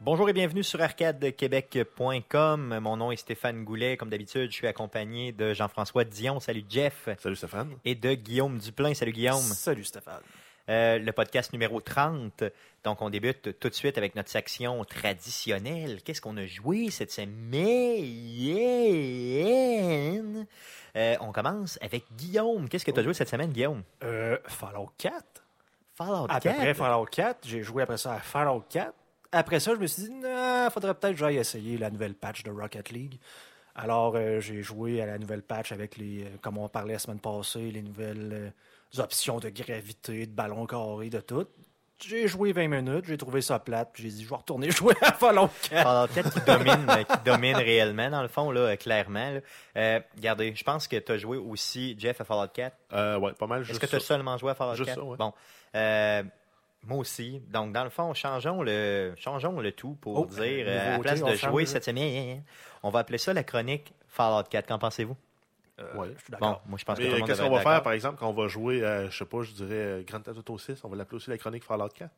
Bonjour et bienvenue sur arcadequebec.com. Mon nom est Stéphane Goulet. Comme d'habitude, je suis accompagné de Jean-François Dion. Salut Jeff. Salut Stéphane. Et de Guillaume Duplain. Salut Guillaume. Salut Stéphane. Euh, le podcast numéro 30. Donc, on débute tout de suite avec notre section traditionnelle. Qu'est-ce qu'on a joué cette semaine? Euh, on commence avec Guillaume. Qu'est-ce que tu as joué cette semaine, Guillaume? Euh, Fallout 4. Fallout À 4. peu près Fallout 4. J'ai joué après ça à Fallout 4. Après ça, je me suis dit, il faudrait peut-être que j'aille essayer la nouvelle patch de Rocket League. Alors, euh, j'ai joué à la nouvelle patch avec les, euh, comme on parlait la semaine passée, les nouvelles euh, options de gravité, de ballon carré, de tout. J'ai joué 20 minutes, j'ai trouvé ça plate, puis j'ai dit, je vais retourner jouer à Fallout 4. Fallout 4 qui domine, qui domine réellement, dans le fond, là, clairement. là. Euh, regardez, je pense que tu as joué aussi, Jeff, à Fallout 4. Euh, ouais, pas mal. Est-ce que tu as seulement joué à Fallout Juste 4? ça, ouais. Bon. Moi aussi. Donc, dans le fond, changeons le, changeons le tout pour Oh, dire, euh, à la place on de jouer cette semaine, on va appeler ça la chronique Fallout 4. Qu'en pensez-vous? Euh, Ouais. Je suis Bon, d'accord. moi, je pense que Mais qu'est-ce qu'on va faire, par exemple, quand on va jouer, euh, je sais pas, je dirais euh, Grand Theft Auto 6, on va l'appeler aussi la chronique Fallout 4.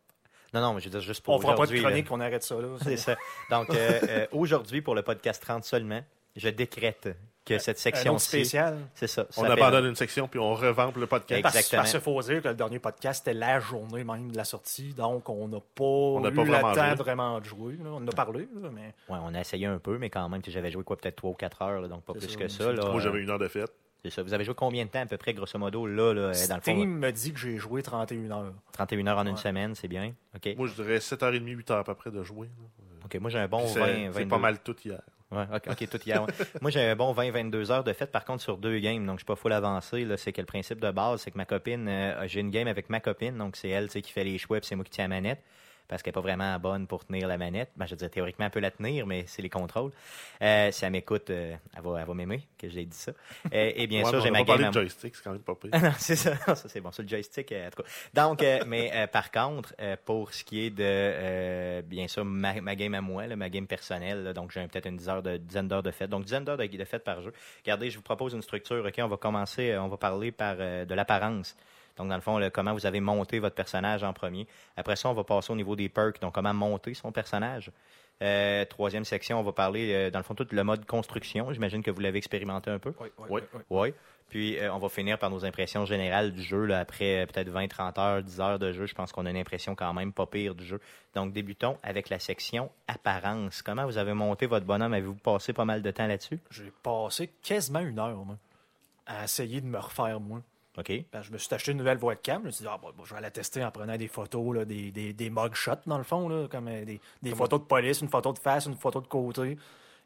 Non, non, mais je veux dire juste pour On fera pas de aujourd'hui, là. chronique, on arrête ça. Là. C'est ça. Donc, euh, euh, aujourd'hui, pour le podcast 30 seulement, je décrète que cette Un section autre spécial. c'est ça. On ça abandonne une section puis on revampe le podcast. Exactement. parce qu'il faut dire que le dernier podcast, c'était la journée même de la sortie, donc on n'a pas n'a eu pas le vraiment temps joué. de vraiment de jouer. là. On en a parlé, là, mais Ouais, on a essayé un peu, mais quand même, j'avais joué quoi, peut-être 3 ou 4 heures, là, donc pas plus ça, que ça. Là, Moi, j'avais une heure de fête. C'est ça. Vous avez joué combien de temps, à peu près, grosso modo, là, là dans le fond? Steam me dit que j'ai joué 31 heures. 31 heures en une semaine, c'est bien. OK. Moi, je dirais 7h30, 8h à peu près de jouer. là. OK, moi, j'ai un bon Puis 20, C'est 22. c'est pas mal tout hier. Ouais, OK, tout hier. moi, j'ai un bon 20-22 heures de fait, par contre, sur deux games, donc je suis pas full avancé. C'est que le principe de base, c'est que ma copine, euh, j'ai une game avec ma copine, donc c'est elle qui fait les choix, puis c'est moi qui tiens la manette. Parce qu'elle n'est pas vraiment bonne pour tenir la manette. Ben, je veux dire, théoriquement, elle peut la tenir, mais c'est les contrôles. Euh, si elle m'écoute, euh, elle va, elle va m'aimer que j'ai dit ça. Euh, et bien Ouais, sûr, j'ai ma game. à joystick, c'est quand même pas pire. Non, c'est ça. Non, ça, c'est bon. Sur le joystick, euh, en tout cas. Donc, euh, mais par contre, pour ce qui est de, bien sûr, ma, ma game à moi, là, ma game personnelle, là, donc j'ai peut-être une dizaine de, dizaine d'heures de fête. Donc, dizaine d'heures de, de fête par jeu. Regardez, je vous propose une structure. OK, on va commencer, on va parler par de l'apparence. Donc, dans le fond, là, comment vous avez monté votre personnage en premier. Après ça, on va passer au niveau des perks. Donc, comment monter son personnage. Euh, troisième section, on va parler, euh, dans le fond, tout le mode construction. J'imagine que vous l'avez expérimenté un peu. Oui, oui, Ouais. oui, oui. Oui. Puis euh, on va finir par nos impressions générales du jeu. Là, après euh, peut-être 20, 30 heures, 10 heures de jeu, je pense qu'on a une impression quand même pas pire du jeu. Donc débutons avec la section apparence. Comment vous avez monté votre bonhomme? Avez-vous passé pas mal de temps là-dessus? J'ai passé quasiment une heure moi, à essayer de me refaire, moi. OK. Ben, je me suis acheté une nouvelle webcam. Je me suis dit, ah, bon, bon, je vais la tester en prenant des photos, là, des, des, des mugshots, dans le fond, là, comme euh, des, des photos de police, une photo de face, une photo de côté.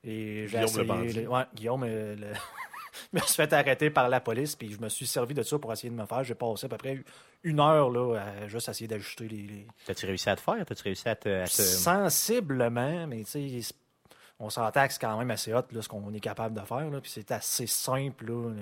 Et j'ai Guillaume essayé, le bandit. le- ouais, Guillaume, euh, le- me suis fait arrêter par la police, puis je me suis servi de ça pour essayer de me faire. J'ai passé à peu près une heure là, à juste essayer d'ajuster les, les- T'as-tu réussi à te faire? T'as-tu réussi à te. à te- Sensiblement, mais tu sais, on s'entend que c'est quand même assez hot là, ce qu'on est capable de faire, là, puis c'est assez simple. Là,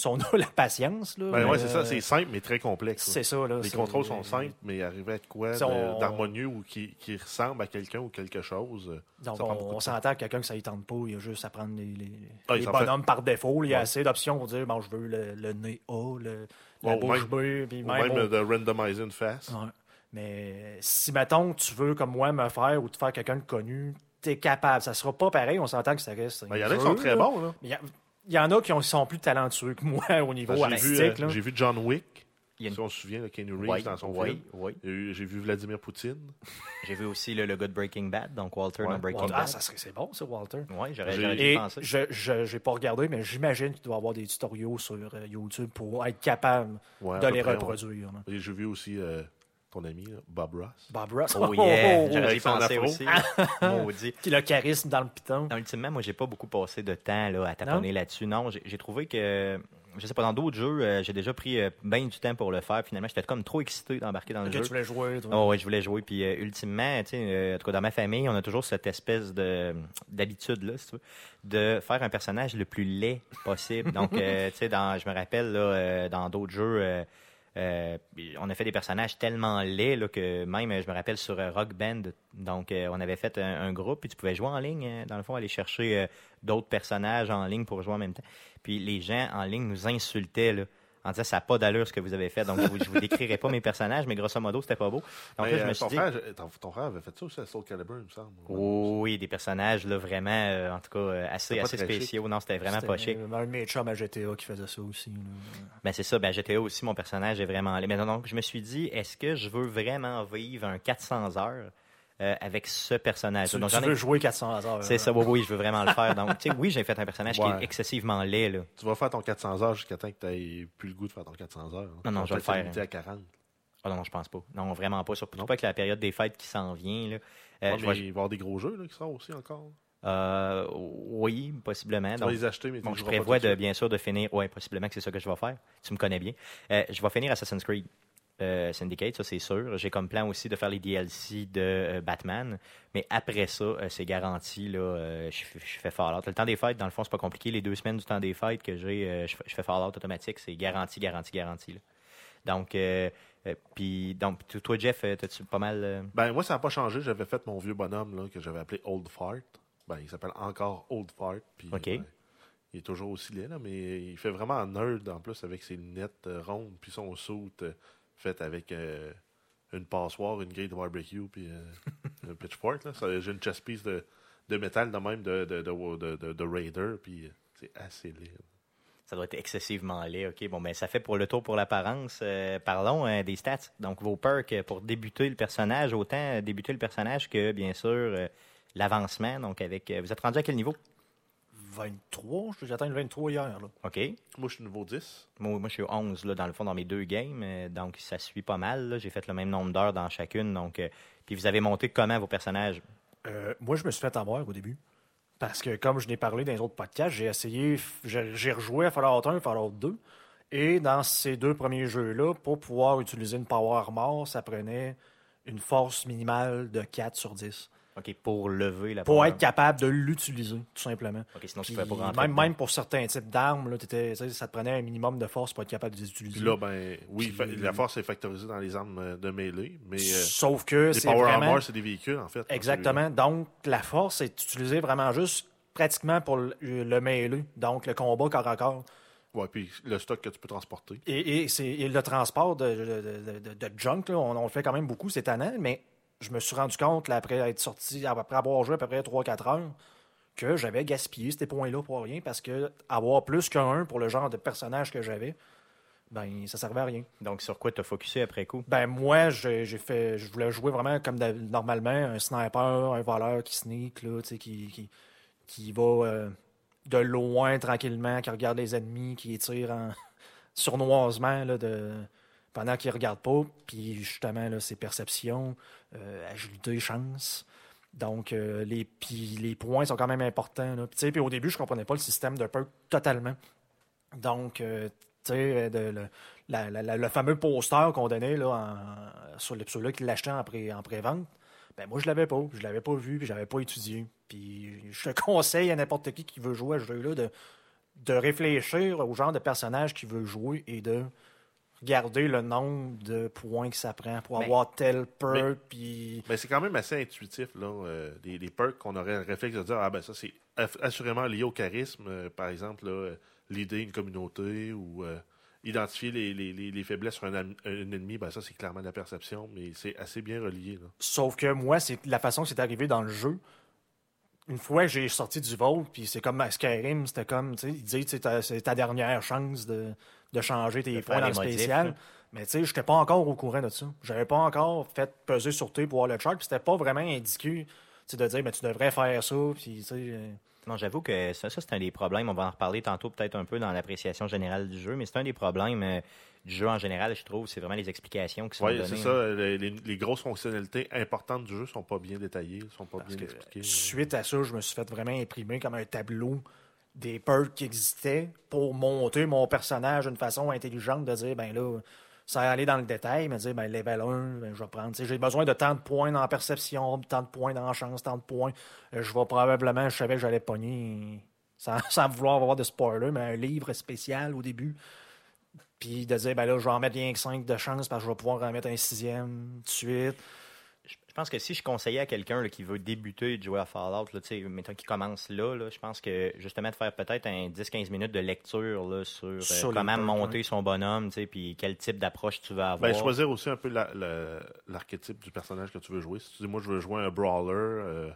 si on a la patience. Là, Ben ouais, euh, c'est ça, c'est simple mais très complexe. C'est ça. Là, Les contrôles sont simples, mais arriver à quoi on- d'harmonieux ou qui, qui ressemble à quelqu'un ou quelque chose. euh, Donc, ça on, s'entend que quelqu'un que ça ne tente pas, il y a juste à prendre les, les, Ah, les bonhommes par défaut. Il y a Ouais. assez d'options pour dire bon, je veux le, le nez A, le, la ou bouche même- B, puis même. de randomiser une face. Ouais. Mais si, mettons, tu veux, comme moi, me faire ou te faire quelqu'un de connu, t'es capable. Ça sera pas pareil. On s'entend que ça reste. Ben, Il y en a qui sont très bons. Là. Mais Il y, a- il y en a qui ont- sont plus talentueux que moi au niveau J'ai vu, artistique. euh, là. j'ai vu John Wick. Il y a une- Si on se souvient, de Kenny Reeves Oui, dans son oui, film. oui. J'ai vu Vladimir Poutine. J'ai vu aussi le, le gars de Breaking Bad, donc Walter Ouais, dans Breaking Walter- ah, Bad. ça serait c'est bon, ça, Walter. Oui, j'aurais penser. je j'ai pas regardé, mais j'imagine qu'il doit y avoir des tutoriaux sur euh, YouTube pour être capable Ouais, de les près, reproduire. j'ai vu aussi euh, ton ami, là, Bob Ross. Bob Ross. Oh yeah, j'aurais dû penser afro. aussi. Maudit. Qui le charisme dans le piton. Non, ultimement, moi, j'ai pas beaucoup passé de temps là, à taponner là-dessus. Non, j'ai j'ai trouvé que, je sais pas, dans d'autres jeux, euh, j'ai déjà pris euh, bien du temps pour le faire. Finalement, j'étais comme trop excité d'embarquer dans le jeu. tu voulais jouer, toi. Oh, ouais, je voulais jouer. Puis, euh, ultimement, tu sais, euh, en tout cas, dans ma famille, on a toujours cette espèce de d'habitude, là, si tu veux, de faire un personnage le plus laid possible. Donc, euh, tu sais, dans, je me rappelle, là, euh, dans d'autres jeux, euh, on a fait des personnages tellement laids que même, euh, je me rappelle sur euh, Rock Band, donc on avait fait un, groupe, puis tu pouvais jouer en ligne, dans le fond, aller chercher d'autres personnages en ligne pour jouer en même temps. Puis les gens en ligne nous insultaient en disant ça n'a pas d'allure ce que vous avez fait. Donc, je vous, je vous décrirai pas mes personnages, mais grosso modo, c'était pas beau. Donc là, je euh, me suis ton, dit, frère, ton, ton frère avait fait ça aussi à Soul Calibur, il me semble. oh, oui, des personnages, là, vraiment, euh, en tout cas, euh, assez, assez très chic. spéciaux. Non, c'était vraiment pas chic. Un de mes chums à GTA qui faisait ça aussi. Ben c'est ça, ben GTA aussi, mon personnage est vraiment. Mais non, donc, je me suis dit, est-ce que je veux vraiment vivre un 400 heures euh, avec ce personnage Tu, Donc, tu j'en ai- veux jouer 400 heures. C'est ça, oui, oui, je veux vraiment le faire. Donc, tu sais, oui, j'ai fait un personnage qui est excessivement laid, là. Tu vas faire ton 400 heures jusqu'à temps que tu n'aies plus le goût de faire ton 400 heures. hein. Non, non, je vais le faire, à 40. Ah non, je pense pas. Non, vraiment pas. Surtout Non. pas avec la période des fêtes qui s'en vient, là. Euh, je vais- il va y avoir des gros jeux là, qui sortent aussi encore. euh, oui, possiblement. Tu vas Donc, les acheter, mais tu je pas prévois de bien sûr de finir. Ouais, possiblement que c'est ça que je vais faire. Tu me connais bien. Euh, je vais finir Assassin's Creed. Euh, Syndicate, ça c'est sûr. J'ai comme plan aussi de faire les DLC de euh, Batman. Mais après ça, euh, c'est garanti. Là, je, fais- je fais Fallout. Le temps des fêtes, dans le fond, c'est pas compliqué. Les deux semaines du temps des fêtes que j'ai, je, fais- je fais Fallout automatique. C'est garanti, garanti, garanti. là. Donc, puis, donc, toi, Jeff, t'as-tu pas mal. Ben, moi, ça n'a pas changé. J'avais fait mon vieux bonhomme là, que j'avais appelé Old Fart. Ben, il s'appelle encore Old Fart. Puis, OK. ben, il est toujours aussi laid, là, mais il fait vraiment un nerd en plus avec ses lunettes rondes, puis son soute euh, fait avec euh, une passoire, une grille de barbecue, puis euh, un pitchfork. J'ai une chest piece de, de métal de même de, de, de, de- de- de Raider, puis euh, c'est assez laid. Ça doit être excessivement laid. OK, bon, ben, ça fait pour le tour pour l'apparence. Euh, parlons des stats. Donc, vos perks pour débuter le personnage, autant débuter le personnage que, bien sûr, l'avancement. Donc, avec. vous êtes rendu à quel niveau? 23, j'ai atteint le 23 hier. Là. OK. Moi, je suis niveau 10. Moi, moi, je suis 11, là, dans le fond, dans mes deux games. euh, donc, ça suit pas mal. J'ai fait le même nombre d'heures dans chacune. Donc, euh, puis vous avez monté comment vos personnages? Euh, moi, je me suis fait avoir au début. Parce que, comme je n'ai parlé dans les autres podcasts, j'ai essayé, j'ai j'ai rejoué à Fallout 1 et Fallout 2. Et dans ces deux premiers jeux-là, pour pouvoir utiliser une Power Armor, ça prenait une force minimale de 4 sur 10. OK, pour lever la Pour power. être capable de l'utiliser, tout simplement. OK, sinon, tu pouvais pas rentrer. même, dedans. même pour certains types d'armes, là, t'étais- ça te prenait un minimum de force pour être capable de les utiliser. Puis là, ben, oui, Puis- la force est factorisée dans les armes euh, de mêlée, mais euh, Sauf que les c'est Power vraiment... Armor, c'est des véhicules, en fait. Exactement. Donc, la force est utilisée vraiment juste pratiquement pour le, le mêlé, donc le combat corps à corps. Ouais, puis le stock que tu peux transporter. Et, et c'est et le transport de, de, de- junk, là, on, on le fait quand même beaucoup cette année, mais je me suis rendu compte, là, après être sorti, après avoir joué à peu près 3-4 heures, que j'avais gaspillé ces points-là pour rien parce que avoir plus qu'un pour le genre de personnage que j'avais, ben ça servait à rien. Donc, sur quoi tu as focusé après coup? Ben moi, j'ai fait, je voulais jouer vraiment comme normalement, un sniper, un voleur qui sneak, là, tu sais, qui, qui, qui va euh, de loin tranquillement, qui regarde les ennemis, qui tire en sournoisement là, de, pendant qu'il regarde pas. Puis justement, là, ses perceptions, euh, agilité, chance. Donc, euh, les, les points sont quand même importants. Puis, au début, je comprenais pas le système de perk totalement. Donc, euh, tu sais, le, le fameux poster qu'on donnait là, sur ceux-là qui l'achetaient en, pré, en pré-vente, ben moi, je l'avais pas. Je l'avais pas vu, puis j'avais pas étudié. Puis je te conseille à n'importe qui qui veut jouer à ce jeu-là de, de réfléchir au genre de personnage qu'il veut jouer et de regarder le nombre de points que ça prend pour Ben, avoir tel perk, puis... Mais c'est quand même assez intuitif, là. euh, les, les perks qu'on aurait le réflexe de dire, ah ben ça, c'est assurément lié au charisme. euh, par exemple, là, euh, l'idée une communauté ou euh, identifier les, les- les- les faiblesses sur un, ennemi, ben ça, c'est clairement de la perception, mais c'est assez bien relié, là. Sauf que moi, c'est la façon que c'est arrivé dans le jeu. Une fois que j'ai sorti du Vault, puis c'est comme à Skyrim, c'était comme, tu sais, il dit, c'est ta dernière chance de, de changer tes De points dans le spécial. là. Mais tu sais, j'étais pas encore au courant de ça. J'avais pas encore fait peser sur T pour voir le chart, puis c'était pas vraiment indiqué, tu sais, de dire, mais tu devrais faire ça, puis tu sais... Non, j'avoue que ça, ça c'est un des problèmes. On va en reparler tantôt, peut-être un peu dans l'appréciation générale du jeu, mais c'est un des problèmes euh, du jeu en général, je trouve. C'est vraiment les explications qui sont Oui, données. c'est ça. Les, les- les grosses fonctionnalités importantes du jeu sont pas bien détaillées, sont pas Parce bien que expliquées. suite à ça, je me suis fait vraiment imprimer comme un tableau des perks qui existaient pour monter mon personnage d'une façon intelligente de dire ben là, sans aller dans le détail, me dire ben level 1, ben, je vais prendre. J'ai besoin de tant de points dans perception, tant de points dans chance, tant de points. Euh, Je vais probablement, je savais que j'allais pogner, sans, vouloir avoir de spoiler, mais un livre spécial au début. Puis de dire ben là, je vais en mettre rien que 5 de chance parce que je vais pouvoir en mettre un sixième de suite. Je pense que si je conseillais à quelqu'un qui veut débuter de jouer à Fallout, là, mettons qui commence là, là, je pense que justement de faire peut-être un 10-15 minutes de lecture là, sur, euh, Sur comment monter ouais. son bonhomme, puis quel type d'approche tu vas avoir. Ben, choisir aussi un peu la- la- l'archétype du personnage que tu veux jouer. Si tu dis, moi, je veux jouer un brawler euh,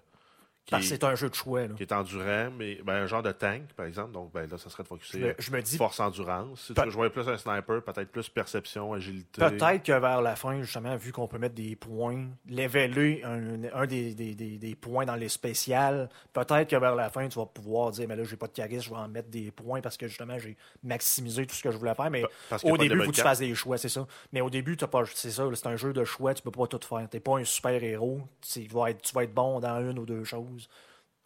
Parce que est, c'est un jeu de choix. là. qui est endurant, mais ben, un genre de tank, par exemple. Donc, ben, là, ça serait de Je focuser me, je me dis force endurance. Si tu veux jouer plus un sniper, peut-être plus perception, agilité. Peut-être que vers la fin, justement, vu qu'on peut mettre des points, leveler un, un des, des, des, des points dans les spéciales, peut-être que vers la fin, tu vas pouvoir dire, mais là, j'ai pas de charisme, je vais en mettre des points parce que justement, j'ai maximisé tout ce que je voulais faire. Mais Parce au début, il faut que tu fasses des choix, c'est ça. Mais au début, t'as pas, c'est ça, c'est un jeu de choix, tu peux pas tout faire. T'es pas un tu vas, être, tu vas être bon dans une ou deux choses.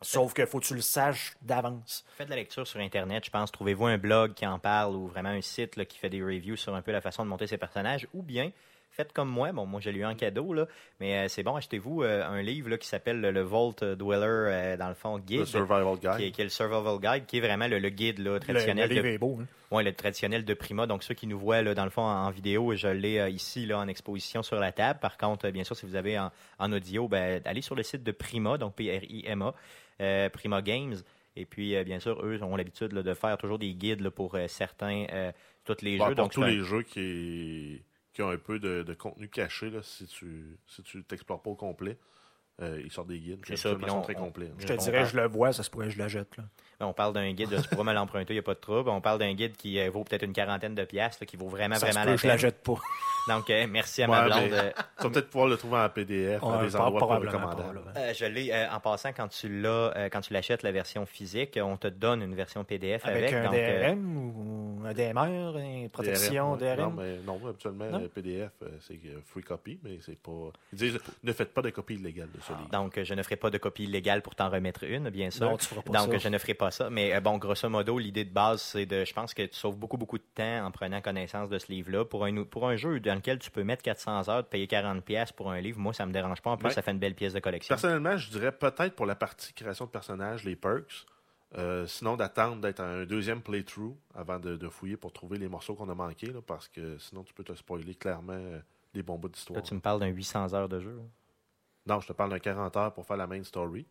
Sauf que faut que tu le saches d'avance. Faites de la lecture sur Internet, je pense. Trouvez-vous un blog qui en parle ou vraiment un site qui fait des reviews sur un peu la façon de monter ses personnages. Ou bien, faites comme moi. Bon, moi, je l'ai eu en cadeau, là. Mais euh, c'est bon, achetez-vous euh, un livre là, qui s'appelle le, le Vault Dweller, euh, dans le fond, guide. Le survival Qui est, guide. qui est le Survival Guide, qui est vraiment le, le guide là, Le, le traditionnel livre de est beau. hein. Ouais, le traditionnel de Prima. Donc, ceux qui nous voient, là, dans le fond, en, en vidéo, je l'ai ici, là, en exposition sur la table. Par contre, bien sûr, si vous avez en, en audio, ben, allez sur le site de Prima, donc P-R-I-M-A, Prima Games. Et puis, euh, bien sûr, eux ont l'habitude de faire toujours des guides là, pour euh, certains, euh, tous les Bon, jeux. pour Donc, tous un- les jeux qui, qui ont un peu de, de contenu caché, là, si tu si tu t'explores pas au complet, euh, ils sortent des guides. C'est qui ça, habituellement puis on- sont très on- complets. Je te dirais, je le vois, ça se pourrait que je la jette. Là. On parle d'un guide, là, tu pourras me l'emprunter, il n'y a pas de trouble. On parle d'un guide qui euh, vaut peut-être une quarantaine de piastres, là, qui vaut vraiment, Ça se vraiment peut la que je la peine. jette pas. Donc, euh, merci à Ouais, ma blonde. mais- euh, Tu vas peut-être pouvoir le trouver en PDF à des endroits pas, recommandables. Euh, je l'ai euh, en passant quand tu l'as euh, quand tu l'achètes la version physique, on te donne une version PDF avec. Avec un donc, euh, DRM ou un DMR, une protection ouais. DRM. Non, mais non, habituellement, Non? le PDF, c'est free copy, mais c'est pas. Ils disent ne faites pas de copie illégale de ce livre. donc je ne ferai pas de copie illégale pour t'en remettre une, bien sûr. Non, tu feras pas donc ça. je ne ferai pas ça. Mais euh, bon, grosso modo, l'idée de base, c'est de, je pense que tu sauves beaucoup beaucoup de temps en prenant connaissance de ce livre-là pour un pour un jeu dans lequel tu peux mettre 400 heures, de payer 40 pièces pour un livre. Moi, ça me dérange pas. En plus, Ouais. ça fait une belle pièce de collection. Personnellement, je dirais peut-être pour la partie création de personnages, les perks. Euh, sinon, d'attendre d'être un deuxième playthrough avant de, de fouiller pour trouver les morceaux qu'on a manqués, là, parce que sinon, tu peux te spoiler clairement euh, des bons bouts Là, d'histoire. tu me parles d'un 800 heures de jeu. Non, je te parle d'un 40 heures pour faire la main story.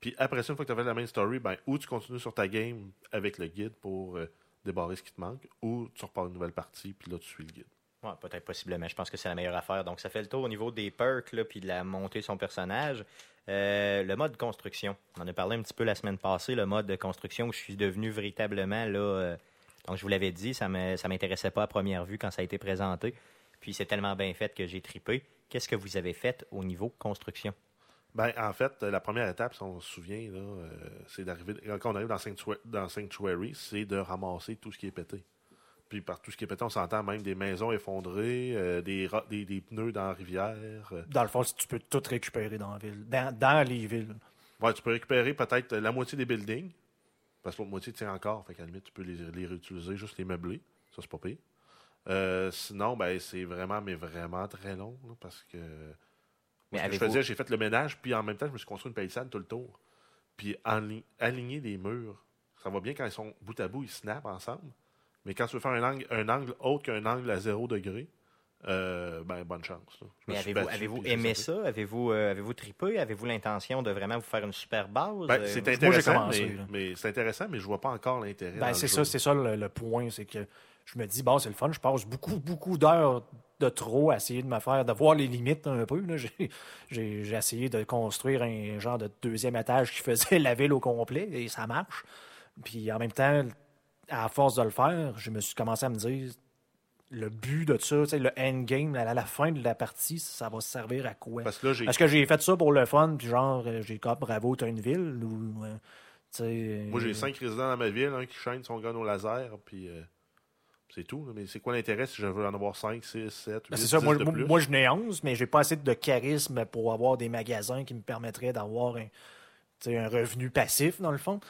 Puis après ça, une fois que tu as fait la main story, ben, ou tu continues sur ta game avec le guide pour euh, débarrer ce qui te manque, ou tu repars une nouvelle partie, puis là, tu suis le guide. Ouais, peut-être possiblement. Je pense que c'est la meilleure affaire. Donc, ça fait le tour au niveau des perks, là, puis de la montée de son personnage. Euh, le mode construction. On en a parlé un petit peu la semaine passée, le mode de construction où je suis devenu véritablement, là, euh, donc je vous l'avais dit, ça ne ça m'intéressait pas à première vue quand ça a été présenté. Puis c'est tellement bien fait que j'ai tripé. Qu'est-ce que vous avez fait au niveau construction? Ben, en fait, euh, la première étape, si on se souvient, là, euh, c'est d'arriver. Quand on arrive dans, Sanctua- dans Sanctuary, c'est de ramasser tout ce qui est pété. Puis par tout ce qui est pété, on s'entend même des maisons effondrées, euh, des, des, des pneus dans la rivière. euh. Dans le fond, si tu peux tout récupérer dans la ville, dans, dans les villes. Ouais, tu peux récupérer peut-être la moitié des buildings, parce que l'autre moitié tient encore. Fait qu'à la limite, tu peux les, les réutiliser, juste les meubler. Ça, c'est pas pire. Euh, sinon, ben, c'est vraiment, mais vraiment très long, là, parce que. Mais Moi, ce que je faisais, j'ai fait le ménage, puis en même temps, je me suis construit une palissade tout le tour. Puis aligner les murs, ça va bien quand ils sont bout à bout, ils snappent ensemble. Mais quand tu veux faire un angle, un angle autre qu'un angle à zéro degré, euh, ben, bonne chance. Mais avez-vous, aimé ça? Avez-vous, euh, avez-vous tripé? Avez-vous l'intention de vraiment vous faire une super base? Ben, Euh, c'est intéressant, commencé, mais, mais c'est intéressant, mais je vois pas encore l'intérêt. Ben, c'est ça, c'est ça le, le point, c'est que je me dis, bon, c'est le fun, je passe beaucoup, beaucoup d'heures de trop à essayer de me faire, de voir les limites un peu. J'ai- essayé de construire un genre de deuxième étage qui faisait la ville au complet et ça marche. Puis en même temps, à force de le faire, je me suis commencé à me dire, le but de ça, le endgame, à la, la fin de la partie, ça va servir à quoi? Parce que là, j'ai Est-ce que j'ai fait ça pour le fun, puis genre, euh, j'ai comme bravo, t'as une ville, ou, euh. Moi, j'ai euh, cinq résidents dans ma ville, un qui chaîne son gun au laser, puis euh, c'est tout. Mais c'est quoi l'intérêt si je veux en avoir 5, 6, 7, 8, Ben, 10 c'est ça, moi, de plus? moi, je n'ai 11, mais j'ai pas assez de charisme pour avoir des magasins qui me permettraient d'avoir un, un revenu passif, dans le fond.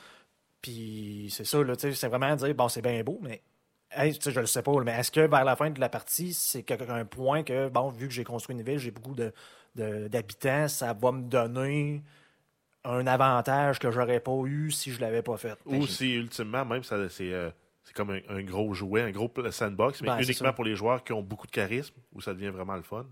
Puis c'est ça, là, tu sais, c'est vraiment dire, bon, c'est bien beau, mais hey, je le sais pas, mais est-ce que vers la fin de la partie, c'est un point que, bon, vu que j'ai construit une ville, j'ai beaucoup de- de- d'habitants, ça va me donner un avantage que j'aurais pas eu si je l'avais pas fait. Ou si, ultimement, même, ça, c'est, euh, c'est comme un, un gros jouet, un gros sandbox, mais Ben, uniquement pour les joueurs qui ont beaucoup de charisme, où ça devient vraiment le fun.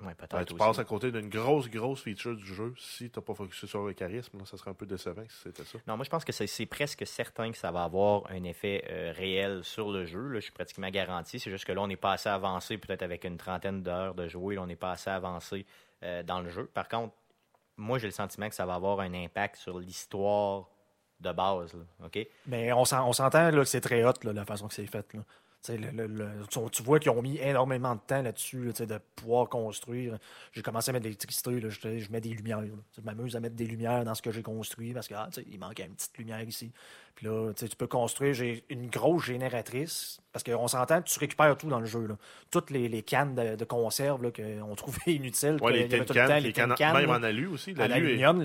Ouais, peut-être Ben, tu aussi. passes à côté d'une grosse, grosse feature du jeu si tu n'as pas focusé sur le charisme. là, ça serait un peu décevant si c'était ça. Non, moi je pense que c'est c'est presque certain que ça va avoir un effet euh, réel sur le jeu. Là. Je suis pratiquement garanti. C'est juste que là, on n'est pas assez avancé, peut-être avec une trentaine d'heures de jouer, là, on n'est pas assez avancé euh, dans le jeu. Par contre, moi j'ai le sentiment que ça va avoir un impact sur l'histoire de base. là, OK? Mais on s'en- on s'entend que c'est très hot, la façon que c'est fait. Là. Tu sais, le- le- le- tu, tu vois qu'ils ont mis énormément de temps là-dessus, là, de pouvoir construire. J'ai commencé à mettre de l'électricité, je, je mets des lumières. là. Je m'amuse à mettre des lumières dans ce que j'ai construit parce que ah, il manquait une petite lumière ici. Puis là, tu peux construire. J'ai une grosse génératrice parce qu'on s'entend, tu récupères tout dans le jeu. Là. Toutes les, les cannes de, de conserve qu'on trouvait inutiles. Ouais, les y avait tin tout le temps, cans, les cannes, cans, même en alu aussi. L'aluminium,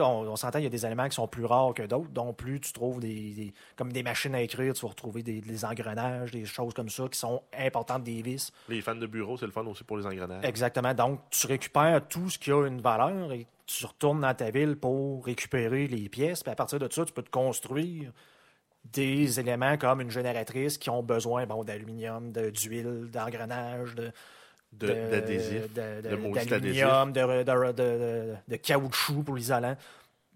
on, on s'entend, il y a des éléments qui sont plus rares que d'autres. Donc, plus tu trouves des, des- comme des machines à écrire, tu vas retrouver des, des engrenages, des choses comme ça qui sont importantes des vis. Les fans de bureau, c'est le fun aussi pour les engrenages. Exactement. Donc, tu récupères tout ce qui a une valeur et tu retournes dans ta ville pour récupérer les pièces. Puis à partir de ça, tu peux te construire des éléments comme une génératrice qui ont besoin bon, d'aluminium, de- d'huile, d'engrenage, de, D'adhésif. d'aluminium, de, de, de- de caoutchouc pour l'isolant.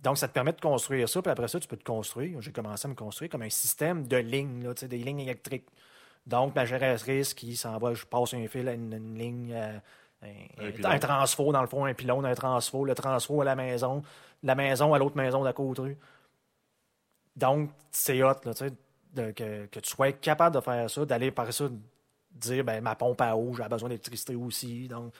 Donc, ça te permet de construire ça, puis après ça, tu peux te construire. J'ai commencé à me construire comme un système de lignes, là, des lignes électriques. Donc, ma génératrice qui s'en va, je passe un fil à une, une ligne, euh, un, Un transfo, dans le fond, un pylône, un transfo, le transfo à la maison, la maison à l'autre maison d'à côté. Donc, c'est hot, là, tu sais, de- que, que tu sois capable de faire ça, d'aller par ça dire, ben, ma pompe à eau, j'ai besoin d'électricité aussi. Donc,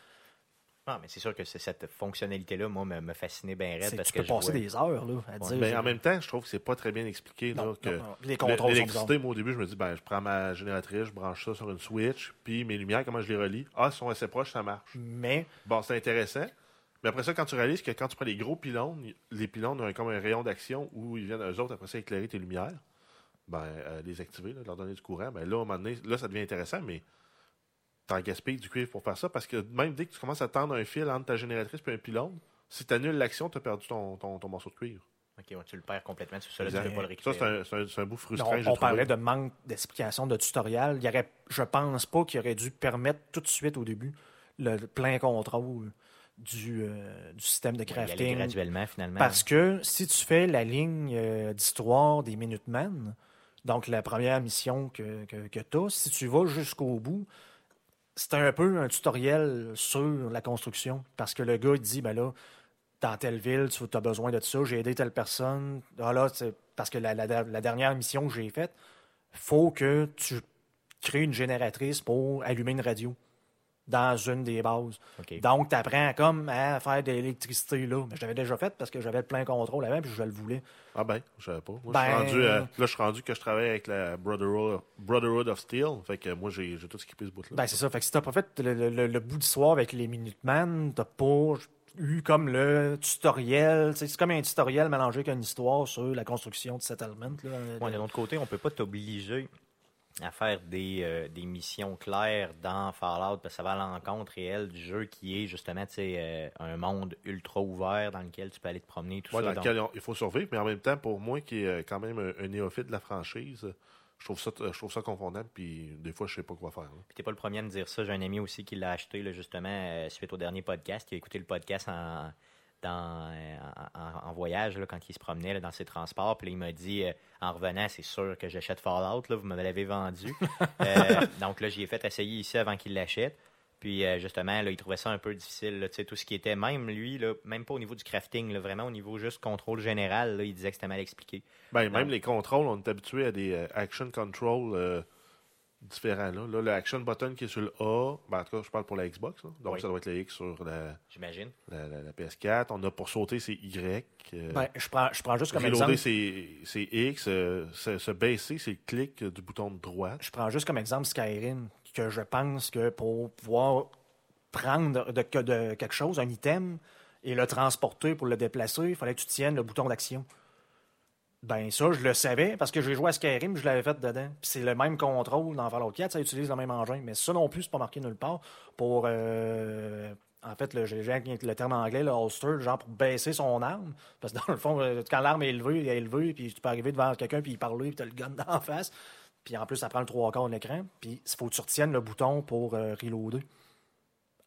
Ah, mais c'est sûr que c'est cette fonctionnalité-là, moi, me, me fascinait bien raide parce tu que peux je passer des heures là, à dire. Mais Ben, en même temps, je trouve que c'est pas très bien expliqué. Non, là, non, que non. Les le- contrôles sont L'électricité, moi, au début, je me dis, ben, je prends ma génératrice, je branche ça sur une Switch, puis mes lumières, comment je les relie? Ah, elles sont assez proches, ça marche. Mais Bon, c'est intéressant. Mais après ça, quand tu réalises que quand tu prends les gros pylônes, les pylônes ont comme un rayon d'action où ils viennent, eux autres, après ça, éclairer tes lumières, ben, euh, les activer, là, leur donner du courant, ben là, à un moment donné, là, ça devient intéressant, mais t'en gaspilles du cuivre pour faire ça, parce que même dès que tu commences à tendre un fil entre ta génératrice et un pylône, si tu annules l'action, tu as perdu ton, ton, ton morceau de cuivre. Ok, ouais, tu le perds complètement ça, tu Exact. peux pas le Ça, récupérer. c'est un, c'est un- un bout non, frustrant. on, parlait de manque d'explication, de tutoriel. Il y aurait, je pense pas qu'il aurait dû permettre tout de suite au début le plein contrôle du, euh, du système de Ouais, crafting. graduellement, finalement. Parce que si tu fais la ligne euh, d'histoire des Minutemen, donc la première mission que, que, que tu as, si tu vas jusqu'au bout, c'est un peu un tutoriel sur la construction. Parce que le gars, il dit, ben là, dans telle ville, tu as besoin de ça, j'ai aidé telle personne. Ah là, parce que la dernière mission que j'ai faite, faut que tu crées une génératrice pour allumer une radio dans une des bases. Donc, tu apprends comme à faire de l'électricité là. Mais je l'avais déjà fait parce que j'avais le plein contrôle avant puis je le voulais. Ah ben, je savais pas. Moi, Ben- je suis rendu, euh, là, je suis rendu que je travaille avec la Brotherhood, Brotherhood of Steel. Fait que moi, j'ai tout skippé ce bout-là. Ben, c'est ça. Fait que si t'as pas fait le, le- le- le bout d'histoire avec les Minutemen, t'as pas eu comme le tutoriel. C'est comme un tutoriel mélangé avec une histoire sur la construction de settlement. Là, Ouais, d'un autre côté, on peut pas t'obliger à faire des, euh, des missions claires dans Fallout parce que ça va à l'encontre réelle du jeu qui est justement euh, un monde ultra ouvert dans lequel tu peux aller te promener tout Ouais, ça. dans lequel il faut survivre, mais en même temps, pour moi, qui est euh, quand même un, un néophyte de la franchise, je trouve ça, je trouve ça confondable, puis des fois, je sais pas quoi faire. là. Puis t'es pas le premier à me dire ça. J'ai un ami aussi qui l'a acheté là, justement euh, suite au dernier podcast. qui a écouté le podcast en, dans, euh, en, voyage là, quand il se promenait là, dans ses transports. Puis là, il m'a dit euh, en revenant, c'est sûr que j'achète Fallout. Là, vous me l'avez vendu. Euh, donc là, j'y ai fait essayer ici avant qu'il l'achète. Puis euh, justement, là, il trouvait ça un peu difficile. sais, tout ce qui était, même lui, là, même pas au niveau du crafting, là, vraiment au niveau juste contrôle général, là, il disait que c'était mal expliqué. Ben, même les contrôles, on est habitué à des action control différents. Là. là, le action button qui est sur le A, ben, en tout cas, je parle pour la Xbox, là. donc Oui. ça doit être le X sur la, J'imagine. la, la- la PS4. On a pour sauter, c'est Y. euh, Ben, je prends, je prends juste comme Reloader, exemple. c'est c'est X. euh, se, se baisser, c'est le clic du bouton de droite. Je prends juste comme exemple Skyrim, que je pense que pour pouvoir prendre de, de- de quelque chose, un item, et le transporter pour le déplacer, il fallait que tu tiennes le bouton d'action. Ben ça, je le savais parce que j'ai joué à Skyrim, je l'avais fait dedans. Puis c'est le même contrôle dans Fallout 4, ça utilise le même engin. Mais ça non plus, c'est pas marqué nulle part. Pour euh, en fait, j'ai le terme anglais, le holster, genre pour baisser son arme. Parce que dans le fond, euh, quand l'arme est élevée, elle est élevée, puis tu peux arriver devant quelqu'un, puis il parler, puis t'as le gun d'en face. Puis en plus, ça prend le trois quarts de l'écran. Puis il faut que tu retiennes le bouton pour euh, reloader.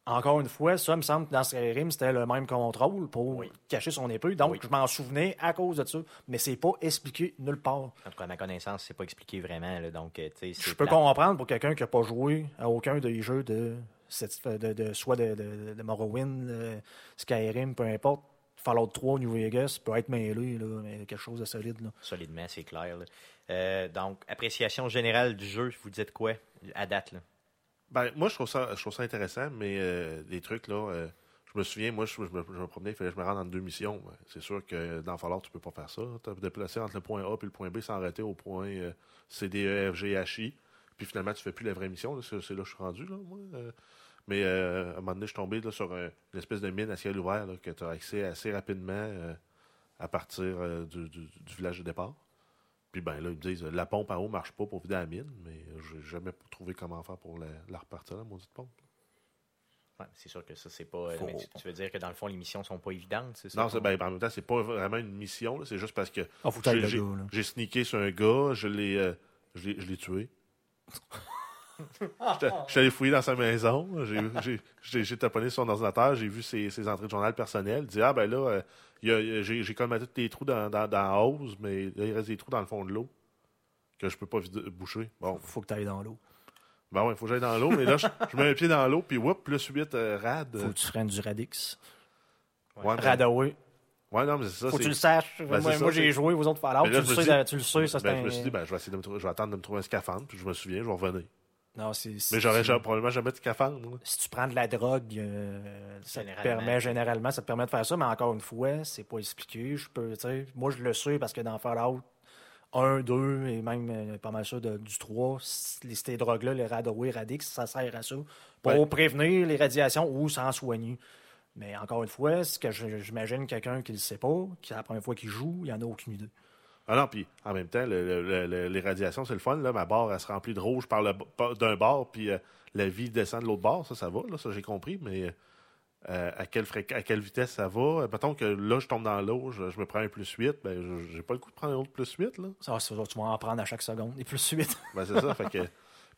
Encore une fois, ça me semble que dans Skyrim, c'était le même contrôle pour Oui. cacher son épée. Donc, Oui. je m'en souvenais à cause de ça. Mais c'est pas expliqué nulle part. En tout cas, à ma connaissance, c'est pas expliqué vraiment. là, donc, euh, Je peux comprendre pour quelqu'un qui n'a pas joué à aucun des jeux de, cette- de, de- soit de, de- de Morrowind, euh, Skyrim, peu importe. Fallout 3, New Vegas peut être mêlé, là, mais quelque chose de solide. Là. Solidement, c'est clair. là. Euh, donc, appréciation générale du jeu, vous dites quoi à date? Là? Ben, moi, je trouve ça, je trouve ça intéressant, mais euh, des trucs, là, euh, je me souviens, moi, je, me, promenais, il fallait que je me rende en deux missions. C'est sûr que dans Fallout, tu peux pas faire ça. Tu as déplacé entre le point A et le point B sans arrêter au point euh, C, D, E, F, G, H, I. Puis finalement, tu fais plus la vraie mission. C'est là que je suis rendu, là, moi. euh. mais euh, à un moment donné, je suis tombé là, sur un- une espèce de mine à ciel ouvert que tu as accès assez rapidement euh, à partir euh, du, du- du village de départ. Puis ben là, ils me disent la pompe en haut marche pas pour vider la mine, mais j'ai jamais trouvé comment faire pour la, la repartir, la maudite pompe. Ouais, c'est sûr que ça, c'est pas. Faut- mais tu, tu veux dire que dans le fond, les missions sont pas évidentes, c'est ça? Non, c'est, ben, en même temps, c'est pas vraiment une mission, là, c'est juste parce que Ah, t'ailles j'ai, sneaké sur un gars, je l'ai, euh, je l'ai, je l'ai tué. J'étais j'étais allé fouiller dans sa maison, j'ai, j'ai, j'ai, j'ai taponné son ordinateur, j'ai vu ses, ses entrées de journal personnel, dit Ah ben là, euh, j'ai, colmaté tous les trous dans, dans, dans la hausse, mais là, il reste des trous dans le fond de l'eau que je peux pas boucher. Bon, Faut que tu ailles dans l'eau. ben ouais, faut que j'aille dans l'eau, mais là, je, je mets un pied dans l'eau, puis whoop, plus 8 euh, rad. Faut que tu freines du Radix. Ouais, Radaway. ouais, non, mais c'est ça. Faut que tu le saches. Ben, moi, j'ai joué aux autres Fallout. Là, Tu je le, me sais, dis- tu le sais, ça Ben, je un... me suis dit, ben, je vais essayer de me trouver, je vais attendre de me trouver un scaphandre, puis je me souviens, je vais revenir. Non, c'est- Mais j'aurais probablement jamais de moi. si tu prends de la drogue, euh, ça te permet généralement, ça te permet de faire ça, mais encore une fois, c'est pas expliqué. Je peux, tu sais, moi je le sais parce que dans Fallout 1, 2 et même euh, pas mal ça de- du 3, c- les- ces drogues-là, les Radaway, Radix, ça sert à ça pour Ouais. prévenir les radiations ou s'en soigner. Mais encore une fois, ce que j'imagine quelqu'un qui le sait pas, qui c'est la première fois qu'il joue, il en a aucune idée. Ah non, puis en même temps, le- le- le- le- les radiations, c'est le fun. Là. Ma barre, elle se remplit de rouge par le, par- d'un bord, puis euh, la vie descend de l'autre bord. Ça, ça va, là, ça j'ai compris, mais euh, à, quelle fréqu- à quelle vitesse ça va? Mettons que là, je tombe dans l'eau, je, je me prends un plus 8, ben, je- j'ai pas le coup de prendre un autre plus 8, là. Ça, ça, tu vas en prendre à chaque seconde. Et plus suite. Ben, c'est ça, fait que...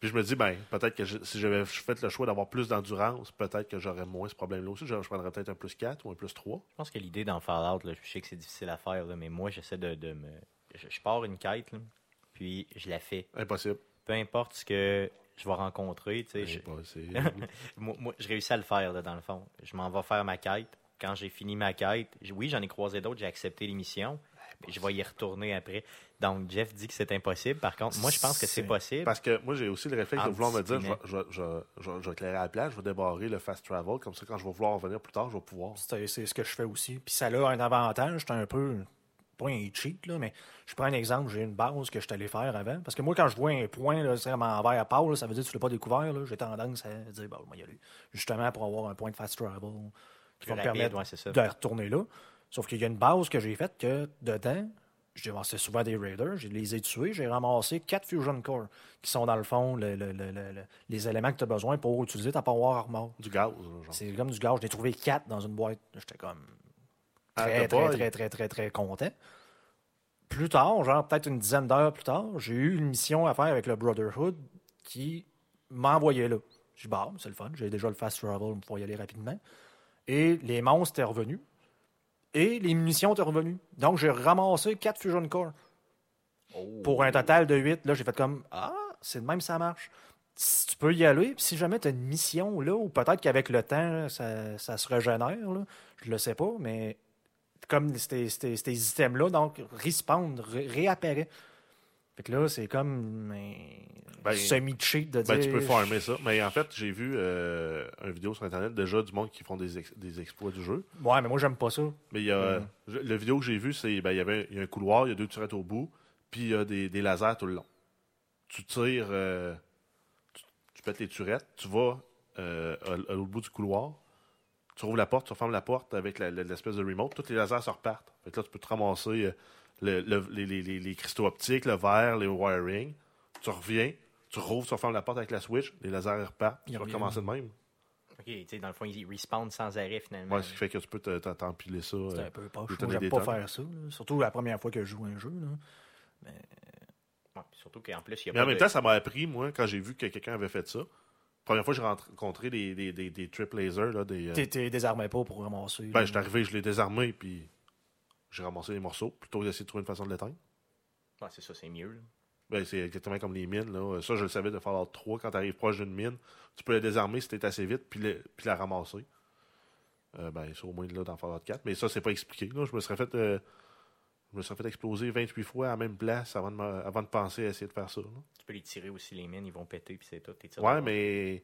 Puis je me dis, ben, peut-être que je- si j'avais fait le choix d'avoir plus d'endurance, peut-être que j'aurais moins ce problème-là aussi. Je, je prendrais peut-être un plus 4 ou un plus 3. Je pense que l'idée dans Fallout, là, je sais que c'est difficile à faire, là, mais moi, j'essaie de, de me. Je, je pars une quête, là, puis je la fais. Impossible. Peu importe ce que je vais rencontrer, tu sais, je- Impossible. moi, moi, je réussis à le faire, là, dans le fond. Je m'en vais faire ma quête. Quand j'ai fini ma quête, oui, j'en ai croisé d'autres, j'ai accepté l'émission. Je vais y retourner après. Donc, Jeff dit que c'est impossible. Par contre, moi, je pense que c'est possible. Parce que moi, j'ai aussi le réflexe de vouloir me dire, je vais, je, je, je je éclairer à la place, je vais débarrer le fast travel, comme ça, quand je vais vouloir revenir plus tard, je vais pouvoir. C'est c'est ce que je fais aussi. Puis ça a un avantage, c'est un peu, pas un cheat, là, mais je prends un exemple, j'ai une base que je suis allé faire avant. Parce que moi, quand je vois un point, là, c'est vraiment envers à Paul, ça veut dire que tu l'as pas découvert. là. J'ai tendance à dire, bon, moi, y aller. Justement, pour avoir un point de fast travel qui va me permettre ouais, c'est ça. de retourner là. Sauf qu'il y a une base que j'ai faite que dedans, j'ai c'est souvent des raiders, je les ai tués, j'ai ramassé quatre Fusion Core qui sont dans le fond le- le- le- le- le- les éléments que tu as besoin pour utiliser ta Power Armor. Du gaz, genre. C'est comme du gaz. J'ai trouvé quatre dans une boîte. J'étais comme très, très, très, très, très, très content. Plus tard, genre peut-être une dizaine d'heures plus tard, j'ai eu une mission à faire avec le Brotherhood qui m'envoyait là. Je dis, bah, c'est le fun, j'ai déjà le fast travel pour y aller rapidement. Et les monstres étaient revenus. Et les munitions étaient revenues. Donc, j'ai ramassé quatre Fusion Core. Oh. Pour un total de 8, là, j'ai fait comme Ah, c'est de même, ça marche. Si tu peux y aller, puis si jamais tu as une mission, là, ou peut-être qu'avec le temps, ça, ça se régénère, là, je le sais pas, mais comme ces, ces, ces items-là, donc, respawn, ré- réapparaît. Fait que là, c'est comme un Ben, semi-cheat de dire. Ben, tu peux farmer ça. Mais en fait, j'ai vu euh, une vidéo sur Internet déjà du monde qui font des, ex- des exploits du jeu. Ouais, mais moi, j'aime pas ça. Mais il y a, le vidéo que j'ai vu, c'est ben, il y avait y a un couloir, il y a deux turettes au bout, puis il y a des, des lasers tout le long. Tu tires, euh, tu, tu pètes les turettes, tu vas euh, à, à l'autre bout du couloir, tu rouvres la porte, tu refermes la porte avec l'espèce de remote, tous les lasers se repartent. Fait que là, tu peux te ramasser euh, le- le- les, les- les- les cristaux optiques, le verre, les wiring. Tu reviens, tu rouvres, tu refermes la porte avec la switch, les lasers repartent, tu vas recommencer de même. OK, tu sais, dans le fond, ils respawnent sans arrêt, finalement. Ouais, ce qui fait que tu peux te- te- t'empiler ça. C'est euh, un peu poche. des j'aime pas faire ça. là. Surtout la première fois que je joue un jeu. Là. Ouais, surtout qu'en plus, il y a Mais pas en même de- temps, ça m'a appris, moi, quand j'ai vu que quelqu'un avait fait ça, Première fois que j'ai rencontré des, des, des, des trip lasers, là, des, euh, T'es- T'es désarmé pas pour ramasser. ben, suis arrivé, je l'ai désarmé, puis j'ai ramassé les morceaux, plutôt que d'essayer de trouver une façon de l'éteindre. Ouais, c'est ça, c'est mieux. là. Ben, c'est exactement comme les mines. Là. Ça, je le savais de Fallout 3. Quand tu arrives proche d'une mine, tu peux la désarmer si tu assez vite, puis, le- puis la ramasser. Euh, ben, c'est au moins là dans Fallout 4. Mais ça, c'est pas expliqué. Là. Je me serais fait. euh, je me serais fait exploser 28 fois à la même place avant de, me- avant de penser à essayer de faire ça. là. Tu peux les tirer aussi, les mines, ils vont péter, puis c'est tout. Ouais, mais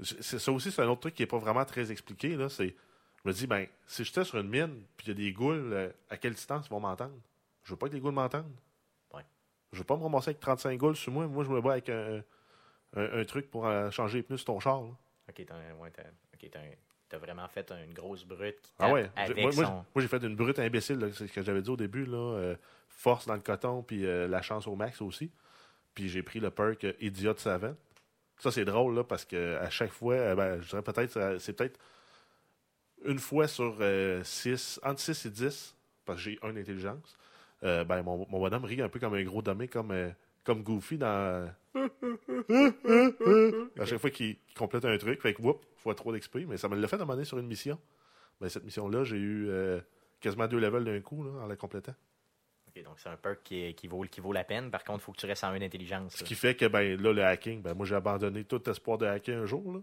ça aussi, c'est un autre truc qui est pas vraiment très expliqué. Là. C'est, je me dis, ben, si j'étais sur une mine, puis il y a des goules, euh, à quelle distance ils vont m'entendre? Je veux pas que les goules m'entendent. Ouais. Je veux pas me ramasser avec 35 goules sur moi. Moi, je me bats avec un, un- un truc pour euh, changer les pneus sur ton char. là. Ok, t'as ouais, t'as- ok, t'as- vraiment fait une grosse brute qui Ah ouais. Avec Moi, son... moi, j'ai fait une brute imbécile, c'est ce que j'avais dit au début. Là, euh, force dans le coton, puis euh, la chance au max aussi. Puis j'ai pris le perk euh, Idiot Savant. Ça, c'est drôle, là, parce que à chaque fois, euh, ben, je dirais peut-être, c'est peut-être une fois sur 6, entre 6 et 10, parce que j'ai une intelligence, ben, mon, mon bonhomme rit un peu comme un gros dommé, comme, comme Goofy dans. à chaque fois qu'il complète un truc, fait que, whoop, fois trop d'XP, mais ça me l'a fait demander sur une mission. Ben, cette mission-là, j'ai eu euh, quasiment deux levels d'un coup là, en la complétant. Donc c'est un perk qui, vaut, qui vaut la peine. Par contre, il faut que tu restes en une intelligence. Ce là. qui fait que ben, là, le hacking, ben, moi j'ai abandonné tout espoir de hacker un jour. Là.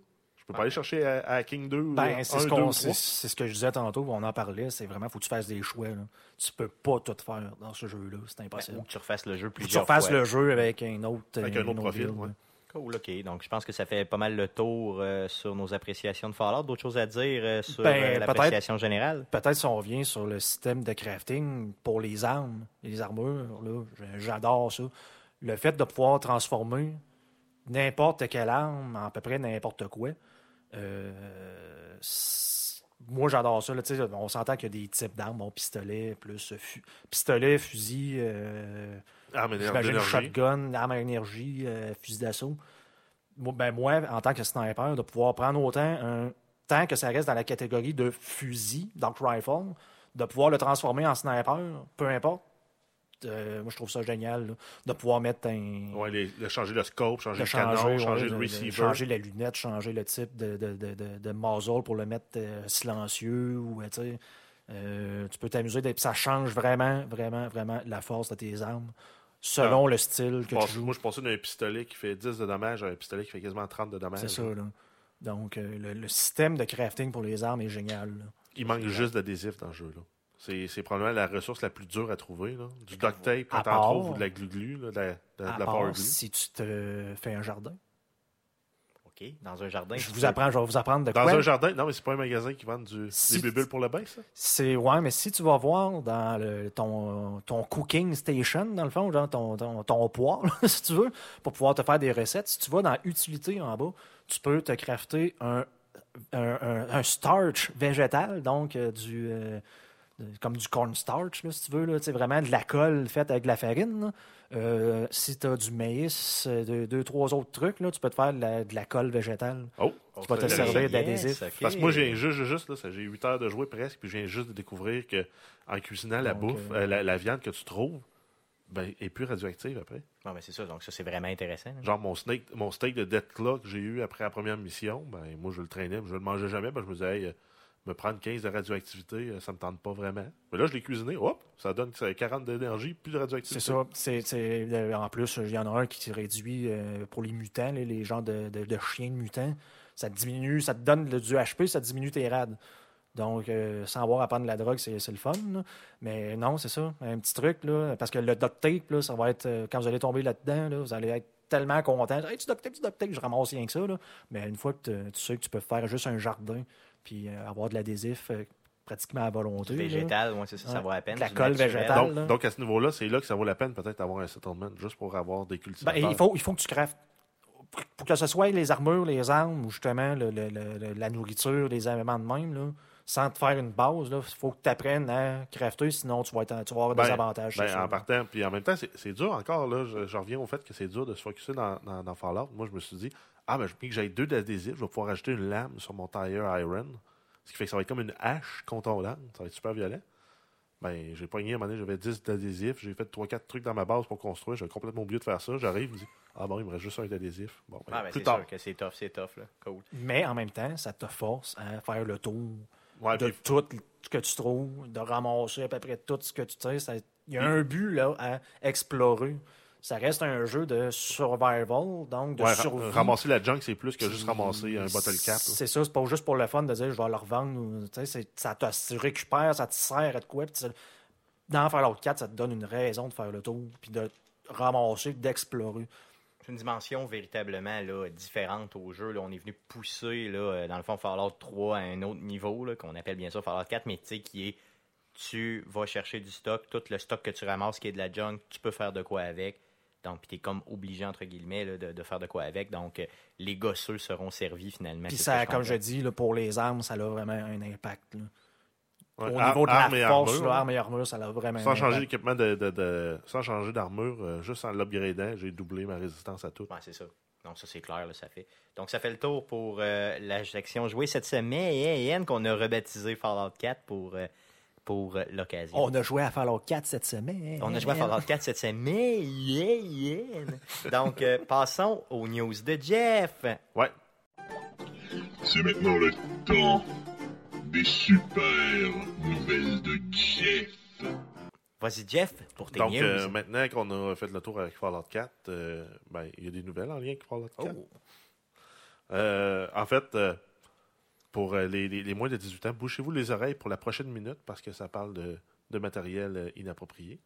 Peux pas aller chercher à, à hacking 2 ou Ben, 1, c'est ce, 2 qu'on- c'est 3. c'est ce que je disais tantôt, on en parlait, c'est vraiment, faut que tu fasses des choix. Là. Tu peux pas tout faire dans ce jeu-là, c'est Ben, impossible. ou que tu refasses le jeu Faut que tu plusieurs refasses fois. le jeu avec un autre, Avec un autre profil, build, ouais. là. Cool, ok. Donc, je pense que ça fait pas mal le tour euh, sur nos appréciations de Fallout. D'autres choses à dire euh, sur Ben, euh, peut-être- l'appréciation générale? Peut-être si on revient sur le système de crafting pour les armes, les armures, là, j'adore ça. Le fait de pouvoir transformer n'importe quelle arme en à peu près n'importe quoi. Euh, moi, j'adore ça. là, on s'entend qu'il y a des types d'armes, bon, pistolet, plus fu- pistolet, fusil, euh, d'énergie. shotgun, arme à énergie, euh, fusil d'assaut. Moi, ben, moi, en tant que sniper, de pouvoir prendre autant un tant que ça reste dans la catégorie de fusil, donc rifle, de pouvoir le transformer en sniper, peu importe. Euh, moi, je trouve ça génial là, de pouvoir mettre un. Ouais, les- de changer le scope, changer de le canon, changer ouais, le de receiver. changer la lunette, changer le type de, de, de, de, muzzle pour le mettre euh, silencieux. Ou, euh, tu peux t'amuser. Ça change vraiment, vraiment, vraiment la force de tes armes selon le style que tu joues. moi, je passais d'un pistolet qui fait 10 de dommages à un pistolet qui fait quasiment 30 de dommages. C'est ça, là. Donc, le, le système de crafting pour les armes est génial. là. Il manque juste d'adhésif dans le jeu. Là. C'est, c'est probablement la ressource la plus dure à trouver. Là. Du duct tape quand t'en trouves ou de la glu-glu, là, de la, de, de À la part power glue. si tu te fais un jardin. OK. Dans un jardin. Je vous apprends, je vais vous apprendre de Dans quoi. un jardin, non, mais c'est pas un magasin qui vend du, Si des bulles pour le bain, ça? C'est ouais, mais si tu vas voir dans le- ton, ton cooking station, dans le fond, genre ton, ton, ton poêle, si tu veux, pour pouvoir te faire des recettes, si tu vas dans utilité en bas, tu peux te crafter un, un, un- un starch végétal, donc euh, du euh, comme du cornstarch, là, si tu veux, là, vraiment de la colle faite avec de la farine. Euh, si tu as du maïs, euh, deux, deux, trois autres trucs, là, tu peux te faire de la, de la colle végétale. Oh! Tu vas te c'est servir d'adhésif. Parce que moi, j'ai juste, juste j'ai 8 heures de jouer presque, puis je viens juste de découvrir que en cuisinant la Donc, bouffe, euh, euh, la, la viande que tu trouves, ben, est plus radioactive après. Non, mais c'est ça. Donc, ça, c'est vraiment intéressant. là. Genre, mon steak, mon steak de Deathclaw que j'ai eu après la première mission, ben, moi, je le traînais, mais je le mangeais jamais, que je me disais, hey, me prendre 15 de radioactivité, euh, ça me tente pas vraiment. Mais là, je l'ai cuisiné, hop, ça donne ça, 40 d'énergie, plus de radioactivité. C'est ça. C'est- euh, en plus, il y en a un qui réduit euh, pour les mutants, là, les gens de, chiens de mutants. Ça diminue, ça te donne du HP, ça diminue tes rades. Donc, sans avoir à prendre la drogue, c'est, le fun. Mais non, c'est ça. Un petit truc, là, parce que le duct tape, ça va être. quand vous allez tomber là-dedans, là, vous allez être tellement content. Du duct tape, du duct tape, je ramasse rien que ça. Mais une fois que tu sais que tu peux faire juste un jardin, puis euh, avoir de l'adhésif euh, pratiquement à volonté. Végétal, ouais, c'est ça, ça vaut la peine. La colle végétale. Donc, là. donc, à ce niveau-là, c'est là que ça vaut la peine peut-être d'avoir un settlement, juste pour avoir des Ben, cultivateurs. il, faut, il faut que tu craftes. Pour que ce soit les armures, les armes, ou justement le- le- le- le- la nourriture, les éléments de même, là, sans te faire une base, il faut que tu apprennes à crafter, sinon tu vas, être, tu vas avoir Ben, des avantages. Ben, c'est sûr. en partant, puis en même temps, c'est dur encore. Là, je, je reviens au fait que c'est dur de se focusser dans, dans, dans Fallout. Moi, je me suis dit, ah, ben, puis que j'ai deux d'adhésifs, je vais pouvoir ajouter une lame sur mon tire iron. Ce qui fait que ça va être comme une hache contre ton lame. Ça va être super violent. Ben, j'ai pogné à un moment donné, j'avais 10 d'adhésifs, j'ai fait 3-4 trucs dans ma base pour construire, j'avais complètement oublié de faire ça. J'arrive, je me dis, ah bon, il me reste juste un d'adhésif. Bon, ben, Ah, ben, plus c'est tard. sûr que c'est tough, c'est tough. Là. Cool. Mais en même temps, ça te force à faire le tour Ouais, de tout ce que tu trouves, de ramasser à peu près tout ce que tu sais. Il y a un but là, à explorer. Ça reste un jeu de survival, donc de ouais, ra- survie. ramasser la junk, c'est plus que juste ramasser un bottle cap. C'est ça, c'est pas juste pour le fun de dire je vais le revendre. ou, Ça te tu récupères, ça te sert à de quoi. dans Fallout 4, ça te donne une raison de faire le tour, puis de ramasser, d'explorer. C'est une dimension véritablement là, différente au jeu. Là. On est venu pousser, là, euh, dans le fond, Fallout 3 à un autre niveau, là, qu'on appelle bien sûr Fallout 4, mais tu sais, qui est tu vas chercher du stock, tout le stock que tu ramasses qui est de la junk, tu peux faire de quoi avec. Donc, tu es comme obligé, entre guillemets, là, de, de faire de quoi avec. Donc, euh, les gosseux seront servis finalement. Puis ça, comme je dis, là, pour les armes, ça a vraiment un impact. là. Au ar- niveau de armes la force, armure, là, et armure, ça a vraiment Sans changer d'équipement de, de- de- sans changer d'armure, euh, juste en l'upgradant, j'ai doublé ma résistance à tout. Ouais, c'est ça. Donc, ça, c'est clair, là, ça fait. Donc, ça fait le tour pour euh, la section jouée cette semaine qu'on a rebaptisé Fallout 4 pour, euh, pour euh, l'occasion. On a joué à Fallout 4 cette semaine. On a joué à Fallout 4 cette semaine. Yeah, yeah. Donc, euh, passons aux news de Jeff. Ouais. C'est maintenant le temps des super nouvelles de Jeff. Vas-y, Jeff, pour tes Donc, news. euh, maintenant qu'on a fait le tour avec Fallout 4, euh, ben, il y a des nouvelles en lien avec Fallout 4. Oh. Euh, en fait, euh, pour les, les- les moins de 18 ans, bouchez-vous les oreilles pour la prochaine minute parce que ça parle de, de matériel inapproprié.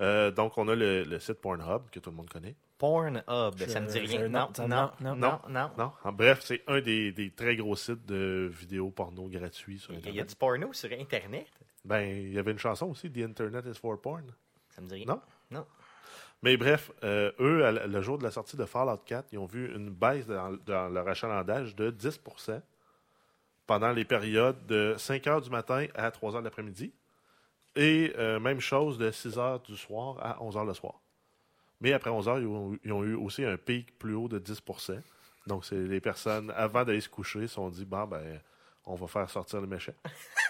Euh, donc, on a le, le site Pornhub que tout le monde connaît. Pornhub, Je- ça me dit je- rien. non, Non, non, non, non, non. Non? En bref, c'est un des, des très gros sites de vidéos porno gratuits sur Il y a Internet. du porno sur Internet? Ben, il y avait une chanson aussi, The Internet is for Porn. Ça me dit rien. Non? Non. Mais bref, euh, eux, le jour de la sortie de Fallout 4, ils ont vu une baisse dans, dans leur achalandage de 10% pendant les périodes de 5 heures du matin à 3 heures de l'après-midi. Et euh, même chose de 6 heures du soir à 11 heures le soir. Mais après 11 heures, ils ont, ils ont eu aussi un pic plus haut de 10% Donc, c'est les personnes, avant d'aller se coucher, se sont dit, bon, ben, on va faire sortir le méchant.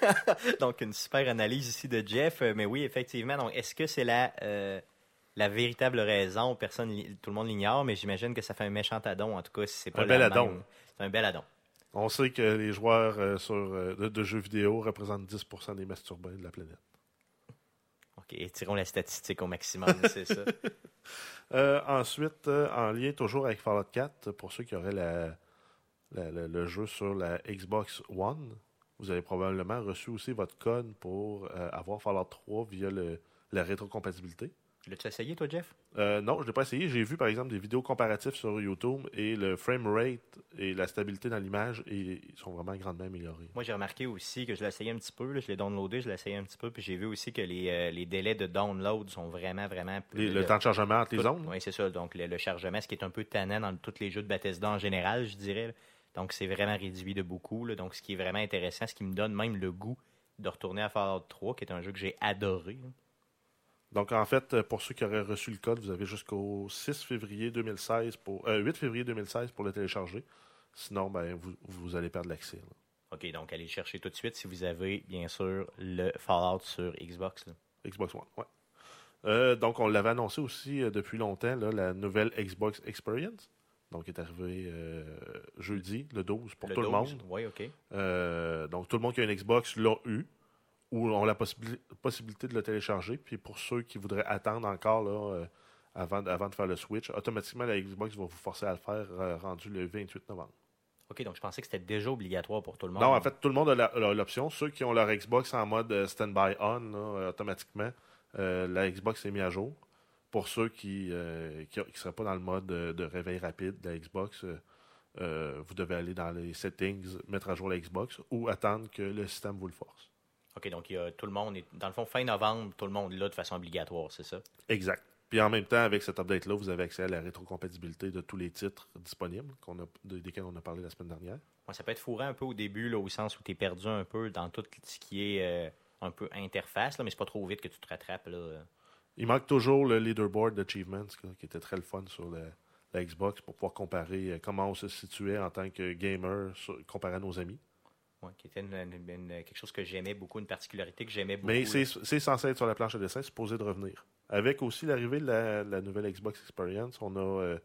Donc, une super analyse ici de Jeff. Euh, Mais oui, effectivement. Donc, est-ce que c'est la, euh, la véritable raison? Personne, tout le monde l'ignore, mais j'imagine que ça fait un méchant addon. En tout cas, si c'est pas Un bel même. C'est un bel addon. On sait que les joueurs euh, sur, de, de jeux vidéo représentent 10% des masturbés de la planète. Étirons la statistique au maximum, c'est ça. Euh, ensuite, euh, en lien toujours avec Fallout 4, pour ceux qui auraient la- le jeu sur la Xbox One, vous avez probablement reçu aussi votre code pour euh, avoir Fallout 3 via le- la rétrocompatibilité. L'as-tu essayé, toi, Jeff? Euh, non, je ne l'ai pas essayé. J'ai vu par exemple des vidéos comparatives sur YouTube et le frame rate et la stabilité dans l'image ils sont vraiment grandement améliorés. Moi, j'ai remarqué aussi que je l'ai essayé un petit peu. là, je l'ai downloadé, je l'ai essayé un petit peu. Puis j'ai vu aussi que les, euh, les délais de download sont vraiment, vraiment plus. Les- le temps de chargement entre les zones? Oui, c'est ça. Donc, le, le chargement, ce qui est un peu tannant dans tous les jeux de Bethesda en général, je dirais. là. Donc, c'est vraiment réduit de beaucoup. là. Donc, ce qui est vraiment intéressant, ce qui me donne même le goût de retourner à Fallout 3, qui est un jeu que j'ai adoré. Donc, en fait, euh, pour ceux qui auraient reçu le code, vous avez jusqu'au 6 février 2016 pour, euh, 8 février 2016 pour le télécharger. Sinon, ben, vous, vous allez perdre l'accès. OK, donc allez le chercher tout de suite si vous avez, bien sûr, le Fallout sur Xbox. là. Xbox One, ouais. Euh, donc, on l'avait annoncé aussi euh, depuis longtemps, là, la nouvelle Xbox Experience. Donc, est arrivée euh, jeudi, le 12, pour tout le 12, monde. Oui, OK. Donc, tout le monde qui a une Xbox l'a eu ou ont la possibili- possibilité de le télécharger. Puis, pour ceux qui voudraient attendre encore là, euh, avant, avant de faire le Switch, automatiquement, la Xbox va vous forcer à le faire euh, rendu le 28 novembre. OK, donc je pensais que c'était déjà obligatoire pour tout le monde. Non, en fait, tout le monde a l'option. Ceux qui ont leur Xbox en mode euh, stand-by on, là, automatiquement, euh, la Xbox est mise à jour. Pour ceux qui ne seraient pas dans le mode de, de réveil rapide de la Xbox, vous devez aller dans les settings, mettre à jour la Xbox ou attendre que le système vous le force. OK, donc il y a tout le monde, est, dans le fond, fin novembre, tout le monde là de façon obligatoire, c'est ça? Exact. Puis en même temps, avec cet update-là, vous avez accès à la rétrocompatibilité de tous les titres disponibles qu'on a, de- desquels on a parlé la semaine dernière. Ouais, ça peut être fourrant un peu au début, là, au sens où tu es perdu un peu dans tout ce qui est euh, un peu interface, là, mais c'est pas trop vite que tu te rattrapes. Là. Il manque toujours le leaderboard d'Achievements, qui était très le fun sur la, la Xbox pour pouvoir comparer euh, comment on se situait en tant que gamer sur- comparé à nos amis. Ouais, qui était une- une- une- quelque chose que j'aimais beaucoup, une particularité que j'aimais beaucoup. Mais c'est censé être sur la planche de dessin, c'est supposé de revenir. Avec aussi l'arrivée de la, la nouvelle Xbox Experience, on a, euh,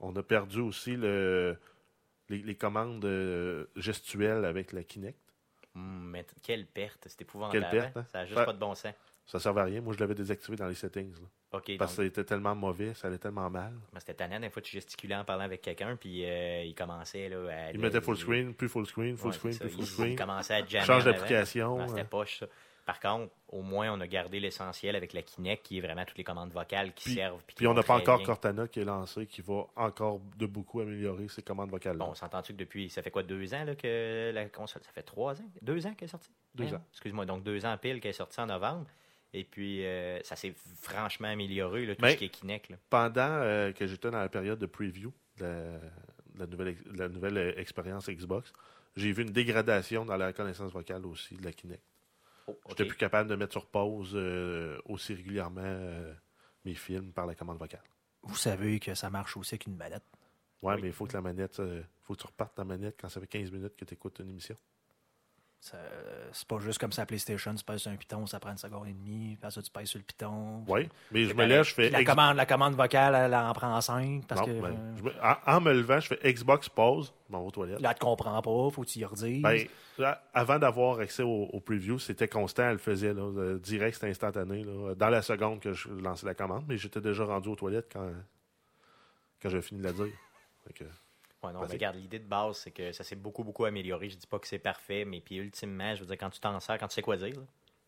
on a perdu aussi le, les, les commandes euh, gestuelles avec la Kinect. Hum, mais quelle perte, c'est épouvantable. Quelle perte, hein? hein? Ça a juste pas de bon sens. Ça ne servait à rien. Moi, je l'avais désactivé dans les settings. là. Parce que c'était tellement mauvais, ça allait tellement mal. ben, c'était tannant, des fois, tu gesticulais en parlant avec quelqu'un, puis euh, il commençait là, à... Il mettait full screen, plus full screen, full Ouais, screen, ça. full screen. Il commençait à jammer. Change d'application. Ouais, C'était poche, ça. Par contre, au moins, on a gardé l'essentiel avec la Kinect, qui est vraiment toutes les commandes vocales qui Puis- servent. Puis, Puis on n'a pas encore bien. Cortana qui est lancé, qui va encore de beaucoup améliorer ses commandes vocales. Bon, on s'entend-tu que depuis, ça fait quoi, deux ans là, que la console? Ça fait trois ans? Deux ans qu'elle est sortie? Deux Hein? ans. Excuse-moi, donc deux ans pile qu'elle est sortie en novembre. Et puis, euh, ça s'est franchement amélioré, là, tout Mais- ce qui est Kinect. là. Pendant euh, que j'étais dans la période de preview de la, de la nouvelle, ex- de la nouvelle euh, expérience Xbox, j'ai vu une dégradation dans la reconnaissance vocale aussi de la Kinect. Oh, J'étais ok. plus capable de mettre sur pause euh, aussi régulièrement euh, mes films par la commande vocale. Vous savez que ça marche aussi avec une manette. Ouais, Oui. mais il faut que la manette, euh, faut que tu repartes ta manette quand ça fait 15 minutes que tu écoutes une émission. Ça- C'est pas juste comme ça, PlayStation, tu pèses sur un piton, ça prend une seconde et demie, puis ça, tu pèses sur le piton. Oui, mais je me lève, je fais. La commande, la commande vocale, elle en prend cinq, parce Non, que ben, euh, me- en, en me levant, je fais Xbox pause, je m'en vais aux toilettes. là, elle te comprend pas, faut que tu y redises. Ben, là, avant d'avoir accès au, au preview, c'était constant, elle le faisait. Là, euh, direct, c'était instantané. Là, dans la seconde que je lançais la commande, mais j'étais déjà rendu aux toilettes quand, quand j'avais fini de la dire. Ouais, non, Vas-y. mais regarde, l'idée de base, c'est que ça s'est beaucoup, beaucoup amélioré. Je dis pas que c'est parfait, mais puis ultimement, je veux dire, quand tu t'en sers, quand tu sais quoi dire, là,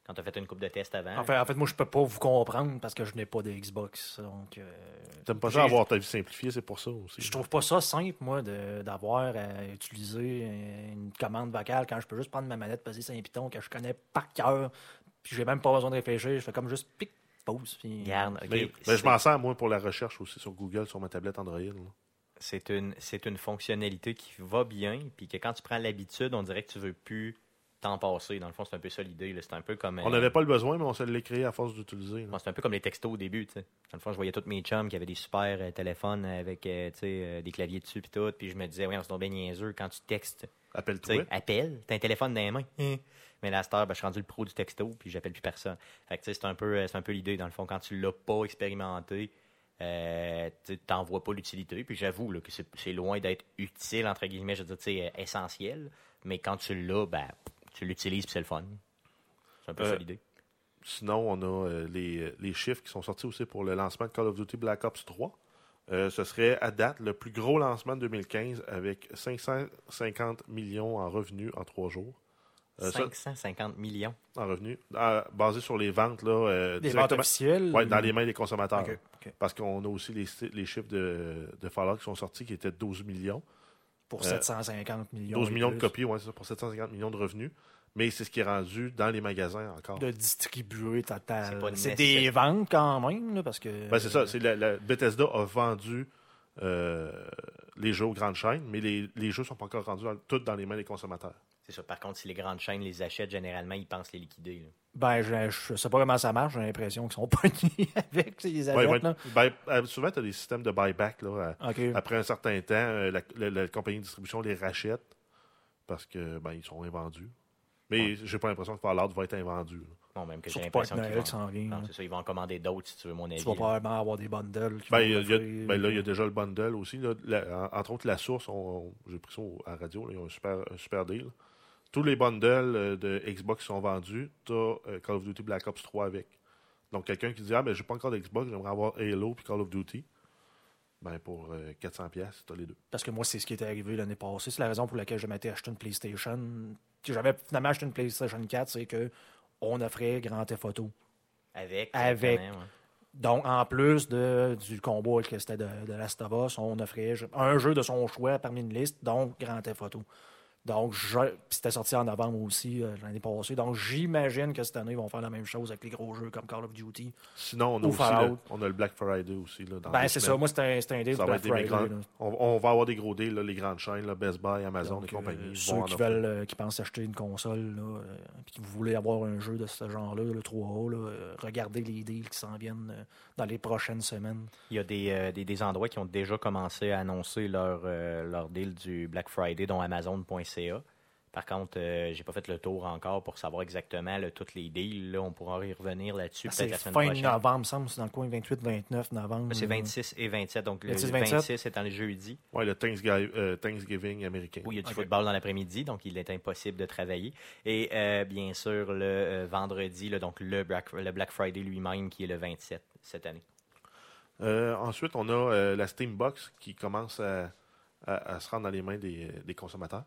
quand tu as fait une coupe de test avant, en, fait, en fait, moi, je peux pas vous comprendre parce que je n'ai pas de Xbox. Donc, euh, T'aimes pas ça avoir ta vie simplifiée, c'est pour ça aussi. je trouve pas ça simple, moi, de- d'avoir à utiliser euh, une commande vocale quand je peux juste prendre ma manette, peser sur un piton que je connais par cœur, puis j'ai même pas besoin de réfléchir. Je fais comme juste pic, pause. Puis, Mais, je m'en sers, moi, pour la recherche aussi sur Google, sur ma tablette Android. là. C'est une, c'est une fonctionnalité qui va bien, puis que quand tu prends l'habitude, on dirait que tu veux plus t'en passer. Dans le fond, c'est un peu ça l'idée. là. C'est un peu comme. On n'avait pas le besoin, mais on se l'est créé à force d'utiliser. là. Bon, c'est un peu comme les textos au début, tu sais. Dans le fond, je voyais tous mes chums qui avaient des super euh, téléphones avec, euh, tu sais, euh, des claviers dessus puis tout, puis je me disais, oui, on se bien niaiseux quand tu textes, tu Appelle-toi. sais, appelle, t'as un téléphone dans les mains. Hein. Mais là, à cette heure, ben, je suis rendu le pro du texto, puis j'appelle plus personne. Fait que, tu sais, c'est un peu, euh, c'est un peu l'idée, dans le fond, quand tu l'as pas expérimenté, euh, tu t'en vois pas l'utilité. Puis j'avoue que c'est loin d'être utile, entre guillemets, je veux dire, essentiel. Mais quand tu l'as, ben, tu l'utilises, puis c'est le fun. C'est un peu Euh, ça l'idée. Sinon, on a euh, les, les chiffres qui sont sortis aussi pour le lancement de Call of Duty Black Ops 3. Euh, ce serait à date le plus gros lancement de 2015 avec 550 millions en revenus en trois jours. Euh, ça, 550 millions. en revenus, euh, basé sur les ventes là, euh, Des ventes officielles. ouais, dans les mains des consommateurs. Parce qu'on a aussi les, les chiffres de, de Fallout qui sont sortis qui étaient 12 millions. Pour Euh, 750 millions. 12 et millions de copies, ouais, c'est ça, pour 750 millions de revenus. Mais c'est ce qui est rendu dans les magasins encore. De distribuer total. C'est des ventes quand même, là, parce que. Ben, c'est ça. C'est la, la- Bethesda a vendu euh, les jeux aux grandes chaînes, mais les, les jeux sont pas encore rendus dans, tous dans les mains des consommateurs. C'est ça. Par contre, si les grandes chaînes les achètent, généralement, ils pensent les liquider. là. Ben, je, je sais pas comment ça marche. J'ai l'impression qu'ils sont pognés avec les Ouais, achètes. ouais. Ben, euh, souvent, tu as des systèmes de buyback. Là, à-. OK. Après un certain temps, euh, la, la- la compagnie de distribution les rachète parce que ben, ils sont invendus. Mais j'ai pas l'impression que Fallout va être invendu. là. Non, même que j'ai l'impression qu'ils vont... s'en vient. Non, ça, ils vont en commander d'autres, si tu veux mon avis. Tu vas probablement avoir des bundles. Ben, y a- y a- ben là, il y a déjà le bundle aussi. là. La- en- entre autres, la source, j'ai pris ça à la radio, là, ils ont un super, un super deal. Tous les bundles euh, de Xbox sont vendus. Tu as Call of Duty Black Ops 3 avec. Donc, quelqu'un qui dit Ah, ben, j'ai pas encore d'Xbox, j'aimerais avoir Halo puis Call of Duty. Ben, pour euh, 400$, tu as les deux. Parce que moi, c'est ce qui est arrivé l'année passée. C'est la raison pour laquelle je m'étais acheté une PlayStation. Si J'avais finalement acheté une PlayStation 4, c'est que on offrait Grand Theft Auto. Avec. Avec. ouais. Donc, en plus de, du combat que c'était de, de Last of Us, on offrait un jeu de son choix parmi une liste, donc Grand Theft Auto. Donc, c'était sorti en novembre aussi euh, l'année passée. Donc, j'imagine que cette année, ils vont faire la même chose avec les gros jeux comme Call of Duty. Sinon, on a aussi le, on a le Black Friday aussi. Là, dans Ben, c'est ça. Moi, c'était un, un deal Ça pour va la être des Friday. grands- on, on va avoir des gros deals, là, les grandes chaînes, là, Best Buy, Amazon Donc, et compagnie. euh, ceux qui, veulent, euh, qui pensent acheter une console, là, euh, puis qui voulaient avoir un jeu de ce genre-là, le 3A, là, euh, regardez les deals qui s'en viennent euh, dans les prochaines semaines. Il y a des, euh, des, des endroits qui ont déjà commencé à annoncer leur, euh, leur deal du Black Friday, dont Amazon.ca. Par contre, euh, j'ai pas fait le tour encore pour savoir exactement là, toutes les deals. Là, on pourra y revenir là-dessus C'est peut-être la semaine fin prochaine. novembre, me semble. C'est dans le coin 28-29 novembre. C'est 26 et 27. Donc, le 26, 26, 27. c'est dans le jeudi Ouais, le Thanksgiving, euh, Thanksgiving américain. où il y a du football dans l'après-midi, donc il est impossible de travailler. Et euh, bien sûr, le euh, vendredi, là, donc le Black, le Black Friday lui-même, qui est le 27 cette année. Euh, ensuite, on a euh, la Steam Box qui commence à, à- à se rendre dans les mains des, des consommateurs.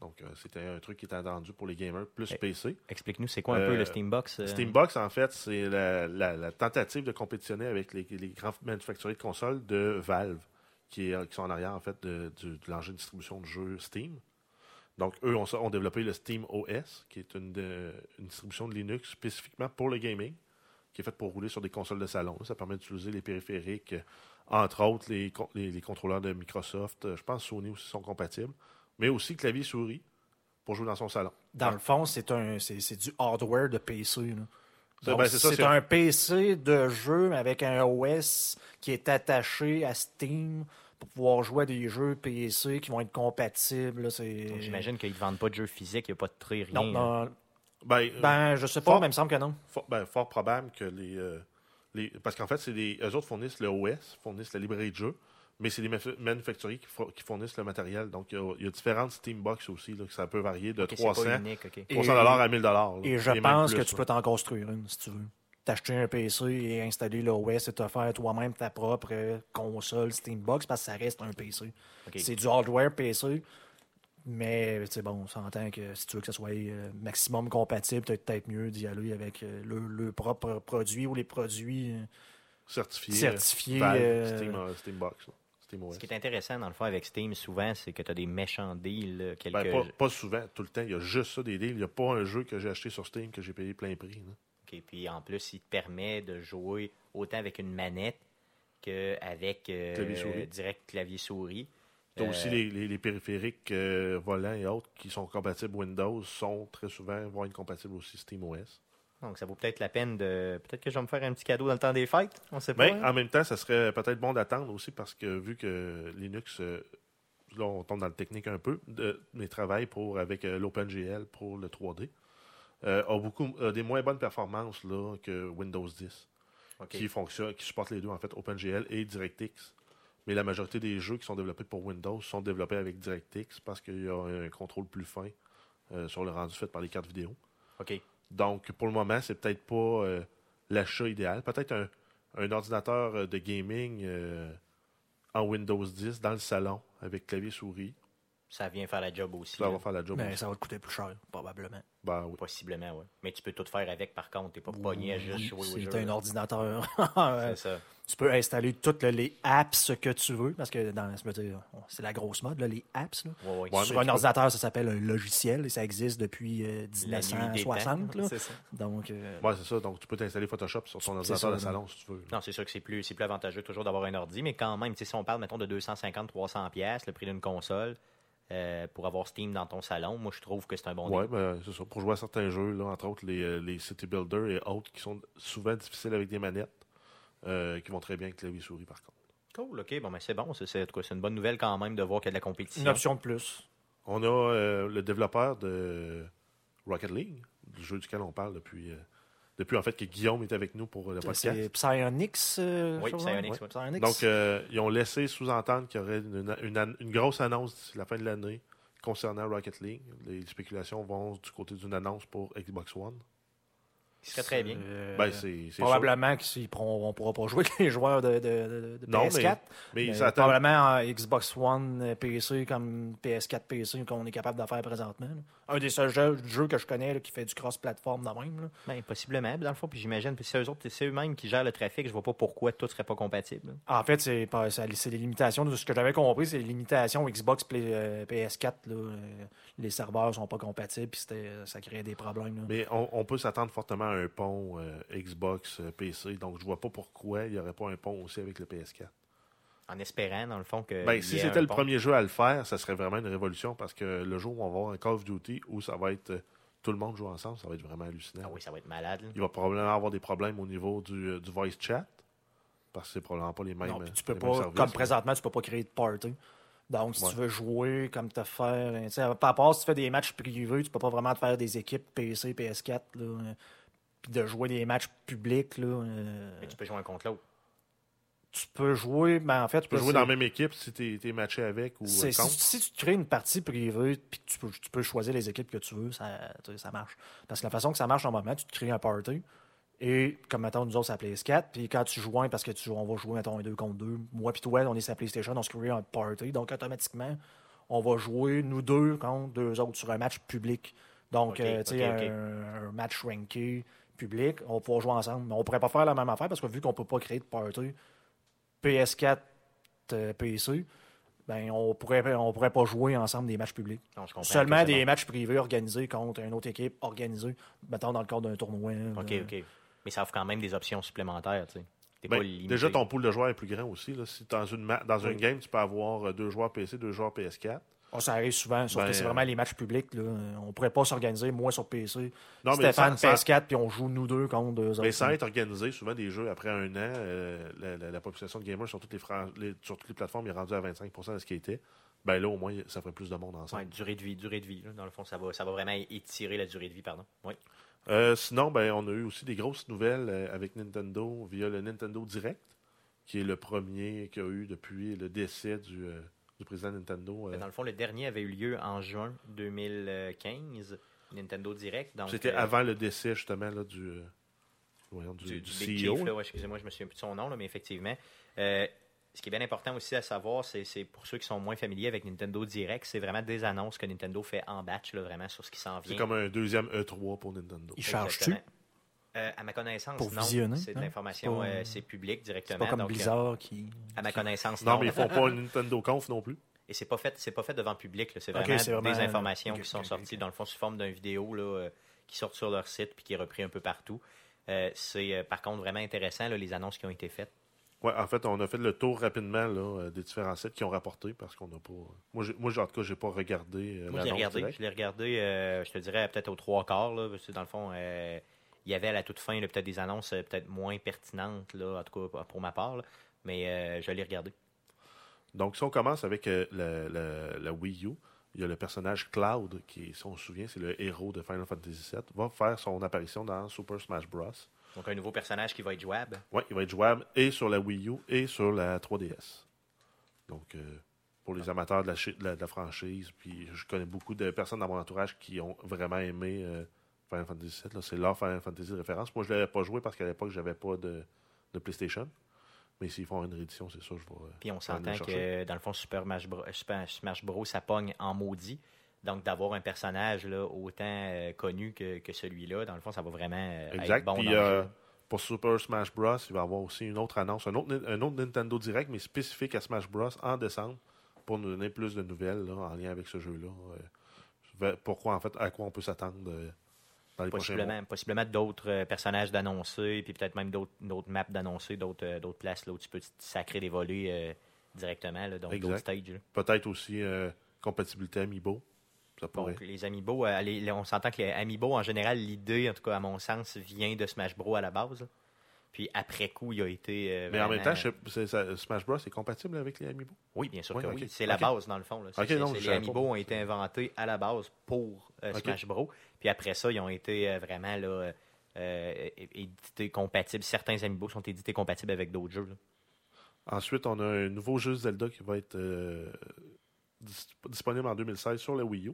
Donc, euh, c'était un truc qui était attendu pour les gamers, plus Eh, PC. Explique-nous, c'est quoi un Euh, peu le Steambox? euh? Steambox, en fait, c'est la, la- la tentative de compétitionner avec les, les grands manufacturiers de consoles de Valve, qui, est- qui sont en arrière, en fait, de, de l'engin de distribution de jeux Steam. Donc, eux ont, ont développé le Steam OS, qui est une, de- une distribution de Linux spécifiquement pour le gaming, qui est faite pour rouler sur des consoles de salon. Ça permet d'utiliser les périphériques, euh, entre autres les, les, les contrôleurs de Microsoft. Euh, Je pense que Sony aussi sont compatibles. Mais aussi clavier-souris pour jouer dans son salon. Dans le fond, c'est un c'est c'est du hardware de PC. Donc, ben, c'est un PC de jeu avec un OS qui est attaché à Steam pour pouvoir jouer à des jeux PC qui vont être compatibles. là, c'est- Donc, J'imagine qu'ils ne vendent pas de jeux physiques, il n'y a pas de tri, rien. Non, non. Ben, euh, Ben, je sais pas, Fort- mais il me semble que non. Fort, ben, fort probable que les. euh, les parce qu'en fait, c'est des, eux autres fournissent le OS, fournissent la librairie de jeux, mais c'est des maf- manufacturiers qui, fo- qui fournissent le matériel. Donc, il y a, il y a différentes Steambox aussi, là, que ça peut varier de Ok, c'est 300, pas unique, ok. 300 à 1000 dollars. Et je pense que tu peux t'en construire une si tu veux. T'acheter un PC et installer l'OS et te faire toi-même ta propre console Steambox parce que ça reste un PC. C'est du hardware PC, mais c'est bon, on s'entend que si tu veux que ça soit euh, maximum compatible, peut-être peut-être mieux d'y aller avec euh, le, le propre produit ou les produits. euh, certifié. certifiés, euh, Steam, euh, Steambox. là. Ce qui est intéressant, dans le fond, avec Steam, souvent, c'est que tu as des méchants deals. là, quelques... Ben, pas, pas souvent, tout le temps. Il y a juste ça des deals. Il n'y a pas un jeu que j'ai acheté sur Steam que j'ai payé plein prix. là. OK, Puis en plus, il te permet de jouer autant avec une manette qu'avec euh, Clavier-souris. direct clavier-souris. Tu as Euh, aussi les, les- les périphériques euh, volants et autres qui sont compatibles Windows, sont très souvent vont être compatibles aussi SteamOS. Donc, ça vaut peut-être la peine de. Peut-être que je vais me faire un petit cadeau dans le temps des fêtes. On sait pas. Mais hein? en même temps, ça serait peut-être bon d'attendre aussi parce que vu que Linux, euh, là on tombe dans le technique un peu, de, mais travaille pour, avec euh, l'OpenGL pour le 3D, euh, a beaucoup a des moins bonnes performances là, que Windows 10, OK. qui fonctionne, qui supporte les deux en fait, OpenGL et DirectX. Mais la majorité des jeux qui sont développés pour Windows sont développés avec DirectX parce qu'il y a un contrôle plus fin euh, sur le rendu fait par les cartes vidéo. OK. Donc, pour le moment, c'est peut-être pas euh, l'achat idéal. Peut-être un, un ordinateur euh, de gaming euh, en Windows 10 dans le salon avec clavier souris. Ça vient faire la job aussi. Ça là. va faire la job Mais aussi. ça va te coûter plus cher, probablement. Ben oui. Possiblement, oui. Mais tu peux tout faire avec, par contre. Tu n'es pas pogné à juste jouer au c'est un ordinateur. C'est ça. tu peux installer toutes le- les apps que tu veux, parce que dans, c'est la grosse mode, là, les apps. là. Ouais, Sur un ordinateur, ça s'appelle un logiciel et ça existe depuis euh, La nuit des 1960. temps. là. C'est ça. Donc, euh, Ouais, c'est ça. Donc, tu peux t'installer Photoshop sur ton ordinateur de salon si tu veux. Non, c'est sûr que c'est plus, c'est plus avantageux toujours d'avoir un ordi, mais quand même, tu sais, si on parle, mettons, de 250, 300 pièces, le prix d'une console, euh, pour avoir Steam dans ton salon, moi, je trouve que c'est un bon Ouais, deal. ben, c'est ça. Pour jouer à certains jeux, là, entre autres les, euh, les City Builder et autres qui sont souvent difficiles avec des manettes, euh, qui vont très bien avec clavier souris par contre. Cool, OK, bon, ben c'est bon. C'est, une bonne nouvelle quand même de voir qu'il y a de la compétition. une option de plus. On a euh, le développeur de Rocket League, du jeu duquel on parle depuis, euh, depuis en fait que Guillaume est avec nous pour le podcast. C'est Psyonix. euh, Oui, Psyonix, ouais. Psyonix. Donc, euh, ils ont laissé sous-entendre qu'il y aurait une, une grosse annonce d'ici la fin de l'année concernant Rocket League. Les spéculations vont du côté d'une annonce pour Xbox One. Ce serait très bien. Euh, Ben, c'est c'est sûr. probablement qu'on ne pourra pas jouer avec les joueurs de, de, de- de Non, PS4. Mais, mais ça attend- probablement en Xbox One, euh, PC, comme PS4, PC qu'on est capable de faire présentement. là. Un des seuls jeux, jeux que je connais là, qui fait du cross-platform de même. là. Ben, possiblement, dans le fond, puis j'imagine, puis c'est eux autres, c'est eux-mêmes qui gèrent le trafic, je vois pas pourquoi tout serait pas compatible. En fait, c'est pas- ça- c'est les limitations. De ce que j'avais compris, c'est les limitations Xbox Play- euh, PS4. là, euh, les serveurs sont pas compatibles, puis c'était- ça créait des problèmes. là. Mais on, on peut s'attendre fortement à un pont euh, Xbox, euh, PC. Donc, je vois pas pourquoi il n'y aurait pas un pont aussi avec le PS4. En espérant, dans le fond, que. Ben, si c'était le pont. premier jeu à le faire, ça serait vraiment une révolution parce que le jour où on va avoir un Call of Duty où ça va être euh, tout le monde joue ensemble, ça va être vraiment hallucinant. Ah oui, ça va être malade. là. Il va probablement avoir des problèmes au niveau du, du voice chat parce que c'est probablement pas les mêmes. Non, tu peux pas, services. comme présentement, tu peux pas créer de party. Donc, si Ouais. tu veux jouer comme te faire. tu sais, Par rapport, si tu fais des matchs privés, tu peux pas vraiment te faire des équipes PC, PS4, là, euh, puis de jouer des matchs publics. Là, euh, Mais tu peux jouer un contre l'autre. tu peux jouer, ben en fait, Tu peux jouer dans la même équipe si tu es, matché avec ou euh, si, tu crées une partie privée puis que tu peux, tu peux choisir les équipes que tu veux, ça, tu sais, ça marche. Parce que la façon que ça marche normalement, tu te crées un party. Et comme mettons, nous autres, ça PS4. Puis quand tu joues un, parce que tu, on va jouer, mettons, un 2 contre 2. Moi puis toi, on est sur la PlayStation, on se crée un party. Donc automatiquement, on va jouer, nous deux, contre deux autres sur un match public. Donc, euh, tu sais, un, un match ranké public, on va pouvoir jouer ensemble. Mais on pourrait pas faire la même affaire parce que vu qu'on peut pas créer de party PS4, euh, PC, ben, on pourrait, on pourrait pas jouer ensemble des matchs publics. Non, je comprends Seulement des bon. matchs privés organisés contre une autre équipe organisée, mettons dans le cadre d'un tournoi. OK, euh, OK. Mais ça offre quand même des options supplémentaires, tu sais. Ben, déjà, ton pool de joueurs est plus grand aussi. Là. Si dans, une ma- dans Oui. un game, tu peux avoir euh, deux joueurs PC, deux joueurs PS4. Ah, ça arrive souvent, sauf Ben, que c'est vraiment les matchs publics. Là. On pourrait pas s'organiser, moi sur PC, Non, mais Stéphane sans- PS4, puis on joue nous deux contre deux Mais autres. sans être organisé, souvent des jeux, après un an, euh, la, la- la population de gamers sur toutes les, sur toutes les plateformes est rendue à 25% de ce qui était. Ben là, au moins, ça ferait plus de monde ensemble. Ouais, durée de vie, durée de vie. là. Dans le fond, ça va, ça va vraiment étirer la durée de vie, pardon. Oui. Euh, sinon, ben, on a eu aussi des grosses nouvelles euh, avec Nintendo via le Nintendo Direct, qui est le premier qu'il y a eu depuis le décès du, euh, du président Nintendo. euh. Dans le fond, le dernier avait eu lieu en juin 2015, Nintendo Direct. C'était euh, avant le décès, justement, là, du, euh, voyons, du, du, du du Big CEO. Chief, là, ouais, excusez-moi, je me souviens plus de son nom, là, mais effectivement. euh, ce qui est bien important aussi à savoir, c'est c'est pour ceux qui sont moins familiers avec Nintendo Direct, c'est vraiment des annonces que Nintendo fait en batch, là, vraiment sur ce qui s'en C'est vient. comme un deuxième E3 pour Nintendo. Il charge-tu? Exactement. Euh, à ma connaissance, Pour non. visionner, C'est de hein? l'information, C'est pas- euh, c'est public C'est directement. pas comme donc, euh, Blizzard qui. à ma connaissance, Non, non. mais ils font pas une Nintendo Conf non plus. Et c'est pas fait, c'est pas fait devant le public. là. C'est vraiment, c'est vraiment- des informations qui sont sorties dans le fond sous forme d'une vidéo là, euh, qui sortent sur leur site puis qui est repris un peu partout. Euh, c'est euh, par contre vraiment intéressant là, les annonces qui ont été faites. Ouais, en fait, on a fait le tour rapidement là, euh, des différents sites qui ont rapporté parce qu'on n'a pas. Moi, j'ai- moi, en tout cas, j'ai pas regardé. euh, Moi, je l'ai regardé. Je l'ai regardé, euh, je te dirais peut-être aux trois quarts. Là, parce que dans le fond, euh, il y avait à la toute fin peut-être des annonces euh, peut-être moins pertinentes, là, en tout cas pour ma part. là. mais euh, je l'ai regardé. Donc, si on commence avec euh, le- le- la Wii U, il y a le personnage Cloud, qui, si on se souvient, c'est le héros de Final Fantasy VII, va faire son apparition dans Super Smash Bros. Donc un nouveau personnage qui va être jouable. Ouais, il va être jouable et sur la Wii U et sur la 3DS. Donc, euh, pour les amateurs de la, de la- de la franchise, puis je connais beaucoup de personnes dans mon entourage qui ont vraiment aimé euh, Final Fantasy VII. C'est leur Final Fantasy de référence. Moi, je ne l'avais pas joué parce qu'à l'époque, j'avais pas de, de PlayStation. Mais s'ils font une réédition, c'est sûr, je vais. Puis on s'entend que dans le fond, Super Smash Bros, Super Smash Bros, ça pogne en maudit. Donc d'avoir un personnage là, autant euh, connu que, que celui-là, dans le fond, ça va vraiment euh, Exact. être bon Puis dans le euh, jeu. pour Super Smash Bros, il va y avoir aussi une autre annonce, un autre, un autre Nintendo Direct, mais spécifique à Smash Bros en décembre pour nous donner plus de nouvelles là, en lien avec ce jeu-là. Pourquoi, en fait, à quoi on peut s'attendre dans les. Possiblement, possiblement d'autres euh, personnages d'annoncer, puis peut-être même d'autres d'autres maps d'annoncer, d'autres euh, d'autres places là, où tu peux sacrer des volets euh, directement, là, donc d'autres stages. Peut-être aussi euh, compatibilité Amiibo. Ça. Donc les Amiibo, euh, les- on s'entend que les Amiibo, en général, l'idée, en tout cas à mon sens, vient de Smash Bros à la base. Puis après coup, il a été. euh, mais en même temps, je ça- Smash Bros est compatible avec les Amiibo? Oui, bien sûr que oui. C'est la base, dans le fond. là. Non, les Amiibo pas. ont été inventés à la base pour euh. Smash Bros. Puis après ça, ils ont été euh, vraiment là, édités compatibles. Certains Amiibo sont édités compatibles avec d'autres jeux. là. Ensuite, on a un nouveau jeu Zelda qui va être dis- disponible en 2016 sur la Wii U.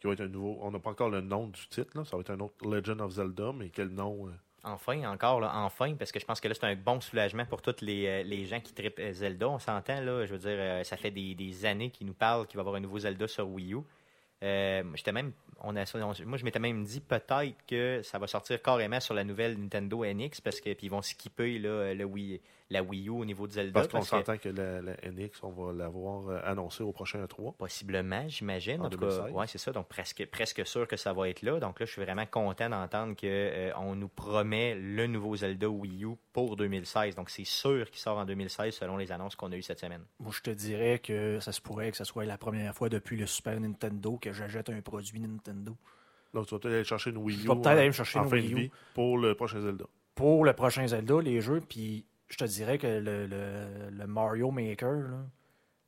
Qui va être un nouveau. On n'a pas encore le nom du titre, là. ça va être un autre Legend of Zelda, mais quel nom Enfin, encore, là, enfin, parce que je pense que là, c'est un bon soulagement pour tous les, euh, les gens qui trippent euh, Zelda. On s'entend, là, je veux dire, euh, ça fait des, des années qu'ils nous parlent qu'il va y avoir un nouveau Zelda sur Wii U. Euh, j'étais même, on a, ça- on- moi, je m'étais même dit peut-être que ça va sortir carrément sur la nouvelle Nintendo NX, parce que puis ils vont skipper là, le Wii, la Wii U au niveau de Zelda. Parce qu'on parce que- s'entend que la, la NX, on va l'avoir euh, annoncé au prochain E3. Possiblement, j'imagine. En En, tout cas, 2016. ouais, c'est ça. Donc presque, presque sûr que ça va être là. Donc là, je suis vraiment content d'entendre que euh, on nous promet le nouveau Zelda Wii U pour 2016. Donc c'est sûr qu'il sort en 2016 selon les annonces qu'on a eues cette semaine. Moi, je te dirais que ça se pourrait que ce soit la première fois depuis le Super Nintendo que j'achète un produit Nintendo. Donc, tu vas peut-être aller chercher une Wii U. Je vais peut-être en- aller me chercher en une fin Wii de U. vie pour le prochain Zelda. Pour le prochain Zelda, les jeux, puis je te dirais que le, le- le Mario Maker,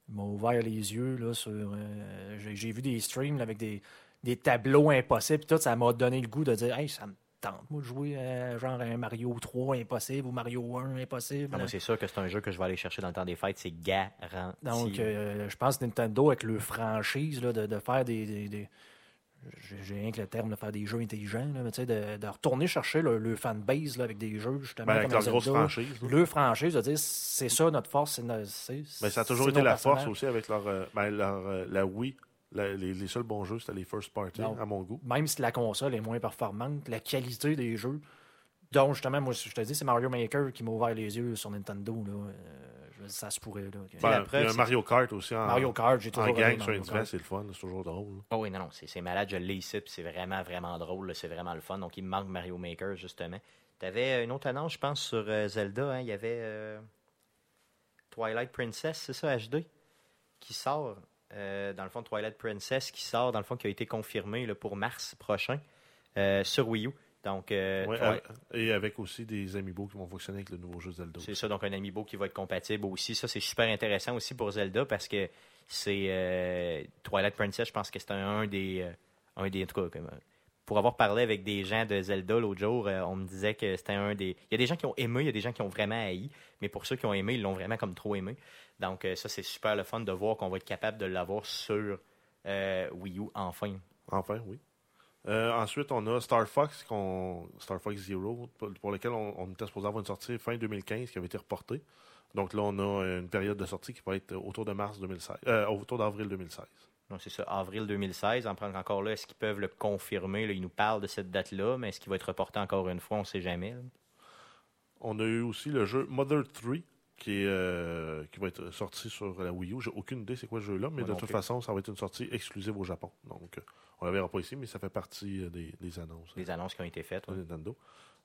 m'a ouvert les yeux là, sur. euh, j'ai, vu des streams là, avec des, des tableaux impossibles. Tout, ça m'a donné le goût de dire Hey, ça me tente, moi, de jouer euh, genre un Mario 3 impossible ou Mario 1 impossible. Ah, moi, c'est sûr que c'est un jeu que je vais aller chercher dans le temps des fêtes, c'est garanti. Donc, euh, je pense que Nintendo, avec le franchise, là, de, de faire des. des- des- j'ai rien que le terme de faire des jeux intelligents, là, mais tu sais, de, de retourner chercher le, le fanbase là, avec des jeux, justement. Ben, avec comme leur Zelda. grosse franchise. là. Le franchise, de dire, c'est ça notre force, c'est no- Ben, ça a toujours été la force aussi avec leur, euh, ben, leur, euh, la Wii. La- les, les seuls bons jeux, c'était les first party, Non. à mon goût. Même si la console est moins performante, la qualité des jeux, dont justement, moi, je te dis, c'est Mario Maker qui m'a ouvert les yeux sur Nintendo. Là. Euh, je veux dire, ça se pourrait. Là. Ben, la preuve, il y a un Mario Kart aussi en, Mario Kart, j'ai en toujours aimé gang sur Internet, c'est le fun, c'est toujours drôle. là. Oh oui, non, non, c'est malade, je l'ai ici, puis c'est vraiment, vraiment drôle, c'est vraiment le fun. Donc, il me manque Mario Maker, justement. Tu avais une autre annonce, je pense, sur euh, Zelda, hein, il y avait euh, Twilight Princess, c'est ça, HD, qui sort, euh, dans le fond, Twilight Princess, qui sort, dans le fond, qui a été confirmé là, pour mars prochain euh, sur Wii U. Donc, euh, Ouais, et avec aussi des amiibo qui vont fonctionner avec le nouveau jeu Zelda. C'est ça, donc un amiibo qui va être compatible aussi. Ça, c'est super intéressant aussi pour Zelda parce que c'est Twilight Princess, je pense que c'est un, un des. un des en tout cas, pour avoir parlé avec des gens de Zelda l'autre jour, euh, on me disait que c'était un des. Il y a des gens qui ont aimé, il y a des gens qui ont vraiment haï, mais pour ceux qui ont aimé, ils l'ont vraiment comme trop aimé. Donc, euh, ça, c'est super le fun de voir qu'on va être capable de l'avoir sur euh, Wii U enfin. Enfin, oui. Ensuite, on a Star Fox, Star Fox Zero, pour, lequel on, était supposé avoir une sortie fin 2015 qui avait été reportée. Donc là, on a une période de sortie qui va être autour de mars 2016, euh, autour d'avril 2016. Donc, c'est ça, avril 2016. En prendre encore là, est-ce qu'ils peuvent le confirmer? Là, ils nous parlent de cette date-là, mais est-ce qu'il va être reporté encore une fois? On ne sait jamais. là. On a eu aussi le jeu Mother 3 qui, est, euh, qui va être sorti sur la Wii U. J'ai aucune idée c'est quoi ce jeu-là, mais Moi de non toute plus. façon, ça va être une sortie exclusive au Japon. Donc, euh, on la verra pas ici, mais ça fait partie euh, des, des annonces. Les annonces qui ont été faites. ouais. Nintendo.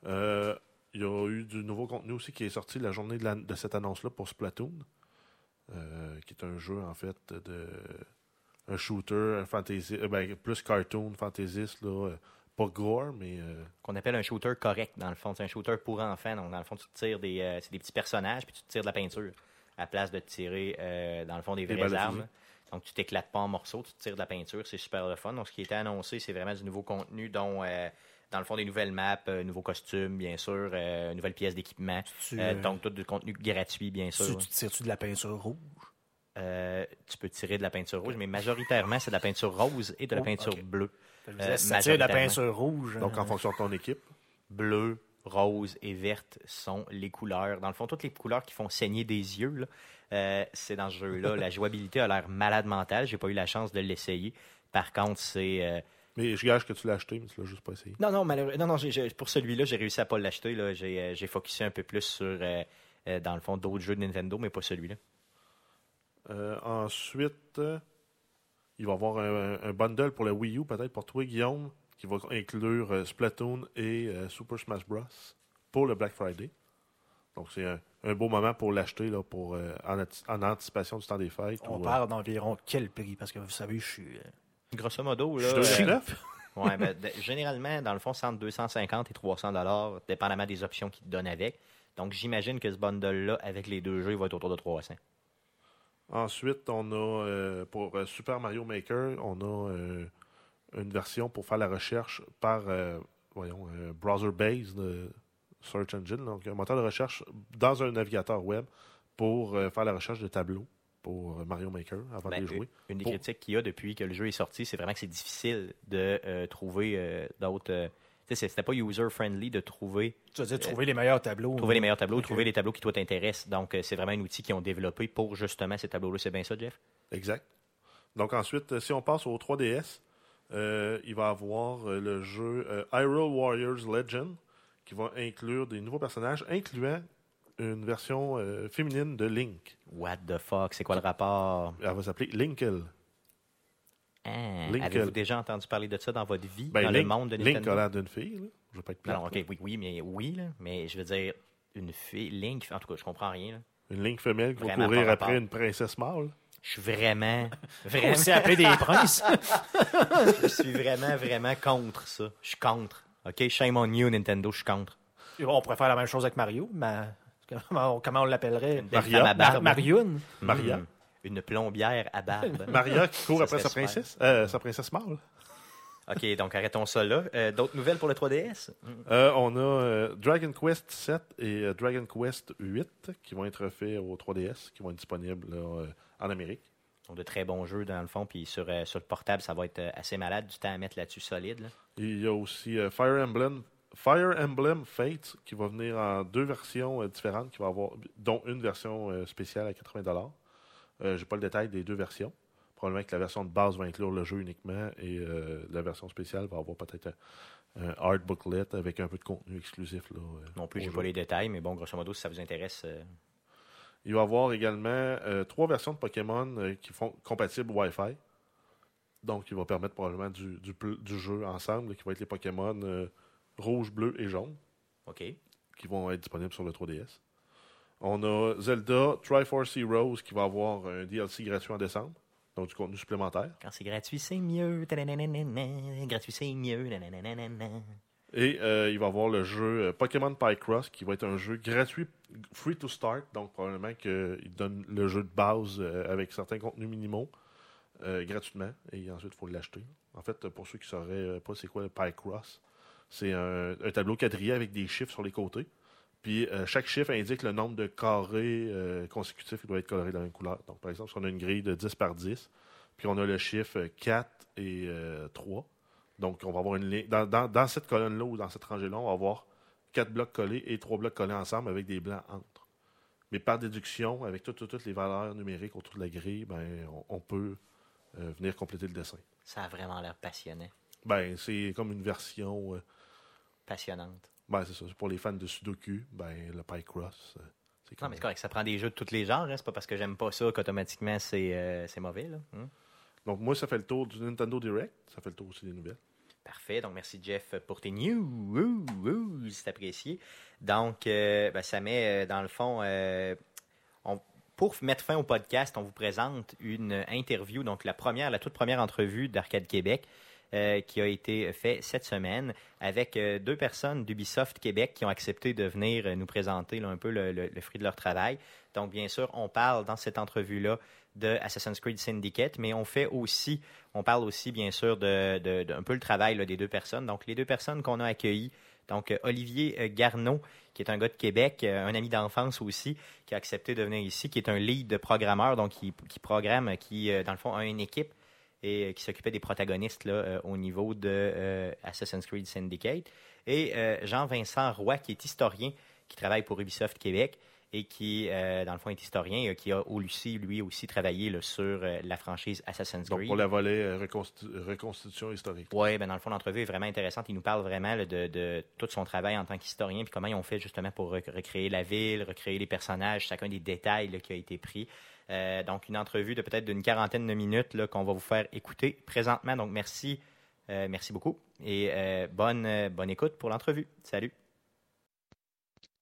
Euh, il y a eu du nouveau contenu aussi qui est sorti la journée de, la- de cette annonce-là pour Splatoon, euh, qui est un jeu en fait de un shooter, un fantasy, euh, ben, plus cartoon, fantaisiste, là, euh, pas gore, mais euh, qu'on appelle un shooter correct, dans le fond. C'est un shooter pour enfants. Donc, dans le fond, tu te tires des, euh, c'est des petits personnages, puis tu te tires de la peinture, à la place de te tirer, euh, dans le fond, des Des vraies armes. Donc, tu t'éclates pas en morceaux, tu te tires de la peinture. C'est super le fun. Donc, ce qui était annoncé, c'est vraiment du nouveau contenu, dont, euh, dans le fond, des nouvelles maps, euh, nouveaux costumes, bien sûr, euh, nouvelles pièces d'équipement. Euh, donc, tout du contenu gratuit, bien sûr. tu, tu tires-tu de la peinture rouge? Euh, tu peux tirer de la peinture rouge, mais majoritairement, c'est de la peinture rose et de la Oh, peinture ok. bleue. Euh, tire de la peinture rouge. donc en fonction de ton équipe. bleu, rose et verte sont les couleurs. Dans le fond, toutes les couleurs qui font saigner des yeux, là, euh, c'est dans ce jeu-là. La jouabilité a l'air malade mentale. J'ai pas eu la chance de l'essayer. Par contre, c'est. euh, Mais je gage que tu l'as acheté, mais tu l'as juste pas essayé. Non, non, malheureusement. Non, non, pour celui-là, j'ai réussi à pas l'acheter. là. J'ai j'ai focusé un peu plus sur, euh, dans le fond, d'autres jeux de Nintendo, mais pas celui-là. Euh, ensuite, euh, il va y avoir un, un bundle pour la Wii U, peut-être pour toi, Guillaume, qui va inclure euh, Splatoon et euh, Super Smash Bros. pour le Black Friday. Donc, c'est un, un beau moment pour l'acheter là, pour, euh, en, ati- en anticipation du temps des fêtes. On ou, euh, parle d'environ quel prix? Parce que vous savez, je suis. Grosso modo, là. je suis 2,9. Ouais, ben, de- généralement, dans le fond, c'est entre 250 et 300 dollars, dépendamment des options qu'ils te donnent avec. Donc, j'imagine que ce bundle-là, avec les deux jeux, il va être autour de 300. Ensuite, on a euh, pour euh, Super Mario Maker, on a euh, une version pour faire la recherche par euh, voyons, browser based search engine, donc un moteur de recherche dans un navigateur web pour faire la recherche de tableaux pour Mario Maker avant Ben, de les jouer. Une des Pour- critiques qu'il y a depuis que le jeu est sorti, c'est vraiment que c'est difficile de trouver d'autres. Euh, tu sais, c'est- c'était pas user-friendly de trouver, Tu veux dire, trouver les meilleurs tableaux. trouver les meilleurs tableaux, trouver les tableaux qui toi t'intéressent. Donc, euh, c'est vraiment un outil qu'ils ont développé pour justement ces tableaux-là. C'est bien ça, Jeff? Exact. Donc ensuite, euh, si on passe au 3DS, euh, il va avoir euh, le jeu euh, Hyrule Warriors Legend qui va inclure des nouveaux personnages, incluant une version euh, féminine de Link. What the fuck? C'est quoi le rapport? Elle va s'appeler Linkle. Hein, Link, Avez-vous euh, déjà entendu parler de ça dans votre vie, Ben, dans Link, le monde de Link Nintendo? a l'air d'une fille. Là. Je veux pas être plate, non, ok, oui, oui, mais oui, là, mais je veux dire, une fille, Link, en tout cas, je comprends rien. là. Une Link femelle qui va courir après rapport. une princesse mâle. Je suis vraiment, vraiment, appelé des princes. je suis vraiment, vraiment contre ça. Je suis contre. OK, shame on you, Nintendo, je suis contre. on pourrait faire la même chose avec Mario, mais comment, on l'appellerait? Maria. à Mar- barbe. Marioune. Maria. Mm. Une plombière à barbe. Maria qui court après sa super. princesse, euh, sa princesse mâle. OK, donc arrêtons ça là. Euh, D'autres nouvelles pour le 3DS? Euh, on a euh, Dragon Quest 7 et Dragon Quest 8 qui vont être faits au 3DS, qui vont être disponibles là, en Amérique. Donc, de très bons jeux dans le fond. Puis sur, sur le portable, ça va être assez malade. Du temps à mettre là-dessus solide. là. Il y a aussi Fire Emblem Fire Emblem Fates qui va venir en deux versions différentes, qui va avoir, dont une version spéciale à 80 euh, J'ai pas le détail des deux versions. Probablement que la version de base va inclure le jeu uniquement et euh, la version spéciale va avoir peut-être un, art booklet avec un peu de contenu exclusif. Là, euh, Non plus, j'ai jeu. pas les détails, mais bon, grosso modo, si ça vous intéresse, euh, Il va y avoir également euh, trois versions de Pokémon euh, qui font compatibles Wi-Fi. Donc, il va permettre probablement du, du, jeu ensemble, qui va être les Pokémon rouge, bleu et jaune, OK. qui vont être disponibles sur le 3DS. On a Zelda Triforce Heroes qui va avoir un DLC gratuit en décembre, donc du contenu supplémentaire. Quand c'est gratuit, c'est mieux. Gratuit, c'est mieux. Et euh, il va y avoir le jeu euh, Pokémon Picross qui va être un jeu gratuit, free to start. Donc probablement qu'il donne le jeu de base euh, avec certains contenus minimaux euh, gratuitement. Et ensuite, il faut l'acheter. En fait, pour ceux qui ne sauraient pas c'est quoi le Picross, c'est un, un tableau quadrillé avec des chiffres sur les côtés. Puis euh, chaque chiffre indique le nombre de carrés euh, consécutifs qui doivent être colorés de la même couleur. Donc par exemple, si on a une grille de 10 par 10, puis on a le chiffre 4 et euh, 3, donc, on va avoir une ligne. Dans, dans- dans cette colonne-là ou dans cette rangée-là, on va avoir quatre blocs collés et trois blocs collés ensemble avec des blancs entre. Mais par déduction, avec toutes, les valeurs numériques autour de la grille, ben, on, on peut euh, venir compléter le dessin. Ça a vraiment l'air passionnant. Ben, c'est comme une version. euh, Passionnante. Ben, c'est ça. Pour les fans de Sudoku, ben, le Picross, euh, c'est Non, mais c'est correct. Ça prend des jeux de tous les genres. hein. C'est pas parce que j'aime pas ça qu'automatiquement c'est euh, c'est mauvais. Là. Hum. Donc, moi, ça fait le tour du Nintendo Direct. Ça fait le tour aussi des nouvelles. Parfait. Donc, merci Jeff pour tes news. C'est apprécié. Donc, euh, ben, ça met dans le fond. euh, on- pour mettre fin au podcast, on vous présente une interview, donc la première, la toute première entrevue d'Arcade Québec euh, qui a été faite cette semaine avec euh, deux personnes d'Ubisoft Québec qui ont accepté de venir euh, nous présenter un peu le, fruit de leur travail. Donc, bien sûr, on parle dans cette entrevue-là de Assassin's Creed Syndicate, mais on fait aussi, on parle aussi, bien sûr, de, de- d'un peu le travail des deux personnes. Donc, les deux personnes qu'on a accueillies, donc Olivier Garneau, qui est un gars de Québec, un ami d'enfance aussi, qui a accepté de venir ici, qui est un lead programmeur, donc qui, programme, qui, dans le fond, a une équipe et euh, qui s'occupait des protagonistes là, euh, au niveau de euh, Assassin's Creed Syndicate. Et Jean-Vincent Roy, qui est historien, qui travaille pour Ubisoft Québec et qui, euh, dans le fond, est historien, euh, qui a aussi, lui aussi, travaillé là, sur euh, la franchise Assassin's Donc, Creed. pour la volet reconstitu- reconstitution historique. Oui, ben dans le fond, l'entrevue est vraiment intéressante. Il nous parle vraiment là, de, de tout son travail en tant qu'historien, puis comment ils ont fait justement pour rec- recréer la ville, recréer les personnages, chacun des détails là, qui a été pris. Euh, donc, une entrevue de peut-être d'une quarantaine de minutes là, qu'on va vous faire écouter présentement. Donc, merci, euh, merci beaucoup et euh, bonne, euh, bonne écoute pour l'entrevue. Salut.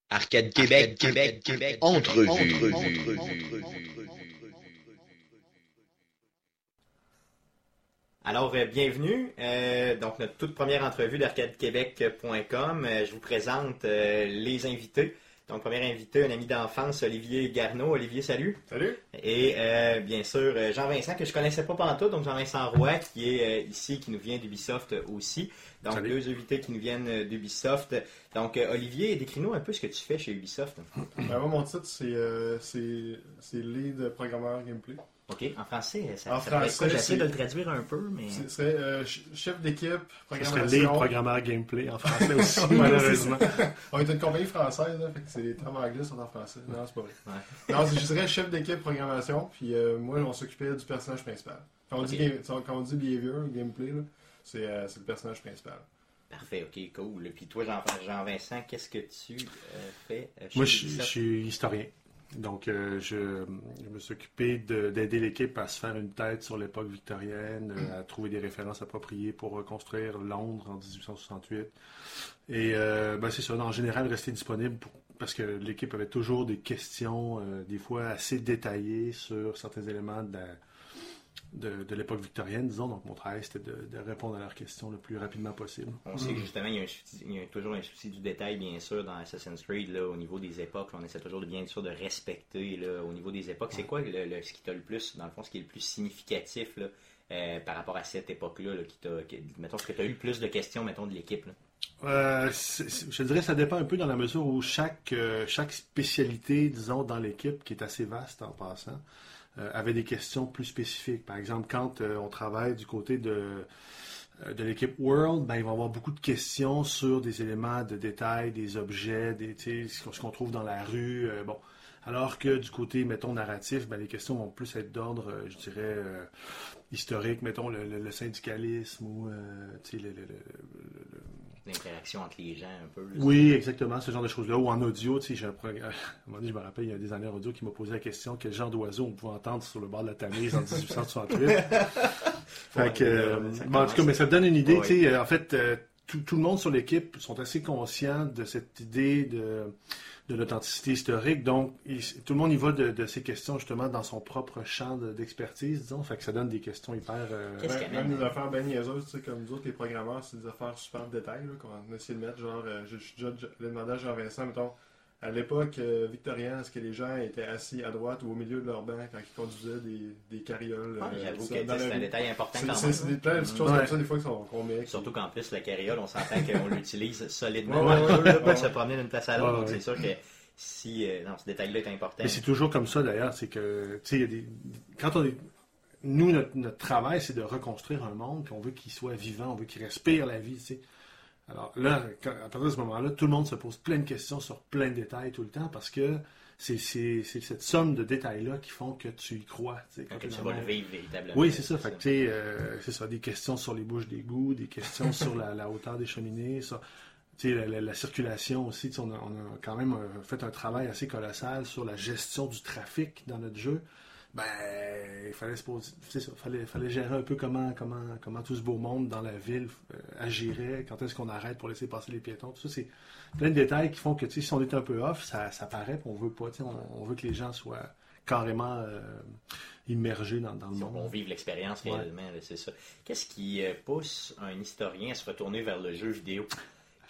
Arcade Québec, Québec, Québec, entrevue. entrevue. Alors, euh, bienvenue. Euh, donc, notre toute première entrevue d'arcadequebec.com. Euh, je vous présente euh, les invités. Donc, premier invité, un ami d'enfance, Olivier Garneau. Olivier, salut. Salut. Et euh, bien sûr, euh, Jean-Vincent, que je connaissais pas pantoute, donc Jean-Vincent Roy, qui est euh, ici, qui nous vient d'Ubisoft aussi. Donc, Salut. deux invités qui nous viennent d'Ubisoft. Donc, euh, Olivier, décris-nous un peu ce que tu fais chez Ubisoft. Ben, moi, mon titre, c'est euh, c'est- c'est lead programmeur gameplay. OK, en français, ça, En ça français, J'essaie de le traduire un peu, mais... Ce serait euh, ch- chef d'équipe, Ce serait programmation. lead programmeur gameplay en français aussi, malheureusement. On est une compagnie française, là, fait que c'est les termes anglais sont en français. Non, c'est pas vrai. Ouais. Non, je dirais chef d'équipe programmation, puis euh, moi, on s'occupait du personnage principal. Quand on, dit, quand on dit behavior, gameplay, là, c'est euh, c'est le personnage principal. Parfait, OK, cool. Puis toi, Jean- Jean-Vincent, qu'est-ce que tu euh, fais euh, chez Moi, je, suis historien. Donc, euh, je, me suis occupé de- d'aider l'équipe à se faire une tête sur l'époque victorienne, euh, à trouver des références appropriées pour reconstruire Londres en 1868. Et euh, ben, c'est ça, en général, rester disponible parce que l'équipe avait toujours des questions, des fois assez détaillées sur certains éléments de la, de, de l'époque victorienne, disons. Donc, mon travail, c'était de, de répondre à leurs questions le plus rapidement possible. On sait que justement, il y, a un souci- il y a toujours un souci du détail, bien sûr, dans Assassin's Creed, là, au niveau des époques. on essaie toujours de bien sûr de respecter là, au niveau des époques. C'est quoi le, le- ce qui t'a le plus, dans le fond, ce qui est le plus significatif là, euh, par rapport à cette époque-là, là, qui t'a, mettons, ce que tu as eu le plus de questions, mettons, de l'équipe? Euh, je dirais que ça dépend un peu dans la mesure où chaque, euh, chaque spécialité, disons, dans l'équipe, qui est assez vaste en passant, euh, avait des questions plus spécifiques. Par exemple, quand euh, on travaille du côté de, euh, de l'équipe World, ben, il va y avoir beaucoup de questions sur des éléments de détail, des objets, des, ce qu'on- trouve dans la rue. bon. Alors que du côté, mettons, narratif, ben, les questions vont plus être d'ordre, je dirais, historique, mettons, le, le- syndicalisme ou, le- L'interaction entre les gens, un peu. oui, exactement, ce genre de choses-là. Ou en audio, tu sais, j'ai un programme. À un moment donné, je me rappelle, il y a des années audio qui m'a posé la question quel genre d'oiseau on pouvait entendre sur le bord de la Tamise en 1868. fait que, euh, bon, en tout cas, mais ça te donne une idée, tu sais, euh, en fait, euh, tout, tout le monde sur l'équipe sont assez conscients de cette idée de, de l'authenticité historique. Donc, il- tout le monde y va de, de ces questions, justement, dans son propre champ de- d'expertise, disons. Fait que ça donne des questions hyper. euh, Qu'est-ce Ouais, qu'il même des affaires niaiseuses, tu sais, comme nous autres, les programmeurs, c'est des affaires super de détail, là, qu'on essaie de mettre. Genre, euh, je suis déjà je l'ai demandé à Jean-Vincent, mettons, à l'époque euh, victorienne, est-ce que les gens étaient assis à droite ou au milieu de leur banc quand ils conduisaient des, des carrioles Ah, euh, J'avoue que c'est un détail important C'est quand même. c'est des plein de petites choses Ouais. comme ça, des fois, qu'on met. Surtout qu'en plus, la carriole, on s'entend qu'on l'utilise solidement. Ouais, ouais, ouais, ouais. de se promener d'une place à l'autre. Ouais, donc ouais. c'est sûr que si euh, non, ce détail-là est important. Mais c'est toujours comme ça d'ailleurs, c'est que, tu sais, des... quand on est. Nous, notre, notre travail, c'est de reconstruire un monde, puis on veut qu'il soit vivant, on veut qu'il respire la vie, tu sais. Alors là, quand- à partir de ce moment-là, tout le monde se pose plein de questions sur plein de détails tout le temps, parce que c'est cette somme de détails-là qui font que tu y crois. quand que tu vas le vivre véritablement. Oui, c'est ça. Fait que, euh, c'est ça, des questions sur les bouches d'égout, des questions sur la, la hauteur des cheminées, la, la- la circulation aussi. A, on a quand même euh, fait un travail assez colossal sur la gestion du trafic dans notre jeu. Ben, il fallait se poser, c'est ça, fallait, fallait gérer un peu comment, comment, comment tout ce beau monde dans la ville euh, agirait, quand est-ce qu'on arrête pour laisser passer les piétons. Tout ça, c'est plein de détails qui font que, si on est un peu off, ça, ça paraît, puis on veut pas, on, on veut que les gens soient carrément euh, immergés dans, dans le Si on monde. vive l'expérience réellement, c'est ça. Qu'est-ce qui euh, pousse un historien à se retourner vers le jeu vidéo?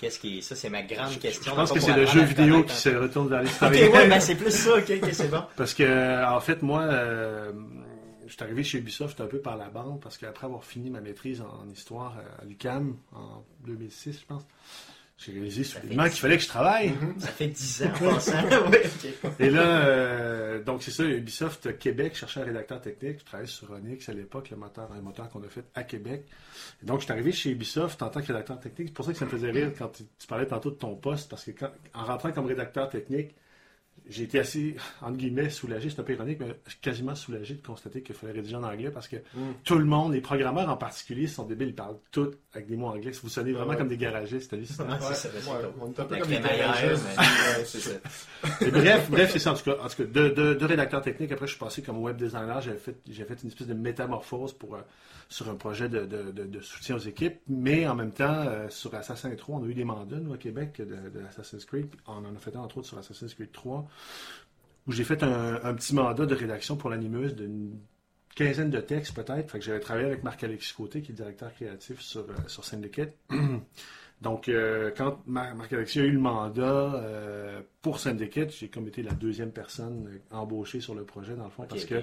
Qu'est-ce qui est... Ça, c'est ma grande question. Je pense que c'est le jeu vidéo qui se retourne vers Ok, l'histoire. ouais, ben c'est plus ça, ok, ok, c'est bon. Parce que, euh, en fait, moi, euh, je suis arrivé chez Ubisoft un peu par la bande, parce qu'après avoir fini ma maîtrise en, en histoire euh, à l'UQAM en 2006, je pense, j'ai réalisé soudainement qu'il fallait que je travaille. Ça fait 10 ans en passant. ouais, ok. Et là, euh, donc c'est ça, Ubisoft Québec cherchait un rédacteur technique. Je travaillais sur Onyx à l'époque, le moteur, un moteur qu'on a fait à Québec. Et donc, je suis arrivé chez Ubisoft en tant que rédacteur technique. C'est pour ça que ça me faisait rire quand tu, tu parlais tantôt de ton poste, parce que quand, en rentrant comme rédacteur technique, j'ai été assez, entre guillemets, soulagé, c'est un peu ironique, mais quasiment soulagé de constater qu'il fallait rédiger en anglais parce que tout le monde, les programmeurs en particulier, sont débiles, ils parlent tous avec des mots anglais. Vous sonnez vraiment Ouais. comme des garagistes, c'est ça, Ouais, c'est ouais, on est un peu comme des garagistes. mais- bref, bref, c'est ça. En tout cas, en tout cas de, de, de rédacteur technique, après, je suis passé comme web designer. J'ai fait, j'ai fait une espèce de métamorphose pour, euh, sur un projet de, de, de, de soutien aux équipes. Mais en même temps, euh, sur Assassin's 3, on a eu des mandats, nous, au Québec, de, Assassin's Creed. On en a fait un, entre autres, sur Assassin's Creed 3, où j'ai fait un, un petit mandat de rédaction pour l'animeuse d'une quinzaine de textes, peut-être. Fait que j'avais travaillé avec Marc-Alexis Côté, qui est directeur créatif sur, euh, sur Syndicate. Donc, euh, quand Mar- Marc-Alexis a eu le mandat euh, pour Syndicate, j'ai comme été la deuxième personne embauchée sur le projet, dans le fond, parce que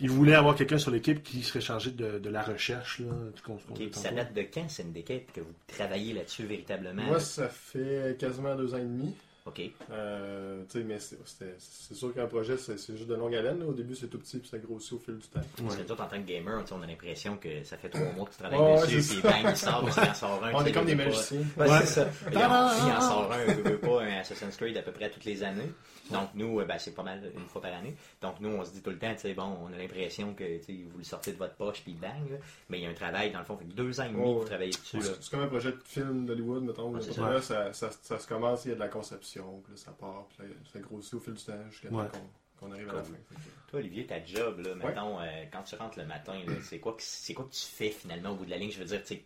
il voulait avoir quelqu'un sur l'équipe qui serait chargé de, de la recherche. Là, qu'on- qu'on Ok, dit puis ça date de quand, Syndicate, que vous travaillez là-dessus véritablement? Moi, ça fait quasiment deux ans et demi. Ok. Euh, mais c'est sûr qu'un projet, c'est juste de longue haleine. là. Au début, c'est tout petit, puis ça grossit au fil du temps. Parce que nous autres, en tant que gamer, on a l'impression que ça fait trois mois que tu travailles Ouais, dessus, puis bang, il sort, puis il en sort un. On est comme des pas. magiciens. Ouais, Ouais. c'est ça. Il en, il en sort un, veut, veut pas, un Assassin's Creed à peu près toutes les années. Donc, nous, euh, ben, c'est pas mal une fois par année. Donc, nous, on se dit tout le temps, tu sais, bon, on a l'impression que vous le sortez de votre poche, puis bang, là. mais il y a un travail, dans le fond, fait que deux ans et demi Ouais, que vous ouais. travaillez dessus. C'est comme un projet de film d'Hollywood, mettons. Ouais, ça, ça se commence, il y a de la conception, puis là, ça part, puis là, ça grossit au fil du temps jusqu'à Ouais. qu'on arrive à la fin. Que- Toi, Olivier, ta job, là, mettons, euh, quand tu rentres le matin, c'est quoi, que- c'est quoi que tu fais finalement au bout de la ligne? Je veux dire, tu sais,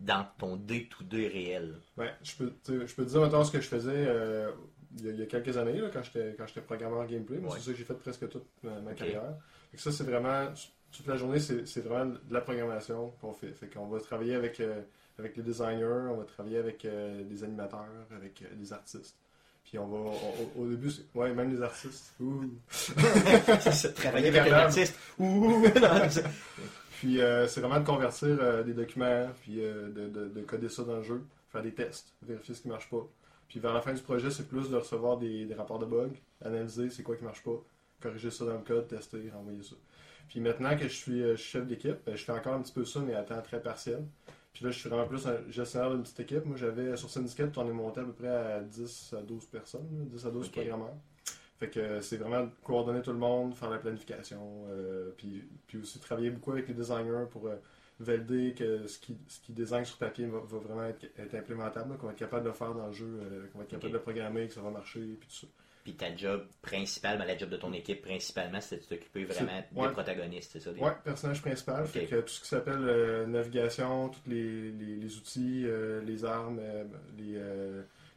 dans ton day-to-day réel. Ouais, je peux, je peux te dire maintenant ce que je faisais euh, il, y a, il y a quelques années, là, quand j'étais quand j'étais programmeur gameplay. Ouais. C'est ça que j'ai fait presque toute ma, carrière. Fait que ça, c'est vraiment. toute la journée, c'est vraiment de la programmation qu'on fait. Fait qu'on va travailler avec, euh, avec les designers, on va travailler avec euh, des animateurs, avec euh, des artistes. Puis on va, on- au, au début, c'est- ouais, même les artistes. Ouh. Travailler avec un Capable. artiste. Ouh, Puis euh, c'est vraiment de convertir euh, des documents, puis euh, de, de- de coder ça dans le jeu, faire des tests, vérifier ce qui marche pas. Puis vers la fin du projet, c'est plus de recevoir des, des rapports de bugs, analyser c'est quoi qui marche pas, corriger ça dans le code, tester, renvoyer ça. Puis maintenant que je suis chef d'équipe, je fais encore un petit peu ça, mais à temps très partiel. Puis là, je suis vraiment plus un gestionnaire d'une petite équipe. Moi, j'avais sur Syndicate, on est monté à peu près à 10 à 12 personnes, là, 10 à 12 Ok. programmeurs. Fait que euh, c'est vraiment coordonner tout le monde, faire la planification, euh, puis, puis aussi travailler beaucoup avec les designers pour euh, valider que ce qui, ce qui design sur papier va, va vraiment être, être implémentable, qu'on va être capable de le faire dans le jeu, euh, qu'on va être capable Ok. de le programmer, que ça va marcher, puis tout ça. Puis ta job principale, ben, la job de ton équipe principalement, c'est de t'occuper vraiment ouais. des protagonistes, c'est ça? des- Ouais, personnage principal. Fait que tout ce qui s'appelle euh, navigation, tous les, les, les outils, euh, les armes, euh, les.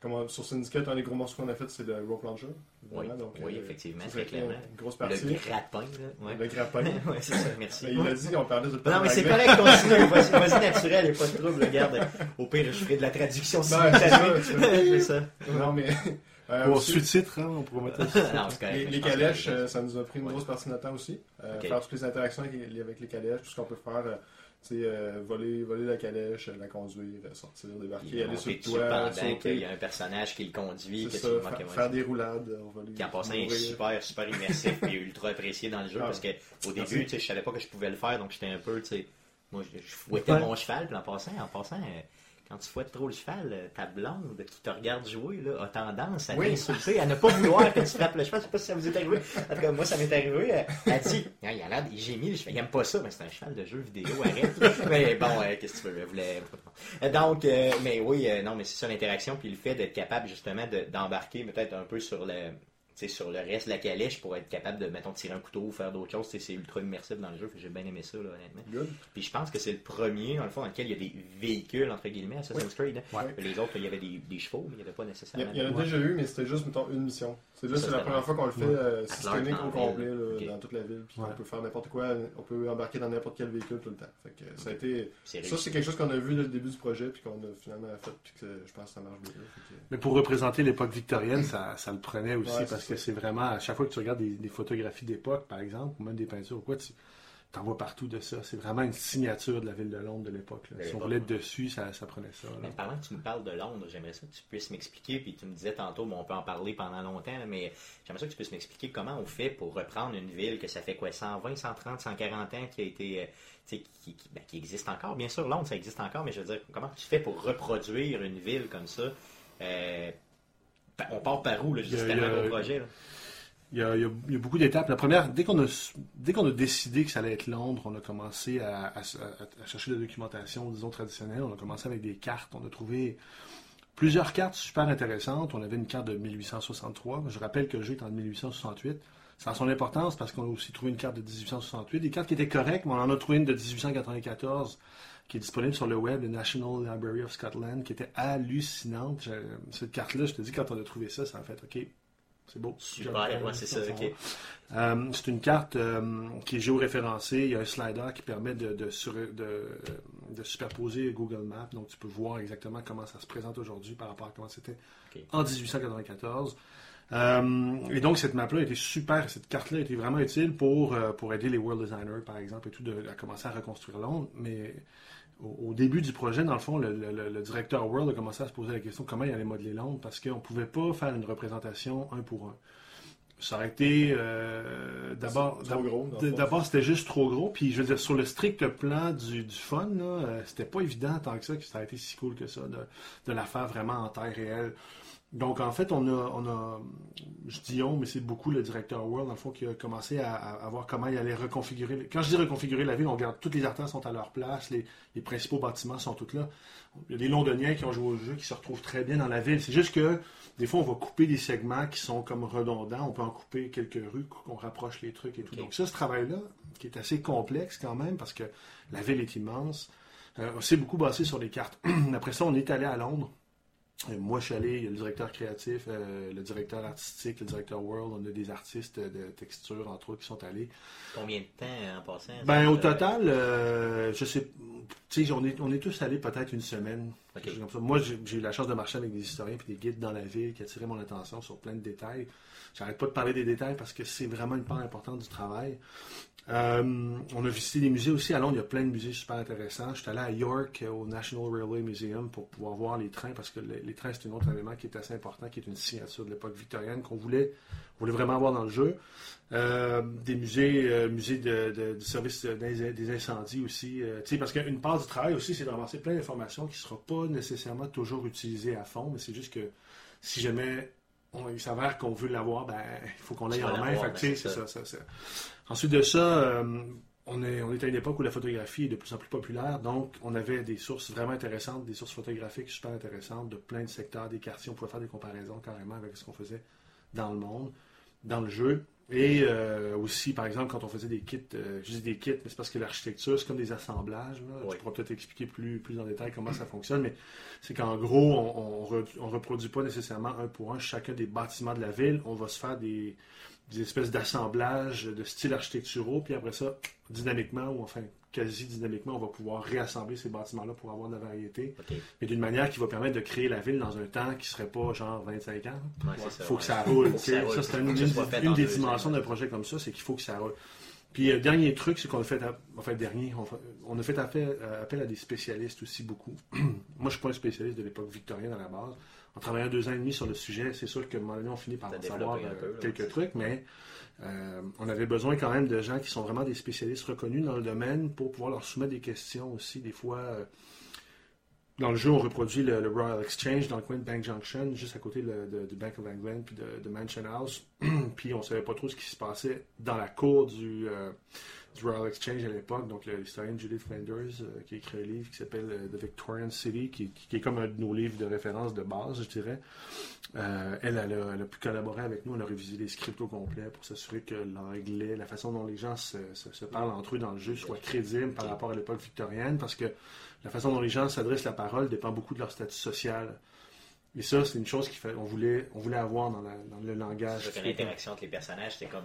comment, sur Syndicate, un des gros morceaux qu'on a fait, c'est le rope launcher. Oui, donc, oui, euh, effectivement, très clairement. Une grosse partie. Le grappin, là. Ouais. Le grappin. ouais, c'est ça, merci. Mais il a dit qu'on parlait de Non, mais c'est correct, continue. Vas-y, naturel, il n'y a pas de trouble, regarde. Au pire, je ferai de la traduction Ben, c'est simultanée. C'est ça. Non, mais. Euh, aussi, sous-titres, hein, on pourrait mettre ça. Non, correct. les, les que- calèches, euh, ça nous a pris une Ouais. grosse partie de notre temps aussi. Euh, Ok. Faire toutes les interactions avec les, avec les calèches, tout ce qu'on peut faire. euh, tu sais, euh, voler, voler la calèche, la conduire, sortir, débarquer, aller sur le toit, sauter. y a un personnage qui le conduit, que ça, tu fa- faire des roulades, lui Qui en passant est super, super immersif et ultra apprécié dans le jeu Ah. parce que au Merci. début, tu sais, je savais pas que je pouvais le faire, donc j'étais un peu, tu sais, moi je, je fouettais Ouais. mon cheval, puis en passant, en passant, euh, quand tu fouettes trop le cheval, euh, ta blonde qui te regarde jouer là, a tendance à Oui. t'insulter, à ne pas vouloir que tu frappes le cheval. Je sais pas si ça vous est arrivé. En tout cas, moi, ça m'est arrivé. Elle, elle dit, il a l'air des génies. Je fais, il aime pas ça, mais c'est un cheval de jeu vidéo, arrête. mais bon, euh, qu'est-ce que tu veux, je voulais. Euh, Donc, euh, mais oui, euh, non, mais c'est ça l'interaction, puis le fait d'être capable justement de- d'embarquer peut-être un peu sur le, sur le reste de la calèche pour être capable de, mettons, tirer un couteau ou faire d'autres choses. C'est ultra immersif dans le jeu, j'ai bien aimé ça, là, honnêtement. Good. Puis je pense que c'est le premier, dans le fond, dans lequel il y a des véhicules, entre guillemets, Assassin's Creed. hein. Ouais. Les autres, il y avait des, des chevaux, mais il n'y avait pas Il y, nécessairement. a- il y en a déjà eu, mais c'était juste, mettons, une mission. C'est là, c'est la première fois qu'on le fait Ouais. euh, systémique au complet, là, dans toute la ville. Puis Ouais. on peut faire n'importe quoi, on peut embarquer dans n'importe quel véhicule tout le temps. Fait que ça a été. C'est Ça, c'est quelque chose qu'on a vu dès le début du projet, puis qu'on a finalement fait, puis que je pense que ça marche bien. Que- Mais pour représenter l'époque victorienne, ça, ça le prenait aussi Ouais, parce que c'est vraiment, à chaque fois que tu regardes des, des photographies d'époque, par exemple, ou même des peintures ou quoi, tu en vois partout de ça. C'est vraiment une signature de la ville de Londres de l'époque. Si on voulait être dessus, ça, ça prenait ça. là. Mais pendant que tu me parles de Londres, j'aimerais ça que tu puisses m'expliquer, puis tu me disais tantôt, bon, on peut en parler pendant longtemps, mais j'aimerais ça que tu puisses m'expliquer comment on fait pour reprendre une ville que ça fait quoi, 120, 130, 140 ans qui a été, euh, tu sais, qui, qui- ben, qui existe encore. Bien sûr, Londres, ça existe encore, mais je veux dire, comment tu fais pour reproduire une ville comme ça? Euh, on part par où, là? Je dis, Il y a- C'est il y tellement a- un gros projet, là? Il y, a, beaucoup d'étapes. La première, dès qu'on a, a décidé que ça allait être Londres, on a commencé à, chercher de la documentation, disons, traditionnelle. On a commencé avec des cartes. On a trouvé plusieurs cartes super intéressantes. On avait une carte de 1863. Je rappelle que le jeu est en 1868. Ça a son importance parce qu'on a aussi trouvé une carte de 1868. Des cartes qui étaient correctes, mais on en a trouvé une de 1894 qui est disponible sur le web, le National Library of Scotland, qui était hallucinante. Cette carte-là, je te dis, quand on a trouvé ça, ça a fait OK. C'est beau. Super, ouais, c'est ça. Euh, c'est une carte euh, qui est géoréférencée. Il y a un slider qui permet de, de, sur- de- de superposer Google Maps. Donc, tu peux voir exactement comment ça se présente aujourd'hui par rapport à comment c'était en 1894. Euh, et donc, cette map-là était super. Cette carte-là était vraiment utile pour, pour aider les world designers, par exemple, et tout, de, à commencer à reconstruire Londres. Mais au, au début du projet, dans le fond, le, le- le- le directeur World a commencé à se poser la question comment il allait modeler Londres parce qu'on ne pouvait pas faire une représentation un pour un. Ça aurait été euh, d'abord. D'abord, c'était juste trop gros. Puis, je veux dire, sur le strict plan du, du fun, là, euh, c'était pas évident tant que ça que ça a été si cool que ça de, de la faire vraiment en taille réelle. Donc, en fait, on a, on a je dis on, mais c'est beaucoup le directeur World, dans le fond, qui a commencé à, à- à voir comment il allait reconfigurer. Quand je dis reconfigurer la ville, on regarde toutes les artères sont à leur place, les, les principaux bâtiments sont tous là. Il y a des Londoniens qui ont joué au jeu qui se retrouvent très bien dans la ville. C'est juste que des fois, on va couper des segments qui sont comme redondants. On peut en couper quelques rues, qu'on rapproche les trucs et tout. Donc, ça, ce travail-là, qui est assez complexe quand même, parce que la ville est immense, euh, c'est beaucoup basé sur les cartes. Après ça, on est allé à Londres. Euh, Moi, je suis allé, il y a le directeur créatif, euh, le directeur artistique, le directeur world, on a des artistes de texture, entre autres, qui sont allés. Combien de temps en passant? Ben, au Euh, total, euh, je sais, tu sais, on est, on est tous allés peut-être une semaine. Comme ça. Moi, j'ai j'ai eu la chance de marcher avec des historiens et des guides dans la ville qui attiraient mon attention sur plein de détails. J'arrête pas de parler des détails parce que c'est vraiment une part importante du travail. Euh, on a visité des musées aussi. À Londres, il y a plein de musées super intéressants. Je suis allé à York, euh, au National Railway Museum, pour pouvoir voir les trains, parce que les, trains, c'est un autre élément qui est assez important, qui est une signature de l'époque victorienne qu'on voulait, voulait vraiment avoir dans le jeu. Euh, des musées, musées de, du service des, incendies aussi. parce qu'une part du travail aussi, c'est de ramasser plein d'informations qui ne sera pas nécessairement toujours utilisées à fond, mais c'est juste que si jamais on, il s'avère qu'on veut l'avoir, ben, il faut qu'on l'aille en main. c'est ça, ça, ça. Ensuite de ça, euh, on, est, on est à une époque où la photographie est de plus en plus populaire, donc on avait des sources vraiment intéressantes, des sources photographiques super intéressantes de plein de secteurs, des quartiers. On pouvait faire des comparaisons carrément avec ce qu'on faisait dans le monde, dans le jeu. Et euh, aussi, par exemple, quand on faisait des kits, euh, je dis des kits, mais c'est parce que l'architecture, c'est comme des assemblages. Là. Oui. Tu pourras peut-être expliquer plus, plus en détail comment ça fonctionne, mais c'est qu'en gros, on, re- on reproduit pas nécessairement un pour un chacun des bâtiments de la ville. On va se faire des, des espèces d'assemblages de styles architecturaux, puis après ça, dynamiquement, ou enfin quasi dynamiquement, on va pouvoir réassembler ces bâtiments-là pour avoir de la variété, mais d'une manière qui va permettre de créer la ville dans un temps qui serait pas genre 25 ans. Ouais, Il faut ouais. que ça roule. Ça c'est une, des dimensions d'un projet comme ça, c'est qu'il faut que ça roule. Puis, euh, dernier truc, c'est qu'on a fait, enfin, dernier, on, a fait appel, euh, appel à des spécialistes aussi beaucoup. Moi, je suis pas un spécialiste de l'époque victorienne à la base. En travaillant deux ans et demi sur le sujet, c'est sûr que un moment donné, on finit par en savoir euh, peu, là, quelques trucs, mais euh, on avait besoin quand même de gens qui sont vraiment des spécialistes reconnus dans le domaine pour pouvoir leur soumettre des questions aussi. Des fois, euh, dans le jeu, on reproduit le, le Royal Exchange dans le coin de Bank Junction, juste à côté du Bank of England puis de, de Mansion House. puis on savait pas trop ce qui se passait dans la cour du, euh, du Royal Exchange à l'époque. Donc l'historienne Judith Flanders, euh, qui a écrit un livre qui s'appelle euh, The Victorian City, qui, qui est comme un de nos livres de référence de base, je dirais. Euh, elle, elle a, elle a pu collaborer avec nous. On a révisé les scripts au complet pour s'assurer que l'anglais, la façon dont les gens se, se- se parlent entre eux dans le jeu soit crédible par rapport à l'époque victorienne, parce que la façon dont les gens s'adressent la parole dépend beaucoup de leur statut social. Et ça, c'est une chose qu'il fait, on voulait, on voulait avoir dans, la- dans le langage. L'interaction entre les personnages, c'est comme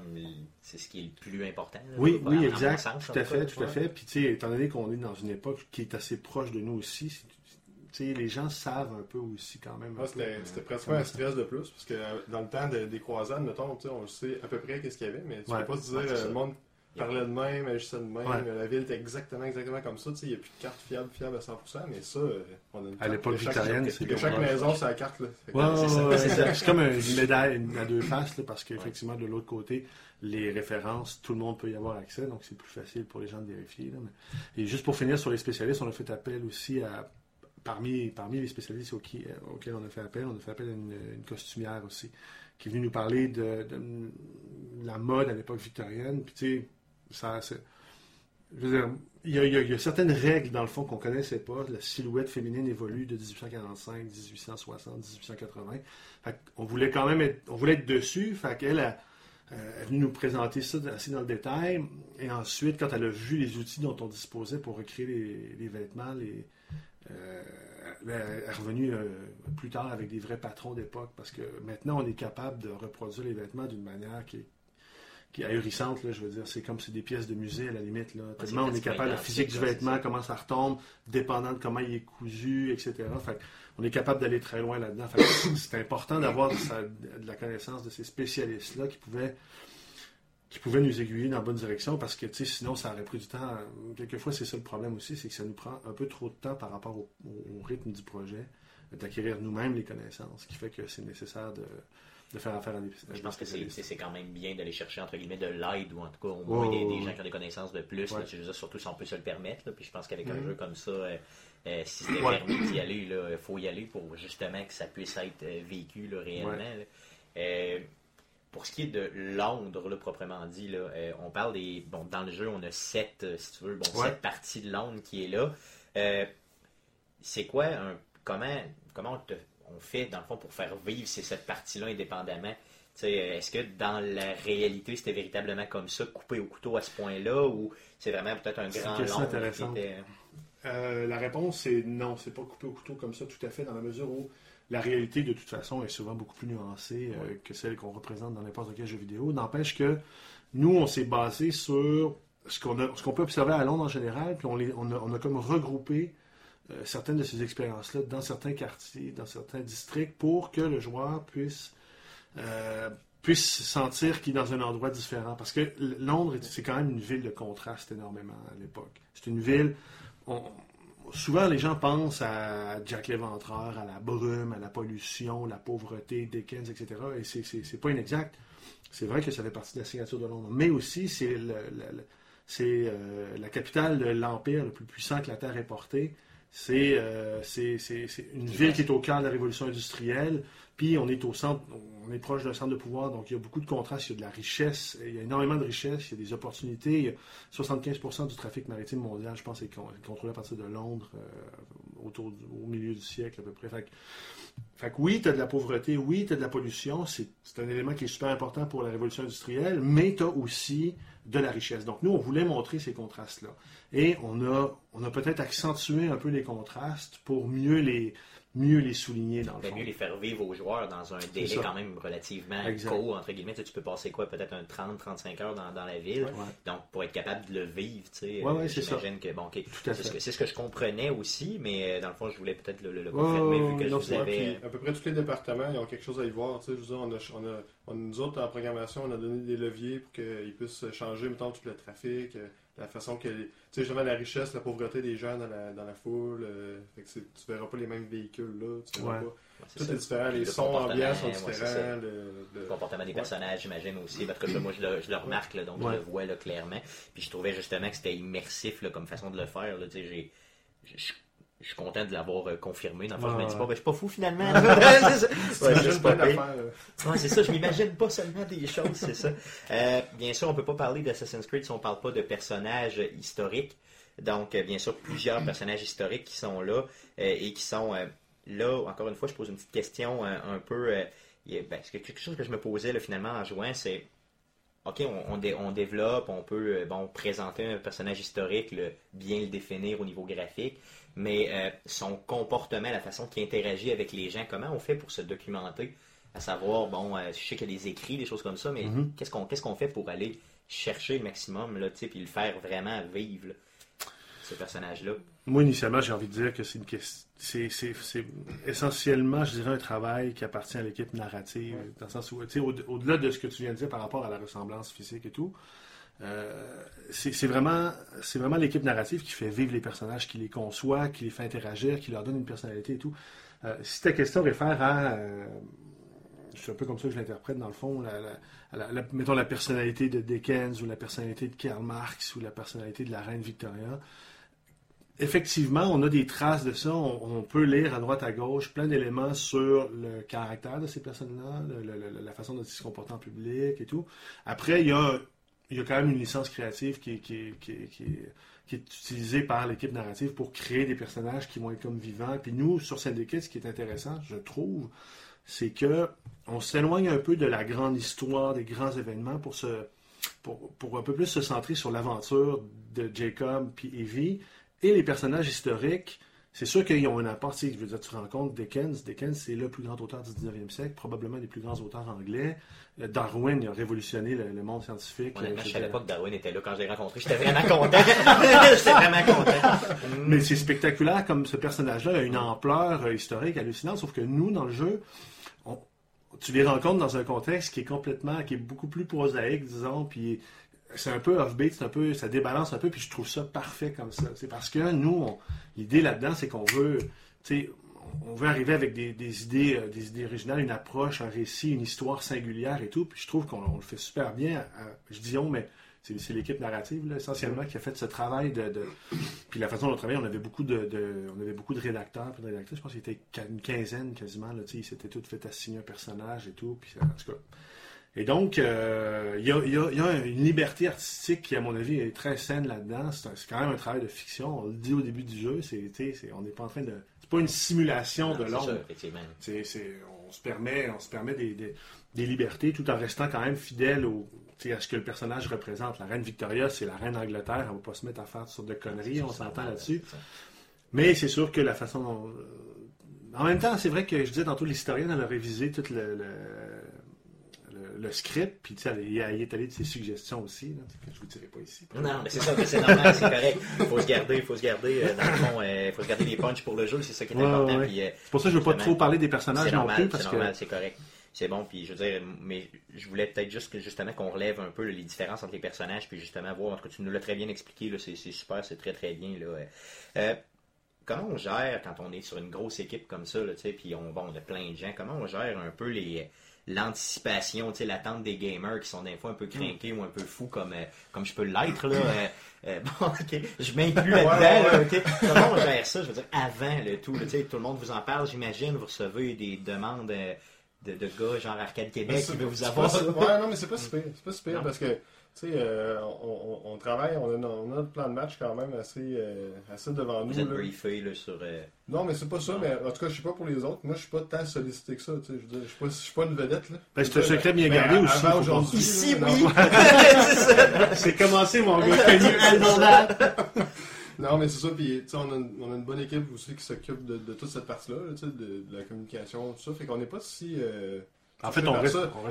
c'est ce qui est le plus important. là, Oui, oui, exact. sens, tout à fait, tout à fait. Puis, tu sais, étant donné qu'on est dans une époque qui est assez proche de nous aussi, c'est- tu sais, les gens savent un peu aussi quand même. c'était euh, c'était presque un stress de plus, parce que euh, dans le temps de- des croisades, mettons, tu sais, on sait à peu près qu'est-ce qu'il y avait, mais tu Ouais. peux pas se dire, c'est euh, le monde parlait de même, agissait de même, Ouais. la ville était exactement, exactement comme ça, il n'y a plus de carte fiable, fiable à 100%, mais ça, euh, on a une À carte l'époque de chaque- victorienne, c'est comme chaque maison, c'est la carte, là. Ouais, c'est ouais, comme une médaille à deux faces, là, parce qu'effectivement, de l'autre côté, les références, tout le monde peut y avoir accès, donc c'est plus facile pour les gens de vérifier. là, mais- Et juste pour finir sur les spécialistes, on a fait appel aussi à. Parmi, parmi les spécialistes auxquels, auxquels on a fait appel, on a fait appel à une, une costumière aussi, qui est venue nous parler de, de la mode à l'époque victorienne. Puis, tu sais, il y, a, a- a certaines règles, dans le fond, qu'on connaissait pas. La silhouette féminine évolue de 1845, 1860, 1880. Fait on voulait quand même être, on voulait être dessus. Fait qu'elle a, est venue nous présenter ça assez dans le détail. Et ensuite, quand elle a vu les outils dont on disposait pour recréer les, vêtements, euh, elle est revenue euh, plus tard avec des vrais patrons d'époque. Parce que maintenant, on est capable de reproduire les vêtements d'une manière qui est qui est ahurissante, là, je veux dire, c'est comme c'est des pièces de musée à la limite. Là. Tellement on est capable, la physique du vêtement, comment ça retombe, dépendant de comment il est cousu, etc. Fait on est capable d'aller très loin là-dedans. C'est important d'avoir de, la connaissance de ces spécialistes-là qui pouvaient qui pouvaient nous aiguiller dans la bonne direction parce que sinon ça aurait pris du temps. Quelquefois, c'est ça le problème aussi, c'est que ça nous prend un peu trop de temps par rapport au, au- au rythme du projet, d'acquérir nous-mêmes les connaissances, ce qui fait que c'est nécessaire de, de faire affaire à des, Je pense que c'est quand même bien d'aller chercher entre guillemets de l'aide ou en tout cas au moins Ouais, des, gens qui ont des connaissances de plus. Ouais. là. surtout si on peut se le permettre. là. Puis je pense qu'avec un Mhm. jeu comme ça, euh, euh, si c'était Ouais. permis d'y aller, il faut y aller pour justement que ça puisse être euh, vécu là, réellement. Ouais. pour ce qui est de Londres, là, proprement dit, là, on parle des. Bon, dans le jeu, on a sept, si tu veux, bon, sept parties de Londres qui est là. C'est quoi un. Comment, comment on, te- on fait, dans le fond, pour faire vivre ces sept parties-là indépendamment? Euh, Est-ce que dans la réalité, c'était véritablement comme ça, coupé au couteau à ce point-là, ou c'est vraiment peut-être un grand qui intéressante. était. Euh, la réponse c'est non, c'est pas coupé au couteau comme ça tout à fait, dans la mesure où la réalité de toute façon est souvent beaucoup plus nuancée euh, que celle qu'on représente dans n'importe quel jeu vidéo. N'empêche que nous, on s'est basé sur ce qu'on peut observer à Londres en général, puis on, les- on a, on a comme regroupé euh, certaines de ces expériences-là dans certains quartiers, dans certains districts, pour que le joueur puisse euh, puisse sentir qu'il est dans un endroit différent. Parce que Londres, c'est quand même une ville de contraste énormément à l'époque. C'est une ville. souvent, les gens pensent à Jack l'Éventreur, à la brume, à la pollution, la pauvreté, Dickens, etc. Et c'est- pas inexact. C'est vrai que ça fait partie de la signature de Londres. Mais aussi, c'est c'est, euh, la capitale de l'empire le plus puissant que la Terre ait porté. C'est euh, une ville qui est au cœur de la révolution industrielle. Puis on est au centre, on est proche d'un centre de pouvoir, donc il y a beaucoup de contrastes, il y a de la richesse, il y a énormément de richesse, il y a des opportunités. Il y a 75% du trafic maritime mondial, je pense, est con- est contrôlé à partir de Londres, euh, autour au milieu du siècle à peu près. Fait que, fait que oui, tu as de la pauvreté, oui, tu as de la pollution, c'est c'est un élément qui est super important pour la révolution industrielle, mais tu as aussi de la richesse. Donc nous, on voulait montrer ces contrastes-là. Et on a, on a peut-être accentué un peu les contrastes pour mieux les, mieux les souligner dans le fond. mieux les faire vivre aux joueurs dans un délai quand même relativement Exact. court, entre guillemets. Tu, sais, tu peux passer quoi, peut-être un 30-35 heures dans, dans la ville. Ouais. Donc, pour être capable de le vivre, tu sais, Ouais, ouais, euh, c'est ça. j'imagine que, bon, ok, Tout à c'est ce fait. que, c'est ce que je comprenais aussi, mais euh, dans le fond, je voulais peut-être le, le- le confirmer vu que je vous avais... à peu près tous les départements, ils ont quelque chose à y voir. Tu sais, je veux dire, on a, on a- on- nous autres, en programmation, on a donné des leviers pour qu'ils puissent changer, mettons, tout le trafic, euh, la façon que... Tu sais, justement, la richesse, la pauvreté des gens dans la, dans la foule. euh, fait que c'est- tu verras pas les mêmes véhicules, là. Tu verras Ouais. pas. Ouais, Tout ça. est différent. Le Les sons comportement, ambiants sont différents. le- le- le comportement des Ouais. personnages, j'imagine aussi. Parce que moi, je le, je le remarque, là, donc Ouais. je le vois là, clairement. Puis je trouvais justement que c'était immersif là, comme façon de le faire. Là, tu sais, j'ai- je je suis content de l'avoir euh, comment. Dans le fond, je me dis Ouais. pas, ben, je suis pas fou finalement. C'est ça. Ouais, T'imagines c'est plein pas pire. d'affaires. Ouais, c'est ça, je m'imagine pas seulement des choses, c'est ça. Euh, bien sûr, on peut pas parler d'Assassin's Creed si on parle pas de personnages historiques. Donc, euh, bien sûr, plusieurs personnages historiques qui sont là euh, et qui sont là. Encore une fois, je pose une petite question un peu. ben, que quelque chose que je me posais là, finalement en jouant, c'est OK, on, on, dé- on développe, on peut bon, présenter un personnage historique, le, bien le définir au niveau graphique, mais euh, son comportement, la façon qu'il interagit avec les gens, comment on fait pour se documenter? À savoir, bon, euh, je sais qu'il y a des écrits, des choses comme ça, mais Mhm. qu'est-ce qu'on qu'est-ce qu'on fait pour aller chercher le maximum, là, puis le faire vraiment vivre, là, ce personnage-là? Moi, initialement, j'ai envie de dire que c'est une question. C'est, essentiellement, je dirais, un travail qui appartient à l'équipe narrative, dans le sens où, tu sais, au- au-delà de ce que tu viens de dire par rapport à la ressemblance physique et tout, euh, c'est, vraiment, vraiment l'équipe narrative qui fait vivre les personnages, qui les conçoit, qui les fait interagir, qui leur donne une personnalité et tout. Euh, si ta question réfère à, euh, c'est un peu comme ça que je l'interprète dans le fond, la, la- mettons la personnalité de Dickens ou la personnalité de Karl Marx ou la personnalité de la reine Victoria, effectivement, on a des traces de ça. On, on peut lire à droite, à gauche plein d'éléments sur le caractère de ces personnes-là, la façon dont ils se comportent en public et tout. Après, il y a, il y a quand même une licence créative qui, est- utilisée par l'équipe narrative pour créer des personnages qui vont être comme vivants. Puis nous, sur Syndicate, ce qui est intéressant, je trouve, c'est que on s'éloigne un peu de la grande histoire, des grands événements pour se pour, pour un peu plus se centrer sur l'aventure de Jacob puis Evie et les personnages historiques. C'est sûr qu'ils ont un apport. tu sais, Je veux dire, tu rencontres Dickens. Dickens, c'est le plus grand auteur du 19e siècle, probablement des plus grands auteurs anglais. Euh, Darwin, il a révolutionné le, le monde scientifique. Honnêtement, Euh, je savais pas que Darwin était là quand je l'ai rencontré. J'étais vraiment content. J'étais vraiment content. Mais c'est spectaculaire comme ce personnage-là a une ampleur euh, historique hallucinante, sauf que nous, dans le jeu, on- tu les rencontres dans un contexte qui est complètement, qui est beaucoup plus prosaïque, disons, puis c'est un peu off-beat, c'est un peu, ça débalance un peu, puis je trouve ça parfait comme ça. C'est parce que nous, l'idée là-dedans, c'est qu'on veut, tu sais, on veut arriver avec des, des idées, euh, des idées originales, une approche, un récit, une histoire singulière et tout. Puis je trouve qu'on on le fait super bien. à- à- je dis on, mais c'est l'équipe narrative là, essentiellement qui a fait ce travail de, de- puis la façon dont on travaillait, on avait beaucoup de, de- on avait beaucoup de rédacteurs, puis de rédactrices. Je pense qu'il était une quinzaine quasiment. Là, tu sais, ils s'étaient tous fait assigner un personnage et tout. Puis en tout cas. Et donc, euh, il y, a, y y une liberté artistique qui, à mon avis, est très saine là-dedans. C'est quand même un travail de fiction. On le dit au début du jeu. C'est, on n'est pas en train de. C'est pas une simulation de l'ombre. on se permet, on se permet des, des- des libertés tout en restant quand même fidèle au, à ce que le personnage représente. La reine Victoria, c'est la reine d'Angleterre. Elle va pas se mettre à faire toutes sortes de conneries, on s'entend là-dessus. Mais c'est sûr que la façon dont. euh, En même temps, c'est vrai que je disais tantôt, l'historienne, elle a révisé tout le, le, le- script, puis y est allée de ses suggestions aussi, là, que je vous dirai pas ici. Non, mais c'est ça, c'est normal, c'est correct. Il faut se garder, faut se garder, euh, dans le fond, euh, faut se garder les punchs pour le jeu, c'est ça qui est Ouais, important. ouais. euh, C'est pour ça que je veux pas trop parler des personnages non plus, c'est normal, c'est correct. C'est bon, puis je veux dire, mais je voulais peut-être juste que justement qu'on relève un peu les différences entre les personnages, puis justement voir, en tout cas, tu nous l'as très bien expliqué, c'est super, c'est très très bien. Là. Euh, comment on gère quand on est sur une grosse équipe comme ça, là, tu sais, puis on, bon, on a plein de gens, comment on gère un peu les l'anticipation, l'attente des gamers qui sont des fois un peu craqués ou un peu fous comme, euh, comme je peux l'être, là. euh, euh, bon, ok, je m'inclus là-dedans, là, ok. Comment on gère ça, je veux dire, avant le tout, là, tout le monde vous en parle, j'imagine, vous recevez des demandes de, de gars genre Arcade Québec qui veulent vous avoir ça. Ouais, non, mais c'est pas si pire. C'est pas si Non. parce que, tu sais, euh, on, on- on travaille, on a, no- on a notre plan de match quand même assez, euh, assez devant nous. Vous êtes là. briefé là, sur. euh, Non, mais c'est pas ça, Non. mais en tout cas, je sais pas pour les autres. Moi, je suis pas tant sollicité que ça, tu sais. Je veux dire, je suis pas, une vedette, là. Ben, c'est un secret bien gardé aussi, Avant aujourd'hui. Ici, là, oui! C'est commencé, mon gars. Non, mais c'est ça, puis tu sais, on, a une- on a une bonne équipe aussi qui s'occupe de, de toute cette partie-là, là, tu sais, de, de la communication, tout ça. Fait qu'on n'est pas si. euh, En fait, on reste. on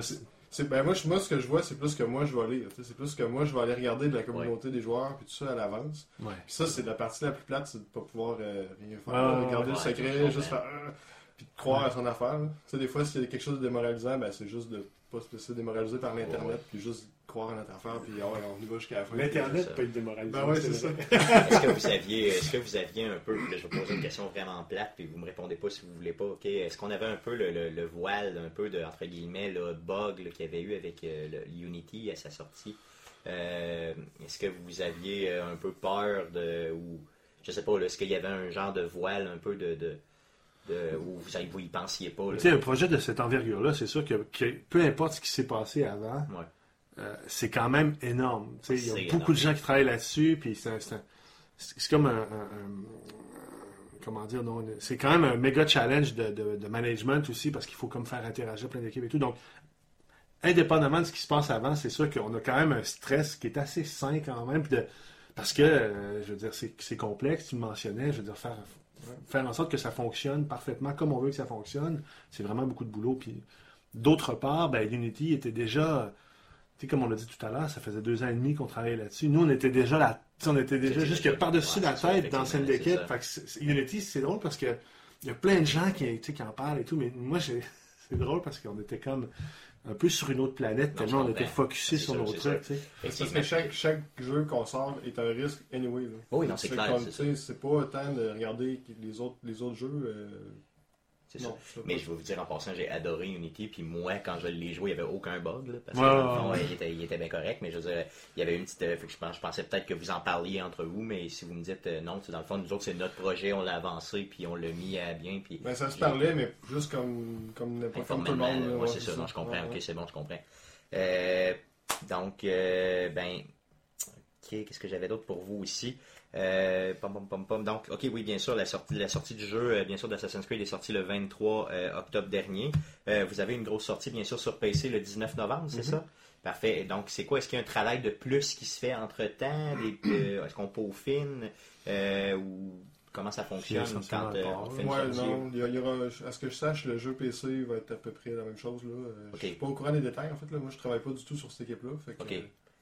ben moi, moi, ce que je vois, c'est plus que moi, je vais sais, C'est plus que moi, je vais aller regarder de la communauté des joueurs, puis tout ça à l'avance. Ouais. Puis ça, c'est la partie la plus plate, c'est de pas pouvoir euh, rien faire. Regarder ouais, le secret, juste faire. euh, puis de croire à son affaire. là. Tu sais, des fois, s'il y a quelque chose de démoralisant, ben, c'est juste de pas se laisser démoraliser par l'Internet, puis juste croire à notre affaire, puis ouais, on y va jusqu'à la fin. L'Internet ça. peut être démoralisant. Ben ouais, c'est ça. Est-ce que vous aviez, est-ce que vous aviez un peu, là, je vais poser une question vraiment plate, puis vous me répondez pas si vous voulez pas, ok? Est-ce qu'on avait un peu le, le- le voile, un peu de, entre guillemets, le bug là, qu'il y avait eu avec euh, le Unity à sa sortie? Euh, est-ce que vous aviez euh, un peu peur de, ou, je sais pas, là, est-ce qu'il y avait un genre de voile un peu de, de, de où vous, vous y pensiez pas? là? Un projet de cette envergure-là, c'est sûr que, que peu importe ce qui s'est passé avant, Ouais. Euh, c'est quand même énorme. Il y a beaucoup énorme. de gens qui travaillent là-dessus, puis c'est comme un, un- un- comment dire, c'est quand même un méga challenge de, de- de management aussi, parce qu'il faut comme faire interagir plein d'équipes et tout. Donc, indépendamment de ce qui se passe avant, c'est sûr qu'on a quand même un stress qui est assez sain quand même, de- parce que, euh, je veux dire, c'est c'est complexe, tu le mentionnais, je veux dire, faire, faire en sorte que ça fonctionne parfaitement comme on veut que ça fonctionne, c'est vraiment beaucoup de boulot. Puis d'autre part, ben, Unity était déjà, sais, comme on l'a dit tout à l'heure, ça faisait deux ans et demi qu'on travaillait là-dessus. Nous, on était déjà là, on était déjà jusque par-dessus ouais, la tête d'anciennes effectivement, d'équipe. Unity, c'est drôle parce que il y a plein de gens qui, tu sais, qui en parlent et tout, mais moi, c'est drôle parce qu'on était comme un peu sur une autre planète, Non, tellement on était focusé sur sûr, nos trucs. Parce que chaque, chaque jeu qu'on sort est un risque anyway. Là. Oui, non, c'est clair, c'est pas tant de regarder les autres, les autres jeux. euh, C'est ça. Mais pas- je vais vous dire en passant, j'ai adoré Unity, puis moi, quand je l'ai joué, il n'y avait aucun bug, là, parce que Ouais, dans le ouais, fond, ouais. il, était, il était bien correct, mais je veux dire, il y avait une petite... euh, je, pense, je pensais peut-être que vous en parliez entre vous, mais si vous me dites euh, non, c'est dans le fond, nous autres, c'est notre projet, on l'a avancé, puis on l'a mis à bien, puis... Ben, ça se parlait, mais juste comme, comme n'importe comme tout le Informellement, monde. ouais, ouais, c'est ça, non, je comprends, Ouais, ok, c'est bon, je comprends. Euh, donc, euh, ben, ok, qu'est-ce que j'avais d'autre pour vous ici? Euh, pom, pom, pom, pom. Donc, ok, oui, bien sûr, la sortie, la sortie du jeu, euh, bien sûr, d'Assassin's Creed est sortie le 23 euh, octobre dernier. Euh, vous avez une grosse sortie, bien sûr, sur PC le 19 novembre, c'est ça? Parfait. Donc, c'est quoi? Est-ce qu'il y a un travail de plus qui se fait entre-temps? Des- euh, Est-ce qu'on peaufine? Euh, ou comment ça fonctionne essentiellement quand euh, pas. on fait une Ouais, sortie? non, il y aura, à ce que je sache, le jeu PC va être à peu près la même chose. Là. Euh, Ok. Je suis pas au courant des détails, en fait. Là. Moi, je travaille pas du tout sur cette équipe-là. fait que.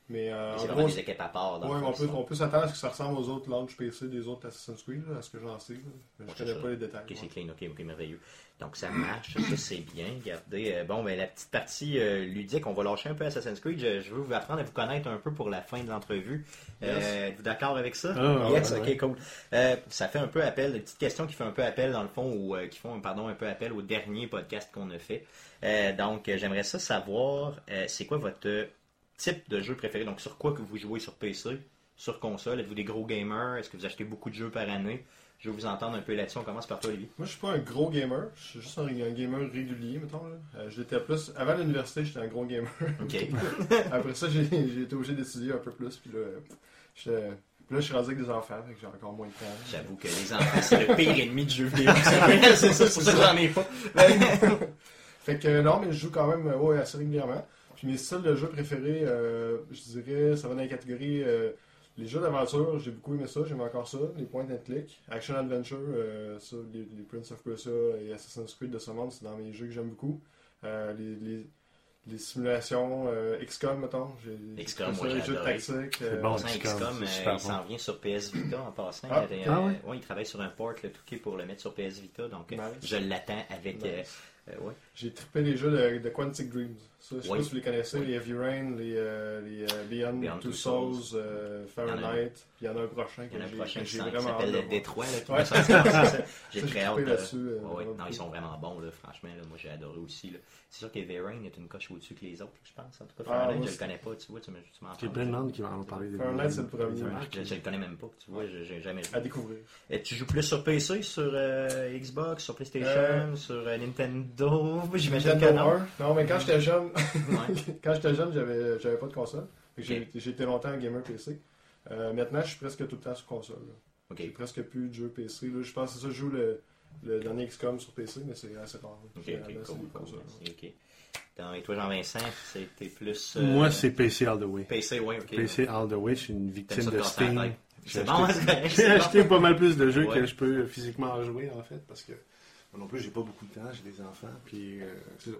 Euh, Mais euh, C'est gros, des à part. dans ouais, on peut, on peut s'attendre à ce que ça ressemble aux autres launch PC des autres Assassin's Creed, là, à ce que j'en sais. là. Mais Ouais, je connais ça. pas les détails. Ok, ouais. c'est clean, ok, ok, merveilleux. Donc ça marche, ça c'est bien. Regardez, euh, bon, ben la petite partie euh, ludique, on va lâcher un peu Assassin's Creed. Je, je veux vous apprendre à vous connaître un peu pour la fin de l'entrevue. Euh, Yes. Êtes-vous d'accord avec ça? Ah, yes, ok, ouais. cool. Euh, ça fait un peu appel, des petites questions qui font un peu appel dans le fond, ou euh, qui font, pardon, un peu appel au dernier podcast qu'on a fait. Euh, donc, euh, j'aimerais ça savoir, euh, c'est quoi votre euh, type de jeu préféré? Donc, sur quoi que vous jouez sur PC, sur console? Êtes-vous des gros gamers? Est-ce que vous achetez beaucoup de jeux par année? Je veux vous entendre un peu là-dessus. On commence par toi, Olivier. Moi, je suis pas un gros gamer. Je suis juste un, un gamer régulier, mettons. Là. Euh, j'étais plus... Avant l'université, j'étais un gros gamer. Ok. Après ça, j'ai j'ai été obligé d'étudier un peu plus. Puis là, puis là, je suis rendu avec des enfants, que j'ai encore moins de temps. J'avoue que les enfants, c'est le pire ennemi du jeu vidéo. c'est ça, c'est pour ça que j'en ai pas. fait que non, mais je joue quand même ouais, assez régulièrement. Puis mes styles de jeux préférés, euh, je dirais, ça va dans la catégorie euh, les jeux d'aventure, j'ai beaucoup aimé ça, j'aime encore ça. Les point and click, action adventure, euh, ça, les, les Prince of Persia et Assassin's Creed de ce monde, c'est dans mes jeux que j'aime beaucoup. Euh, les, les, les simulations euh, XCOM, mettons, j'ai XCOM, moi, j'ai les jeux de tactique. C'est euh, bon. XCOM, XCOM, c'est euh, super il s'en vient sur PS Vita en passant. Ah. il, Ah ouais? ouais, il travaille sur un port, le tout pour le mettre sur PS Vita. Donc, Nice. je l'attends avec. euh, Nice. euh, ouais. J'ai trippé les jeux de, de Quantic Dreams. Ça, je sais Oui. pas si vous les connaissez, Oui. les Heavy Rain, les, euh, les euh, Beyond, Beyond Two Souls, Souls. euh, Il y en a Fahrenheit, puis il y en a un prochain Il y en a que un j'ai- prochain que qui j'ai s'en- qui vraiment hâte s'appelle le. Détroit. qui Ouais. va c'est. J'ai très j'ai hâte. trippé de- là-dessus, euh, Ouais, Non, ils sont vraiment bons, là, franchement. Là, moi, j'ai adoré aussi. là. C'est sûr que Verain est une coche au-dessus que les autres, je pense. En tout cas, Ah, Fahrenheit, moi, je le c'est- connais pas, tu vois. Tu me- tu m'en parles. plein de monde qui vont en parler. des- Fahrenheit, c'est le premier. des Je, le connais même pas, tu vois, j'ai jamais À vu. découvrir. Et tu joues plus sur PC, sur euh, Xbox, sur PlayStation, Euh, sur euh, Nintendo? J'imagine que non. 1. Non, mais quand j'étais jeune, Ouais. quand j'étais jeune, j'avais, j'avais pas de console. J'ai, j'ai été longtemps un gamer PC. Euh, maintenant, je suis presque tout le temps sur console. là. Ok, J'ai presque plus de jeux PC. Là, je pense que c'est ça, je joue le, le dernier XCOM sur PC, mais c'est assez rare. là. ok, Généralement, ok, c'est cool, des cool, consoles. merci, ok. Dans- Et toi, Jean-Vincent, c'était plus. euh, Moi, c'est PC All the Way. PC, ouais, ok. PC All the Way, je suis une T'aimes victime ça te de casser la Steam. tête. J'ai C'est acheté- bon, c'est correct, J'ai c'est bon. acheté pas mal plus de jeux Ouais. que je peux physiquement en jouer, en fait, parce que moi non plus, j'ai pas beaucoup de temps, j'ai des enfants, puis euh, c'est ça.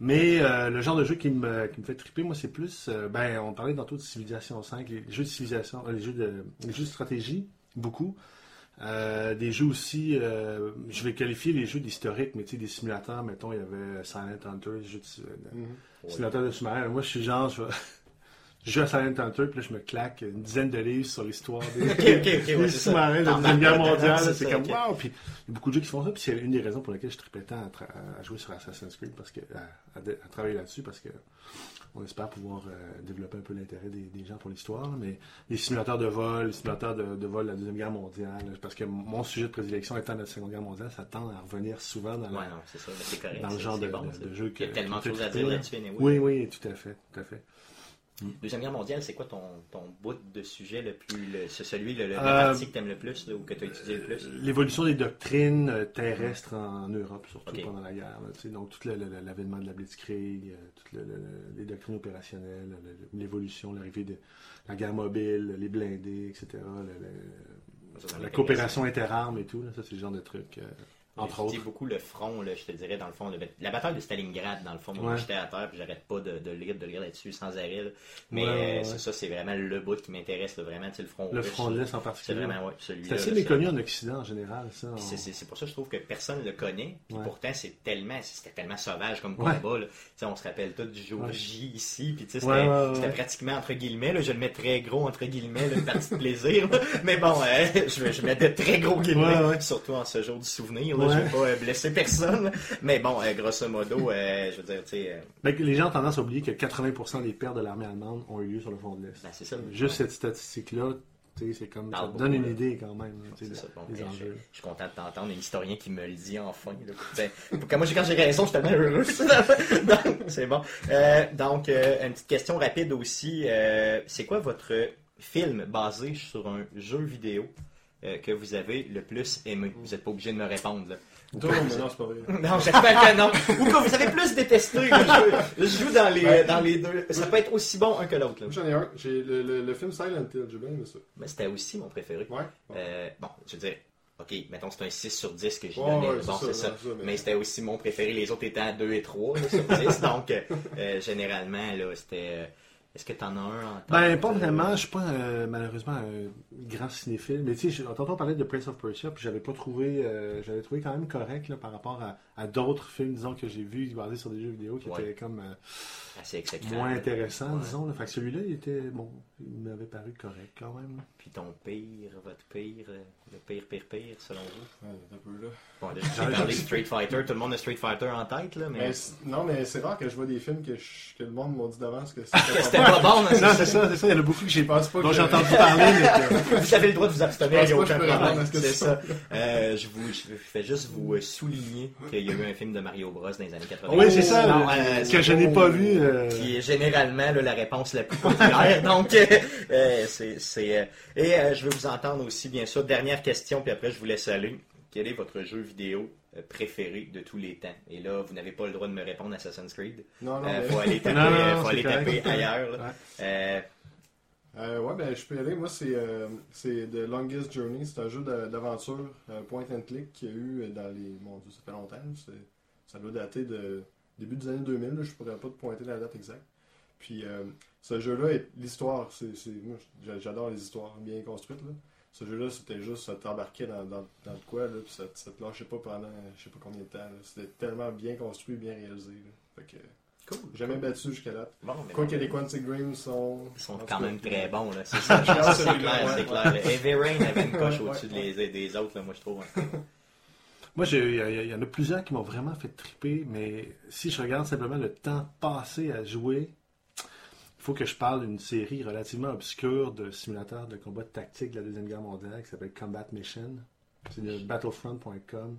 Mais euh, le genre de jeu qui me, qui me fait triper, moi, c'est plus. euh, ben, on parlait tantôt de Civilization 5, les jeux de civilisation, euh, les jeux de, les jeux de stratégie, beaucoup. Euh, des jeux aussi, euh, je vais qualifier les jeux d'historiques, mais tu sais, des simulateurs, mettons, il y avait Silent Hunter, des jeux de, de- Mhm. simulateur de sous-marin. Moi, je suis genre, je, vais- je joue à Silent Hunter, puis là, je me claque une dizaine de livres sur l'histoire des, sous-marins de la Deuxième Guerre mondiale. c'est comme, waouh! Puis, il y a beaucoup de jeux qui font ça, puis c'est une des raisons pour lesquelles je tripais tant à, à jouer sur Assassin's Creed, parce que, à, à de- à travailler là-dessus, parce que on espère pouvoir euh, développer un peu l'intérêt des, des gens pour l'histoire. Mais les simulateurs de vol, les simulateurs de, de vol de la Deuxième Guerre mondiale, parce que mon sujet de prédilection étant la Seconde Guerre mondiale, ça tend à revenir souvent dans, la- Ouais, non, c'est ça, mais c'est correct. dans le genre de, bon, de- jeu que Il y a tellement de choses à dire là-dessus, anyway. Oui, oui, tout à fait, tout à fait. Deuxième Guerre mondiale, c'est quoi ton, ton bout de sujet le plus. le- c'est celui, le, le, Euh, que t'aimes le plus, là, ou que t'as étudié le plus? L'évolution des doctrines euh, terrestres en Europe, surtout pendant la guerre. là, tu donc, tout l'avènement de la Blitzkrieg, euh, toutes le- le- le- les doctrines opérationnelles, le- le- l'évolution, l'arrivée de la guerre mobile, les blindés, etc. la coopération interarmes et tout. là, ça, c'est le genre de truc. euh, entre autres. beaucoup le front, là, je te dirais, dans le fond. le- la bataille de Stalingrad, dans le fond. Moi, Ouais. j'étais à terre, puis j'arrête pas de, de lire, de lire là-dessus sans arrêt. là. Mais Ouais, ouais, euh, c'est ça, c'est vraiment le bout qui m'intéresse, vraiment, tu sais, le front Le front de l'Est en C'est particulier. vraiment, ouais, celui-là. C'est assez méconnu en Occident en général, ça. On- C'est, c'est- c'est pour ça que je trouve que personne le connaît. Puis pourtant, c'est tellement, c'était tellement sauvage comme combat. là. Tu sais, on se rappelle tout du jour. J ici. Puis tu sais, Ouais, c'était, pratiquement entre guillemets. Là, je le mets très gros entre guillemets, là, une partie de plaisir. Mais bon, euh, je, je mets de très gros guillemets, surtout en ce jour du souvenir. Là, Ouais. Je vais pas euh, blesser personne. là. Mais bon, euh, grosso modo, euh, je veux dire, tu sais, Ben, les gens ont tendance à oublier que 80% des pertes de l'armée allemande ont eu lieu sur le front de l'Est. ben, c'est ça. Juste cette statistique-là, tu sais, c'est comme ça Parle te donne une là. idée quand même, C'est ça. Bon, des ben, je, suis content de t'entendre, un historien qui me le dit enfin. là. Ben, quand moi, j'ai- quand j'ai raison, je suis tellement heureux. c'est bon. Euh, donc, euh, une petite question rapide aussi. Euh, c'est quoi votre film basé sur un jeu vidéo? Euh, que vous avez le plus aimé? Vous n'êtes pas obligé de me répondre. Là. Doom, mais non, c'est pas vrai. Non, j'espère que non. Ou que vous avez plus détesté le jeu. Je joue dans les, dans les deux. Ça peut être aussi bon un que l'autre. j'en ai un. J'ai le, le, le film Silent Hill, j'ai bien aimé ça. Mais c'était aussi mon préféré. Ouais. Euh, bon, je veux dire, ok, mettons c'est un 6 sur 10 que j'ai donné. ouais, bon, c'est ça, mais- Mais c'était aussi mon préféré. Les autres étaient à 2 et 3 là, sur 10. donc, euh, euh, généralement, là, c'était. Est-ce que t'en as un en? Ben, pas Euh, vraiment. Je suis pas euh, malheureusement un grand cinéphile. Mais tu sais, tantôt on parlait de Prince of Persia, puis j'avais pas trouvé, euh, j'avais trouvé quand même correct là, par rapport à, à d'autres films, disons que j'ai vus basés sur des jeux vidéo qui Ouais. étaient comme euh, Assez exceptionnel. moins intéressants, Ouais. disons. Là. Fait que celui-là, il était bon, il m'avait paru correct quand même. Puis ton pire, votre pire, euh, le pire, pire, pire, selon vous? Ouais, un peu là. Bon, là, j'ai parlé de Street Fighter. Tout le monde a Street Fighter en tête, là, mais. Non, mais c'est rare que je vois des films que, je- que le monde m'a dit d'avance que C'était pas bon, hein, c'est Non, ça. c'est ça, c'est ça. Il y en a beaucoup que j'ai pense pas dont que j'ai entendu parler, mais que- Vous avez le droit de vous abstenir, Je il n'y a aucun problème. C'est ça. Euh, je, vous, je fais juste vous euh, souligner qu'il y a eu un film de Mario Bros dans les années 80. Oui, c'est ça, que je n'ai pas vu. Euh, Qui est généralement là, la réponse la plus populaire. Donc, euh, c'est. c'est, euh, et euh, je vais vous entendre aussi, bien sûr. Dernière question, puis après, je vous laisse aller. quel est votre jeu vidéo préféré de tous les temps? Et là, vous n'avez pas le droit de me répondre Assassin's Creed. Non, non, faut aller taper, Non, non, faut aller taper ailleurs. là. Ouais. Euh, Euh, ouais, ben je peux y aller. Moi, c'est euh, c'est The Longest Journey. C'est un jeu d'aventure euh, point and click qu'il y a eu dans les. Mon Dieu, ça fait longtemps. c'est- Ça doit dater de début des années 2000. là, je pourrais pas te pointer la date exacte. Puis euh, ce jeu-là, l'histoire, c'est moi, j'a- j'adore les histoires bien construites. Là. Ce jeu-là, c'était juste ça t'embarquer dans, dans, dans le quoi, là, puis ça, ça te lâchait pas pendant je sais pas combien de temps. C'était tellement bien construit, bien réalisé. là. Fait que cool. jamais battu jusqu'à là. Bon, Quoi que les Quantic Dreams sont. Ils sont quand même très bons, là. C'est clair, c'est clair. Heavy Rain avait une coche au-dessus des autres, là, moi, je trouve. Moi, il y, en a plusieurs qui m'ont vraiment fait triper, mais si je regarde simplement le temps passé à jouer, il faut que je parle d'une série relativement obscure de simulateurs de combat tactique de la Deuxième Guerre mondiale qui s'appelle Combat Mission. C'est de battlefront.com.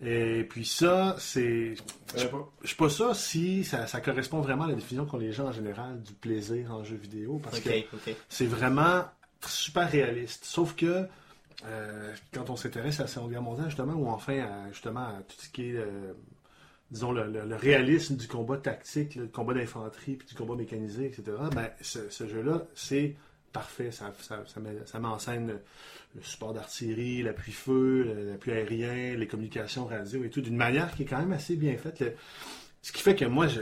Et puis ça, c'est... Je sais pas. Je suis pas sûr si ça, ça correspond vraiment à la définition qu'ont les gens en général du plaisir en jeu vidéo, parce que c'est vraiment super réaliste. Sauf que euh, quand on s'intéresse à la Seconde Guerre mondiale, justement, ou enfin à, justement à tout ce qui est, euh, disons, le, réalisme du combat tactique, le combat d'infanterie, puis du combat mécanisé, etc., ben, ce, jeu-là, c'est parfait. Ça, ça, met, en scène le, support d'artillerie, l'appui-feu, l'appui aérien, les communications radio et tout, d'une manière qui est quand même assez bien faite. Ce qui fait que moi, je.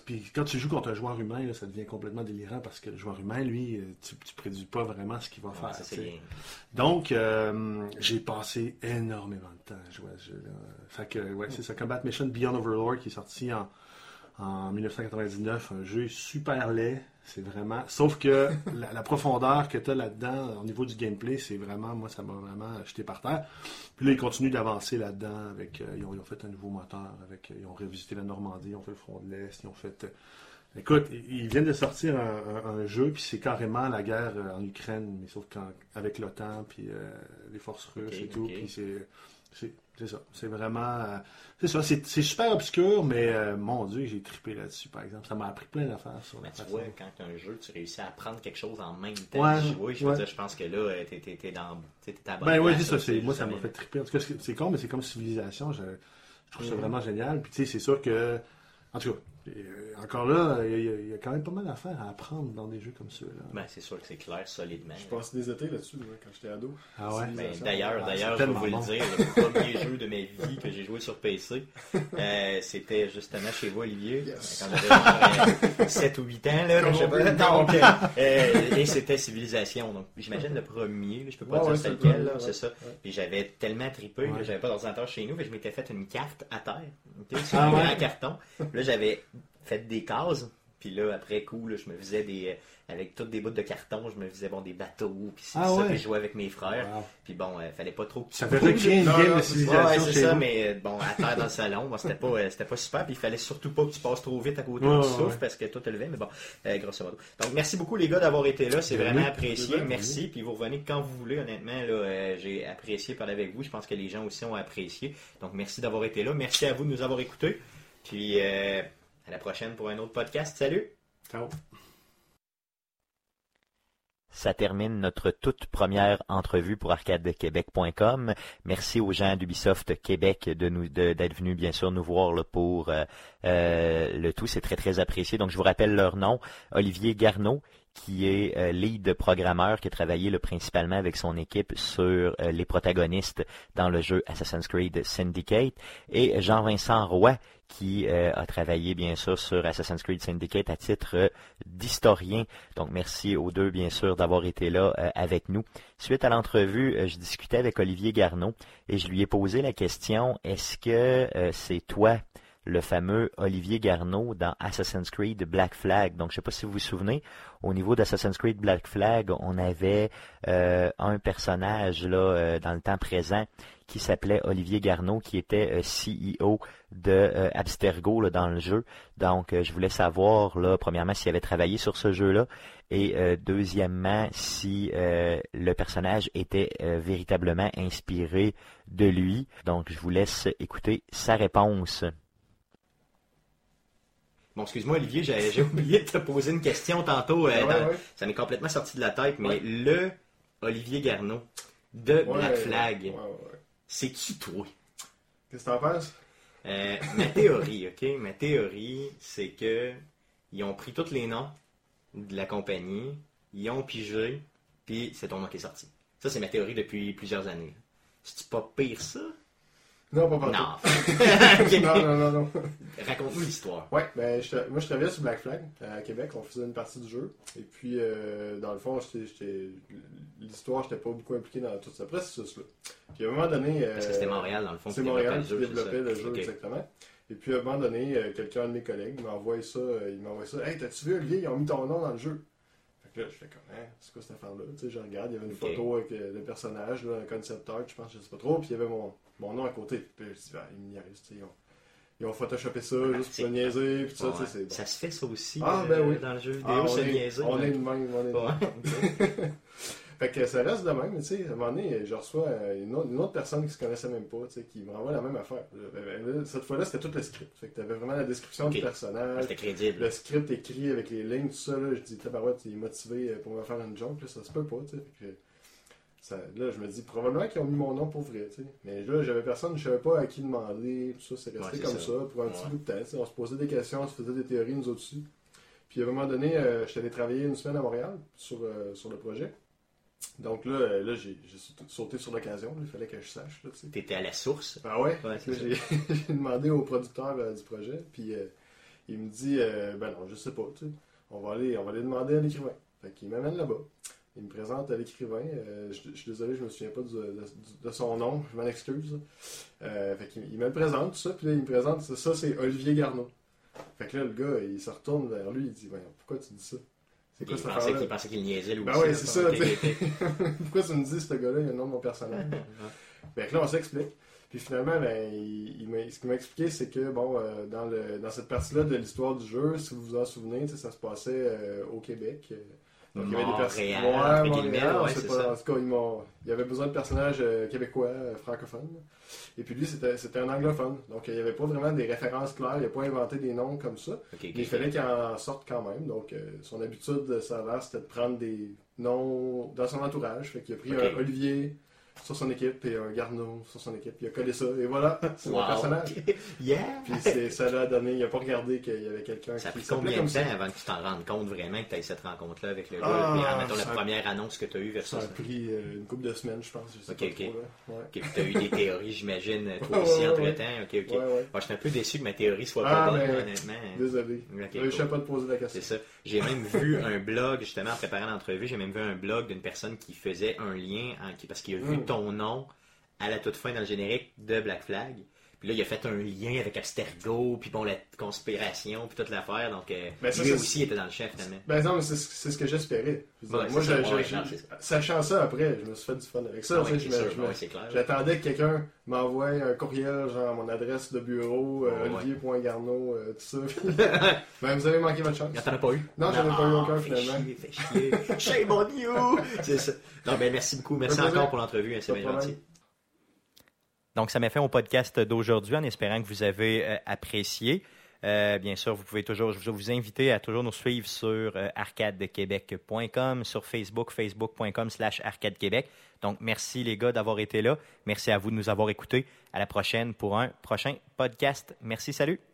Puis quand tu joues contre un joueur humain, là, ça devient complètement délirant parce que le joueur humain, lui, euh, tu, tu prédis pas vraiment ce qu'il va Ouais, faire. ça. Donc, euh, j'ai passé énormément de temps à jouer à ce jeu-là. Fait que, ouais, c'est ça. Combat Mission Beyond Overlord qui est sorti en, en 1999. Un jeu super laid. C'est vraiment. Sauf que la, la profondeur que tu as là-dedans, au niveau du gameplay, c'est vraiment. Moi, ça m'a vraiment jeté par terre. Puis là, ils continuent d'avancer là-dedans. avec euh, ils, ont, ils ont fait un nouveau moteur. Avec, euh, ils ont revisité la Normandie, ils ont fait le front de l'Est, ils ont fait. euh, Écoute, ils viennent de sortir un, un- un jeu, puis c'est carrément la guerre en Ukraine, mais sauf qu'avec l'OTAN, puis euh, les forces russes et tout, puis c'est, c'est, ça. C'est vraiment... euh, c'est ça, c'est, c'est super obscur, mais euh, mon Dieu, j'ai trippé là-dessus, par exemple. Ça m'a appris plein d'affaires sur Mais tu vois, quand tu as un jeu, tu réussis à apprendre quelque chose en même temps Ouais. Je veux ouais. dire, je pense que là, euh, t'es, t'es, t'es dans. t'es Ben oui, c'est ça. C'est, moi, ça m'a fait triper. En tout cas, c'est, con, mais c'est comme civilisation. Je, je trouve ça vraiment génial. Puis, tu sais, c'est sûr que... En tout cas, euh, encore là, il y, a- il y a quand même pas mal d'affaires à apprendre dans des jeux comme ceux-là. Ben, c'est sûr que c'est clair, solidement. Je passais des étés là-dessus quand j'étais ado. Ah ouais? Ben, d'ailleurs, Ah, d'ailleurs, je vais vous le dire, le premier jeu de ma vie que j'ai joué sur PC, euh, c'était justement chez vous, Olivier, Yes. quand j'avais 7 ou 8 ans, là, je pas. Donc, euh, euh, et c'était Civilisation. Donc, j'imagine le premier, je peux pas Ouais, dire ouais, lequel, c'est ça. Ouais. Puis j'avais tellement trippé Ouais. que j'avais pas d'ordinateur chez nous, mais je m'étais fait une carte à terre, ok, sur Ah un ouais? grand carton. Là, j'avais fait des cases. Puis là, après coup, là, je me faisais des. euh, Avec toutes des bouts de carton, je me faisais bon, des bateaux, puis Ah ça, ouais? puis je jouais avec mes frères. Wow. Puis bon, euh, fallait pas trop. Ça fait recréer une game de c'est- civilisation Ouais, c'est ça, vous. mais euh, bon, à terre dans le salon, bon, c'était pas, euh, c'était pas super, puis il fallait surtout pas que tu passes trop vite à côté Ouais, du souffle ouais. parce que tout te levait, mais bon, euh, grosso modo. Donc, merci beaucoup les gars d'avoir été là, c'est vraiment apprécié, merci, puis vous revenez quand vous voulez, honnêtement, là, euh, j'ai apprécié parler avec vous, je pense que les gens aussi ont apprécié, donc merci d'avoir été là, merci à vous de nous avoir écoutés, puis euh, à la prochaine pour un autre podcast, salut! Ciao. Ça termine notre toute première entrevue pour arcadequebec.com. Merci aux gens d'Ubisoft Québec de nous de- d'être venus bien sûr nous voir là, pour euh, euh, le tout. C'est très très apprécié. Donc je vous rappelle leur nom, Olivier Garneau qui est euh, lead programmeur, qui a travaillé là, principalement avec son équipe sur euh, les protagonistes dans le jeu Assassin's Creed Syndicate, et Jean-Vincent Roy, qui euh, a travaillé bien sûr sur Assassin's Creed Syndicate à titre euh, d'historien. Donc merci aux deux bien sûr d'avoir été là euh, avec nous. Suite à l'entrevue, je discutais avec Olivier Garneau et je lui ai posé la question est-ce que c'est toi le fameux Olivier Garneau dans Assassin's Creed Black Flag. Donc, je ne sais pas si vous vous souvenez, au niveau d'Assassin's Creed Black Flag, on avait euh, un personnage là euh, dans le temps présent qui s'appelait Olivier Garneau, qui était euh, CEO de euh, Abstergo dans le jeu. Donc, je voulais savoir, là, premièrement, s'il avait travaillé sur ce jeu-là, et deuxièmement, si le personnage était véritablement inspiré de lui. Donc, je vous laisse écouter sa réponse. Bon, excuse-moi, Olivier, j'ai oublié de te poser une question tantôt. euh, Ouais, dans- ouais. Ça m'est complètement sorti de la tête, mais Ouais. le Olivier Garneau de Black Flag, c'est qui toi? Qu'est-ce que t'en penses? Euh, ma théorie, ok? Ma théorie, c'est que ils ont pris tous les noms de la compagnie, ils ont pigé, puis c'est ton nom qui est sorti. Ça, c'est ma théorie depuis plusieurs années. C'est pas pire ça? Non, pas partout. Non. Non, non, non, non. Raconte-nous l'histoire. Ouais, ben, je- moi je travaillais sur Black Flag à Québec, on faisait une partie du jeu. Et puis, euh, dans le fond, l'histoire, j'étais pas beaucoup impliqué dans tout ce processus-là. Puis à un moment donné. Parce que euh, c'était Montréal, dans le fond, C'est Montréal qui le jeu, c'est développait le ça? jeu, exactement. Et puis à un moment donné, euh, quelqu'un de mes collègues m'a envoyé ça. euh, il m'a envoyé ça. Hey, t'as-tu vu, Olivier, ils ont mis ton nom dans le jeu? Fait que là, je fais comme, hein, c'est quoi cette affaire-là? Tu sais, je regarde, il y avait une photo avec euh, le personnage, là, un concept art, je pense, je sais pas trop. Puis il y avait mon, mon nom à côté. Puis là, je dis, ah, ils me niaisent, ils ont, ils ont photoshopé ça juste c'est- pour me niaiser. Puis tout ça, Ouais. tu sais, c'est bon. Ça se fait ça aussi Ah, euh, ben oui. dans le jeu vidéo, Ah, on, se est, niaiser. on ouais. est de même, on est de Ouais. même. Fait que ça reste de même, mais tu sais, à un moment donné, je reçois euh, une autre, une autre personne qui se connaissait même pas, tu sais, qui me renvoie la même affaire. Ben, Cette fois-là, c'était tout le script. Fait que t'avais vraiment la description du personnage, C'était crédible. le script écrit avec les lignes, tout ça, là, je dis, tabarouette, il est motivé euh, pour me faire une joke, là, ça se peut pas, tu sais. Ça, là, je me dis, probablement qu'ils ont mis mon nom pour vrai, tu sais. Mais là, j'avais personne, je savais pas à qui demander, tout ça, c'est resté Ouais, comme ça. ça. pour un petit bout de temps, tu sais. On se posait des questions, on se faisait des théories, nous autres aussi. Puis à un moment donné, euh, je suis allé travailler une semaine à Montréal sur, euh, sur le projet. Donc là, euh, là j'ai sauté- sur l'occasion, il fallait que je sache, tu sais. T'étais à la source. Ah ouais? J'ai demandé au producteur du projet, puis il me dit Ben non, je sais pas, tu sais. On va aller, on va aller demander à l'écrivain. Fait qu'il m'amène là-bas. Il me présente à l'écrivain. euh, je, je suis désolé, je me souviens pas de, de son nom, je m'en excuse. Euh, fait qu'il il me le présente, tout ça, puis là, il me présente, ça, ça, c'est Olivier Garneau. Fait que là, le gars, il se retourne vers lui, il dit pourquoi tu dis ça? C'est Il quoi cette pensait qu'il pensait qu'il niaisait lui Ben ouais, c'est ça. Pourquoi tu me dis ce gars-là, il a le nom de mon personnage? Fait que là, on s'explique. Puis finalement, ben, il, il ce qu'il m'a expliqué, c'est que, bon, euh, dans, le, dans cette partie-là de l'histoire du jeu, si vous vous en souvenez, ça se passait euh, au Québec. Donc, il y avait des personnes. Montréal, Ouais, Montréal, ouais, c'est pas. En tout cas, il y avait besoin de personnages euh, québécois, euh, francophones. Et puis lui, c'était c'était un anglophone. Donc, il n'y avait pas vraiment des références claires. Il n'a pas inventé des noms comme ça. Mais il fallait qu'il en sorte quand même. Donc, euh, son habitude, ça a l'air, c'était de prendre des noms dans son entourage. Fait qu'il a pris un Olivier sur son équipe et un Garneau sur son équipe. Il a collé ça. Et voilà, c'est mon Wow. personnage. Yeah! Puis c'est- ça l'a donné. Il a pas regardé qu'il y avait quelqu'un Ça a qui pris combien comme de ça. temps avant que tu t'en rendes compte vraiment que tu as eu cette rencontre-là avec le gars? Ah, Puis en mettant la première annonce que tu as eue versus. Ça a pris euh, une couple de semaines, je pense. Je sais Ok, pas ok. trop. Ouais. Puis t'as eu des théories, j'imagine, toi aussi ouais, entre ouais. temps. Ok, ok. Moi, je suis un peu déçu que ma théorie soit Ah, pas bonne, honnêtement. Désolé. Je ne cool. pas te poser la question. C'est ça. J'ai même vu un blog, justement, en préparant l'entrevue, j'ai même vu un blog d'une personne qui faisait un lien, en- parce qu'il a vu. Ton nom à la toute fin dans le générique de Black Flag. Puis là, il a fait un lien avec Abstergo, puis bon, la conspiration, puis toute l'affaire. Donc, euh, Ben, ça, lui aussi était dans le chef, finalement. Ben non, mais c'est c'est ce que j'espérais. Je Ouais, Moi, ça, je- ouais, je- non, je- c'est ça. sachant ça après, je me suis fait du fun avec ça. Ah. J'attendais que quelqu'un m'envoie un courriel, genre mon adresse de bureau, euh, olivier.garneau, euh, tout ça. ben, vous avez manqué votre chance. Ah, T'en as pas eu? Non, j'en ai pas eu aucun, fais finalement. chier, fais chier. Shame on you! C'est ça. Non, ben, merci beaucoup. Merci encore pour l'entrevue. hein, C'est bien gentil. Donc, ça m'a fait au podcast d'aujourd'hui en espérant que vous avez euh, apprécié. Euh, bien sûr, vous pouvez toujours, je vous inviter à toujours nous suivre sur euh, arcadequebec.com, sur Facebook, facebook.com slash arcadequebec. Donc, merci les gars d'avoir été là. Merci à vous de nous avoir écoutés. À la prochaine pour un prochain podcast. Merci, salut!